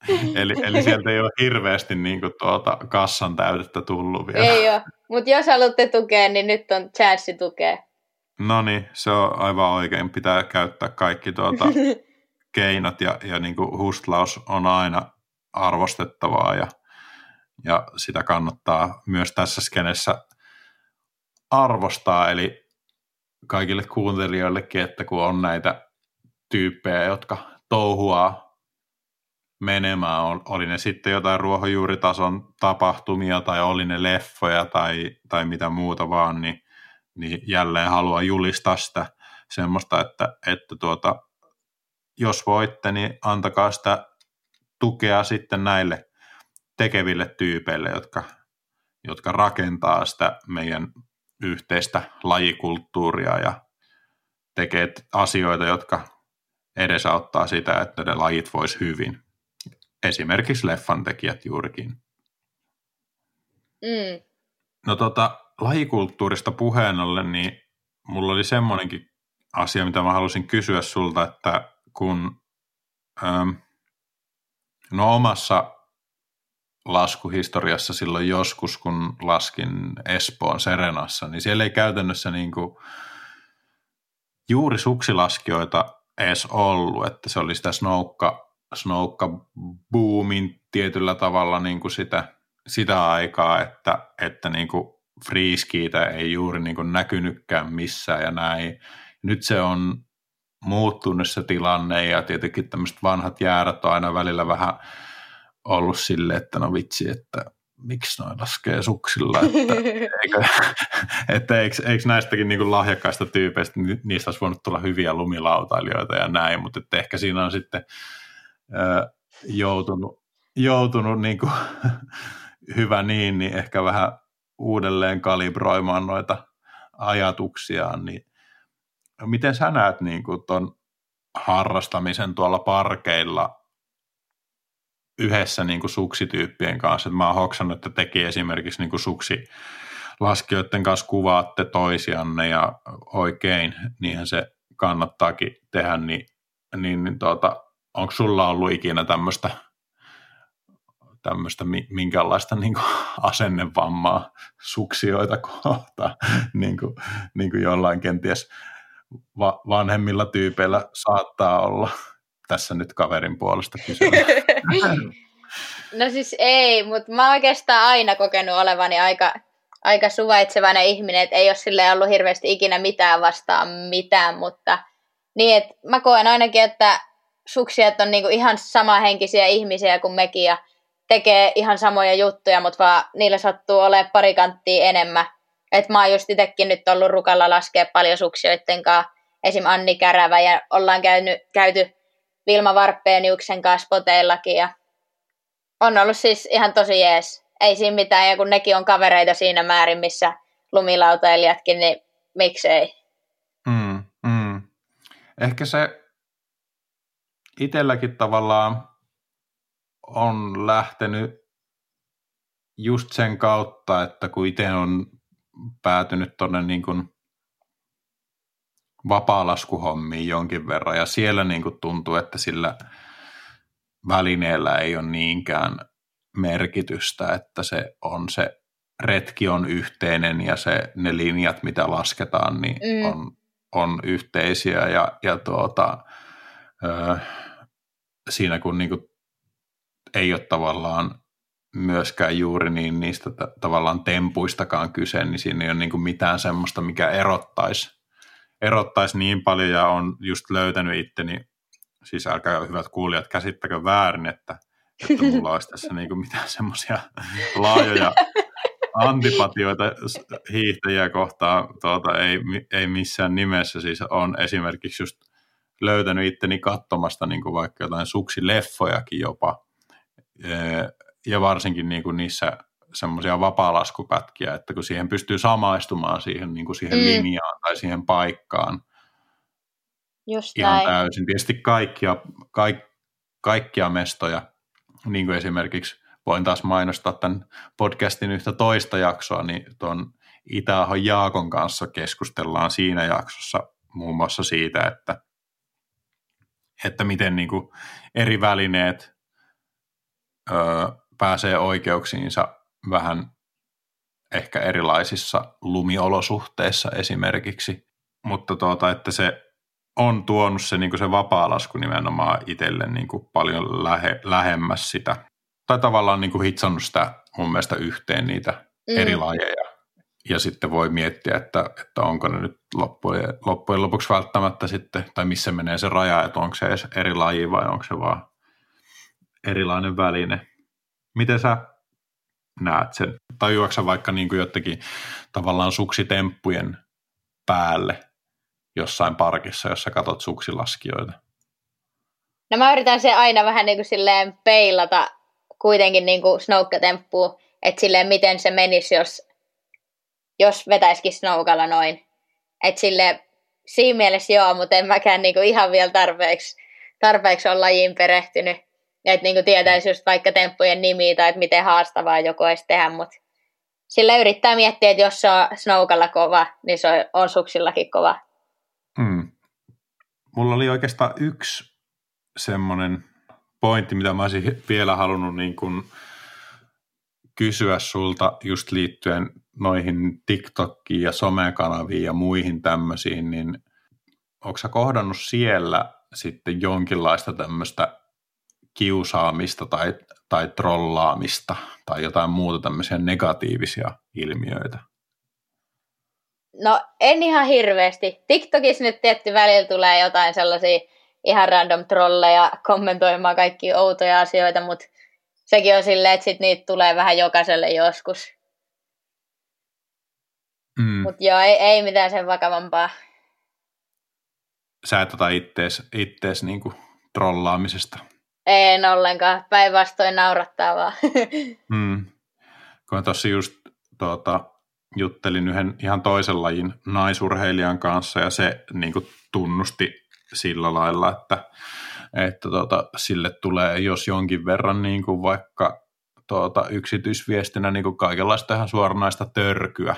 eli, eli sieltä ei ole hirveästi niin kuin tuota kassan täytettä tullut vielä. Ei ole, mutta jos haluatte tukea, niin nyt on chanssi tukea. No niin, se on aivan oikein. Pitää käyttää kaikki tuota keinot ja, ja niin kuin hustlaus on aina arvostettavaa ja, ja sitä kannattaa myös tässä skenessä arvostaa. Eli kaikille kuuntelijoillekin, että kun on näitä tyyppejä, jotka touhuaa menemään, oli ne sitten jotain ruohonjuuritason tapahtumia tai oli ne leffoja tai, tai mitä muuta vaan, niin, niin jälleen haluan julistaa sitä semmoista, että, että tuota, jos voitte, niin antakaa sitä tukea sitten näille tekeville tyypeille, jotka, jotka rakentaa sitä meidän yhteistä lajikulttuuria ja tekee asioita, jotka edesauttaa sitä, että ne lajit vois hyvin. Esimerkiksi leffan tekijät juurikin. Mm. No tota, lajikulttuurista puheen ollen, niin mulla oli semmoinenkin asia, mitä mä halusin kysyä sulta, että kun ähm, no omassa laskuhistoriassa silloin joskus, kun laskin Espoon Serenassa, niin siellä ei käytännössä niin kuin juuri suksilaskijoita edes ollut, että se oli sitä snoukka, snoukka boomin tietyllä tavalla niin kuin sitä, sitä aikaa, että, että niin kuin friiskiitä ei juuri niin kuin näkynytkään missään ja näin. Nyt se on muuttunut se tilanne ja tietenkin tämmöiset vanhat jäärät on aina välillä vähän ollut sille, että no vitsi, että miksi noin laskee suksilla, että, eikö, että eikö, eikö näistäkin niin kuin lahjakkaista tyypeistä, niistä olisi voinut tulla hyviä lumilautailijoita ja näin, mutta että ehkä siinä on sitten ö, joutunut, joutunut niin kuin, hyvä niin, niin ehkä vähän uudelleen kalibroimaan noita ajatuksiaan, niin miten sä näet niin kuin harrastamisen tuolla parkeilla yhdessä niin kuin suksityyppien kanssa. Mä oon hoksannut, että teki esimerkiksi niin kuin suksi laskijoiden kanssa kuvaatte toisianne ja oikein, niinhän se kannattaakin tehdä, niin, niin, niin tuota, onko sulla ollut ikinä tämmöistä tämmöistä minkäänlaista niin kuin asennevammaa suksioita kohtaan, niin kuin, niin kuin jollain kenties va- vanhemmilla tyypeillä saattaa olla tässä nyt kaverin puolesta kysyä. no siis ei, mutta mä oon oikeastaan aina kokenut olevani aika, aika suvaitsevainen ihminen, että ei ole sille ollut hirveästi ikinä mitään vastaan mitään, mutta niin, että mä koen ainakin, että suksijat on niinku ihan samahenkisiä ihmisiä kuin mekin ja tekee ihan samoja juttuja, mutta vaan niillä sattuu olemaan pari kanttia enemmän. Et mä oon just itekin nyt ollut rukalla laskea paljon suksioiden kanssa, esim. Anni Kärävä, ja ollaan käynyt, käyty Vilma Varppeeniuksen kanssa spoteillakin, ja on ollut siis ihan tosi jees. Ei siinä mitään, ja kun nekin on kavereita siinä määrin, missä lumilautailijatkin, niin miksei. Mm, mm. Ehkä se itselläkin tavallaan on lähtenyt just sen kautta, että kun itse on päätynyt tuonne niin kuin vapaalaskuhommiin jonkin verran ja siellä niin kuin tuntuu, että sillä välineellä ei ole niinkään merkitystä, että se on se retki on yhteinen ja se, ne linjat, mitä lasketaan, niin mm. on, on yhteisiä ja, ja tuota, ö, siinä kun niin kuin ei ole tavallaan myöskään juuri niin niistä t- tavallaan tempuistakaan kyse, niin siinä ei ole niin kuin mitään semmoista, mikä erottaisi, erottaisi niin paljon. Ja on just löytänyt itteni, siis älkää hyvät kuulijat käsittäkö väärin, että, että mulla olisi tässä niin kuin mitään semmoisia laajoja antipatioita hiihtäjiä kohtaan. Tuota, ei, ei missään nimessä. Siis on esimerkiksi just löytänyt itteni katsomasta niin kuin vaikka jotain suksileffojakin jopa, ja varsinkin niin kuin niissä semmoisia vapaalaskupätkiä, että kun siihen pystyy samaistumaan siihen, niin kuin siihen mm. linjaan tai siihen paikkaan Just ihan näin. täysin. Tietysti kaikkia, kaik, kaikkia mestoja, niin kuin esimerkiksi voin taas mainostaa tämän podcastin yhtä toista jaksoa, niin tuon Itäahon Jaakon kanssa keskustellaan siinä jaksossa muun muassa siitä, että, että miten niin kuin eri välineet ö, pääsee oikeuksiinsa vähän ehkä erilaisissa lumiolosuhteissa esimerkiksi, mutta tuota, että se on tuonut se, niin se vapaa-lasku nimenomaan itselle niin paljon lähe, lähemmäs sitä. Tai tavallaan niin hitsannut sitä mun mielestä yhteen niitä mm. eri lajeja. Ja sitten voi miettiä, että, että onko ne nyt loppujen, loppujen lopuksi välttämättä sitten, tai missä menee se raja, että onko se edes eri laji vai onko se vaan erilainen väline. Miten sä näet sen? Tajuatko vaikka niin kuin jotenkin tavallaan suksitemppujen päälle jossain parkissa, jossa katot suksilaskijoita? No mä yritän se aina vähän niin kuin silleen peilata kuitenkin niin kuin snoukkatemppua, että silleen miten se menisi, jos, jos vetäisikin snoukalla noin. Että sille siinä mielessä joo, mutta en mäkään niin kuin ihan vielä tarpeeksi, tarpeeksi ole lajiin perehtynyt. Että niin tietäisi just vaikka temppujen nimiä tai että miten haastavaa joku olisi tehdä, mutta sillä yrittää miettiä, että jos se on snoukalla kova, niin se on, suksillakin kova. Hmm. Mulla oli oikeastaan yksi semmoinen pointti, mitä mä olisin vielä halunnut niin kuin kysyä sulta just liittyen noihin TikTokiin ja somekanaviin ja muihin tämmöisiin, niin onko sä kohdannut siellä sitten jonkinlaista tämmöistä kiusaamista tai, tai trollaamista tai jotain muuta tämmöisiä negatiivisia ilmiöitä? No en ihan hirveästi. TikTokissa nyt tietty välillä tulee jotain sellaisia ihan random trolleja kommentoimaan kaikki outoja asioita, mutta sekin on silleen, että sit niitä tulee vähän jokaiselle joskus. Mm. Mutta joo, ei, ei mitään sen vakavampaa. Sä et ota ittees, ittees niinku trollaamisesta. En ollenkaan, päinvastoin naurattaa vaan. mm. Kun tuossa just tuota, juttelin yhden ihan toisen lajin naisurheilijan kanssa ja se niin kuin tunnusti sillä lailla, että, että tuota, sille tulee jos jonkin verran niin kuin vaikka tuota, yksityisviestinä niin kuin kaikenlaista ihan suoranaista törkyä.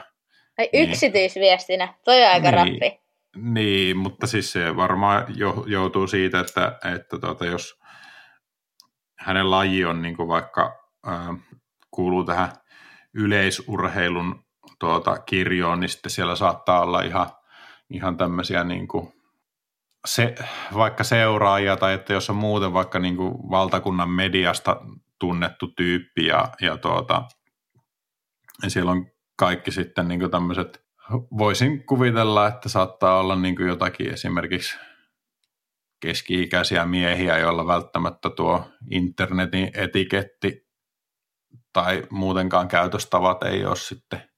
Ai niin, yksityisviestinä? Toi on aika niin, rappi. Niin, mutta siis se varmaan jo, joutuu siitä, että, että tuota, jos hänen laji on niin kuin vaikka äh, kuuluu tähän yleisurheilun tuota, kirjoon, niin sitten siellä saattaa olla ihan, ihan tämmöisiä niin kuin se, vaikka seuraajia tai että jos on muuten vaikka niin kuin valtakunnan mediasta tunnettu tyyppi ja, ja, tuota, ja siellä on kaikki sitten niin tämmöiset, voisin kuvitella, että saattaa olla niin kuin jotakin esimerkiksi keski-ikäisiä miehiä, joilla välttämättä tuo internetin etiketti tai muutenkaan käytöstavat ei ole sitten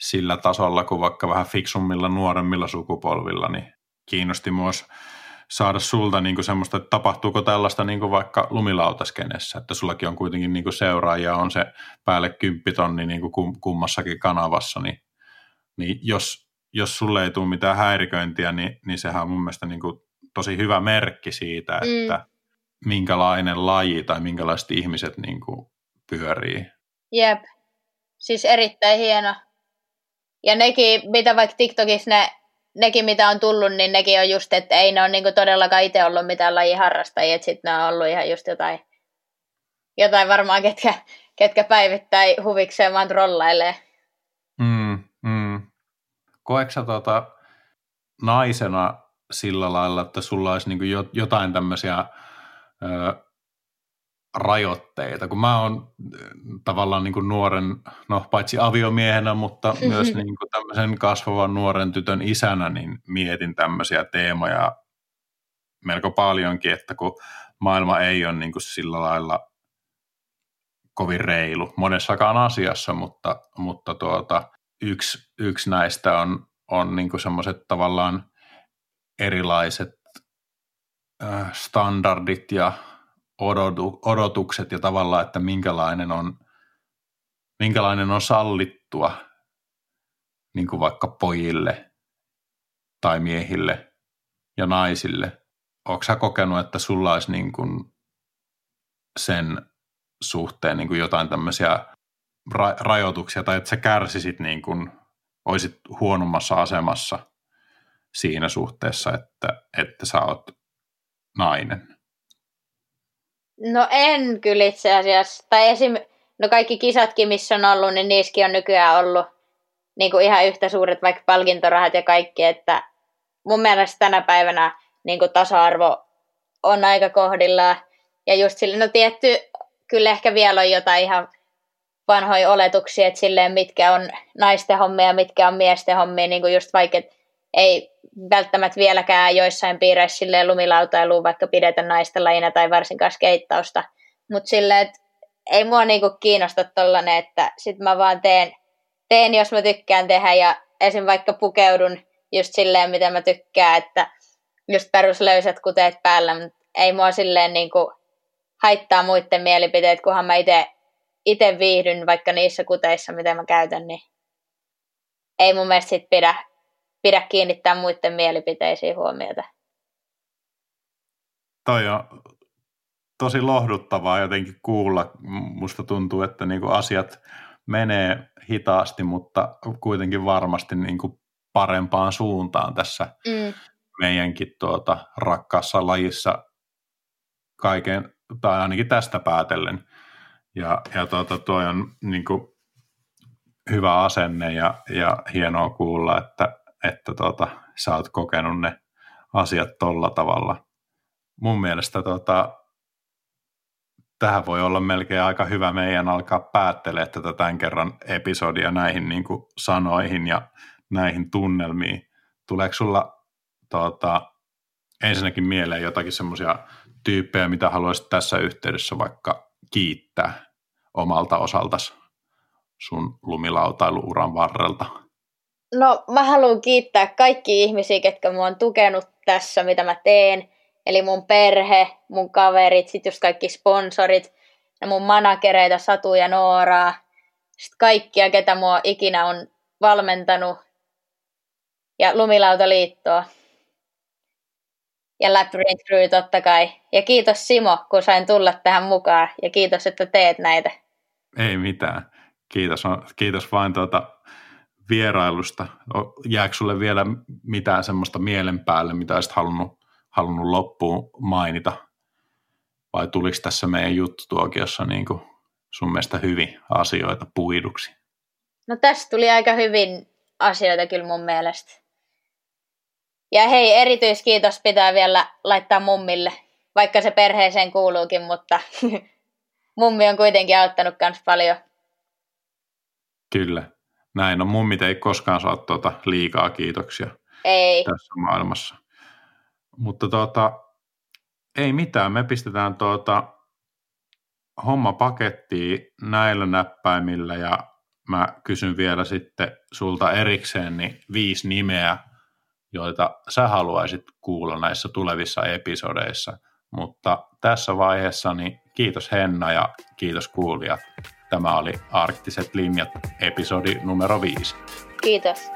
sillä tasolla kuin vaikka vähän fiksummilla nuoremmilla sukupolvilla, niin kiinnosti myös saada sulta niin kuin semmoista, että tapahtuuko tällaista niin kuin vaikka lumilautaskennessä, että sullakin on kuitenkin niin kuin seuraajia, on se päälle kymppitonni niin kuin kummassakin kanavassa, niin, niin jos, jos sulle ei tule mitään häiriköintiä, niin, niin sehän on mun mielestä niin kuin tosi hyvä merkki siitä, mm. että mm. minkälainen laji tai minkälaiset ihmiset niin kuin pyörii. Jep, siis erittäin hieno. Ja nekin, mitä vaikka TikTokissa ne, nekin mitä on tullut, niin nekin on just, että ei ne ole niinku todellakaan itse ollut mitään lajiharrastajia, että sitten ne on ollut ihan just jotain, jotain varmaan, ketkä, ketkä päivittäin huvikseen vaan trollailee. Mm, mm. Koetko tuota, naisena sillä lailla, että sulla olisi niin jotain tämmöisiä rajoitteita, kun mä oon tavallaan niin kuin nuoren, no paitsi aviomiehenä, mutta myös niin kuin tämmöisen kasvavan nuoren tytön isänä, niin mietin tämmöisiä teemoja melko paljonkin, että kun maailma ei ole niin kuin sillä lailla kovin reilu monessakaan asiassa, mutta, mutta tuota, yksi, yksi näistä on, on niin semmoiset tavallaan erilaiset äh, standardit ja odotu, odotukset ja tavallaan, että minkälainen on, minkälainen on sallittua niin kuin vaikka pojille tai miehille ja naisille. Onko sä kokenut, että sulla olisi niin kuin sen suhteen niin kuin jotain tämmöisiä ra- rajoituksia tai että sä kärsisit niin kuin, olisit huonommassa asemassa siinä suhteessa, että, että sä oot nainen? No en kyllä itse asiassa. Tai esim. No kaikki kisatkin, missä on ollut, niin niissäkin on nykyään ollut niin kuin ihan yhtä suuret vaikka palkintorahat ja kaikki, että mun mielestä tänä päivänä niin kuin tasa-arvo on aika kohdillaan. Ja just sille, no tietty, kyllä ehkä vielä on jotain ihan vanhoja oletuksia, että silleen mitkä on naisten hommia ja mitkä on miesten hommia, niin kuin just vaikka, ei välttämättä vieläkään joissain piireissä silleen lumilautailu vaikka pidetä naisten lajina tai varsinkaan skeittausta, mutta silleen, että ei mua niinku kiinnosta tollanen, että sit mä vaan teen, teen, jos mä tykkään tehdä ja esim. vaikka pukeudun just silleen, mitä mä tykkään, että just peruslöysät kuteet päällä, mutta ei mua silleen niinku haittaa muiden mielipiteet, kunhan mä itse ite viihdyn vaikka niissä kuteissa, mitä mä käytän, niin ei mun mielestä sit pidä, pidä kiinnittää muiden mielipiteisiin huomiota. Toi on tosi lohduttavaa jotenkin kuulla. Musta tuntuu, että niinku asiat menee hitaasti, mutta kuitenkin varmasti niinku parempaan suuntaan tässä mm. meidänkin tuota, rakkaassa lajissa kaiken, tai ainakin tästä päätellen. Ja, ja tuota, tuo on niin kuin, hyvä asenne ja, ja hienoa kuulla, että, että tuota, sä oot kokenut ne asiat tolla tavalla. Mun mielestä tuota, tähän voi olla melkein aika hyvä meidän alkaa päättelemään tätä tämän kerran episodia näihin niin kuin sanoihin ja näihin tunnelmiin. Tuleeko sulla tuota, ensinnäkin mieleen jotakin semmoisia tyyppejä, mitä haluaisit tässä yhteydessä vaikka kiittää omalta osaltasi sun lumilautailuuran varrelta? No mä haluan kiittää kaikki ihmisiä, ketkä mua on tukenut tässä, mitä mä teen. Eli mun perhe, mun kaverit, sit just kaikki sponsorit ja mun managereita Satu ja Nooraa. Sitten kaikkia, ketä mua ikinä on valmentanut. Ja Lumilautaliittoa ja Labyrinth Crew totta kai. Ja kiitos Simo, kun sain tulla tähän mukaan. Ja kiitos, että teet näitä. Ei mitään. Kiitos, kiitos vain tuota vierailusta. Jääkö sulle vielä mitään semmoista mielen päälle, mitä olisit halunnut, halunnut loppuun mainita? Vai tuliko tässä meidän juttutuokiossa niin kuin sun mielestä hyvin asioita puiduksi? No tässä tuli aika hyvin asioita kyllä mun mielestä. Ja hei, erityiskiitos pitää vielä laittaa mummille, vaikka se perheeseen kuuluukin, mutta mummi on kuitenkin auttanut myös paljon. Kyllä, näin on. Mummit ei koskaan saa tuota liikaa kiitoksia ei. tässä maailmassa. Mutta tuota, ei mitään, me pistetään tuota homma pakettiin näillä näppäimillä ja mä kysyn vielä sitten sulta erikseen niin viisi nimeä, joita sä haluaisit kuulla näissä tulevissa episodeissa. Mutta tässä vaiheessa niin kiitos Henna ja kiitos kuulijat. Tämä oli Arktiset linjat, episodi numero viisi. Kiitos.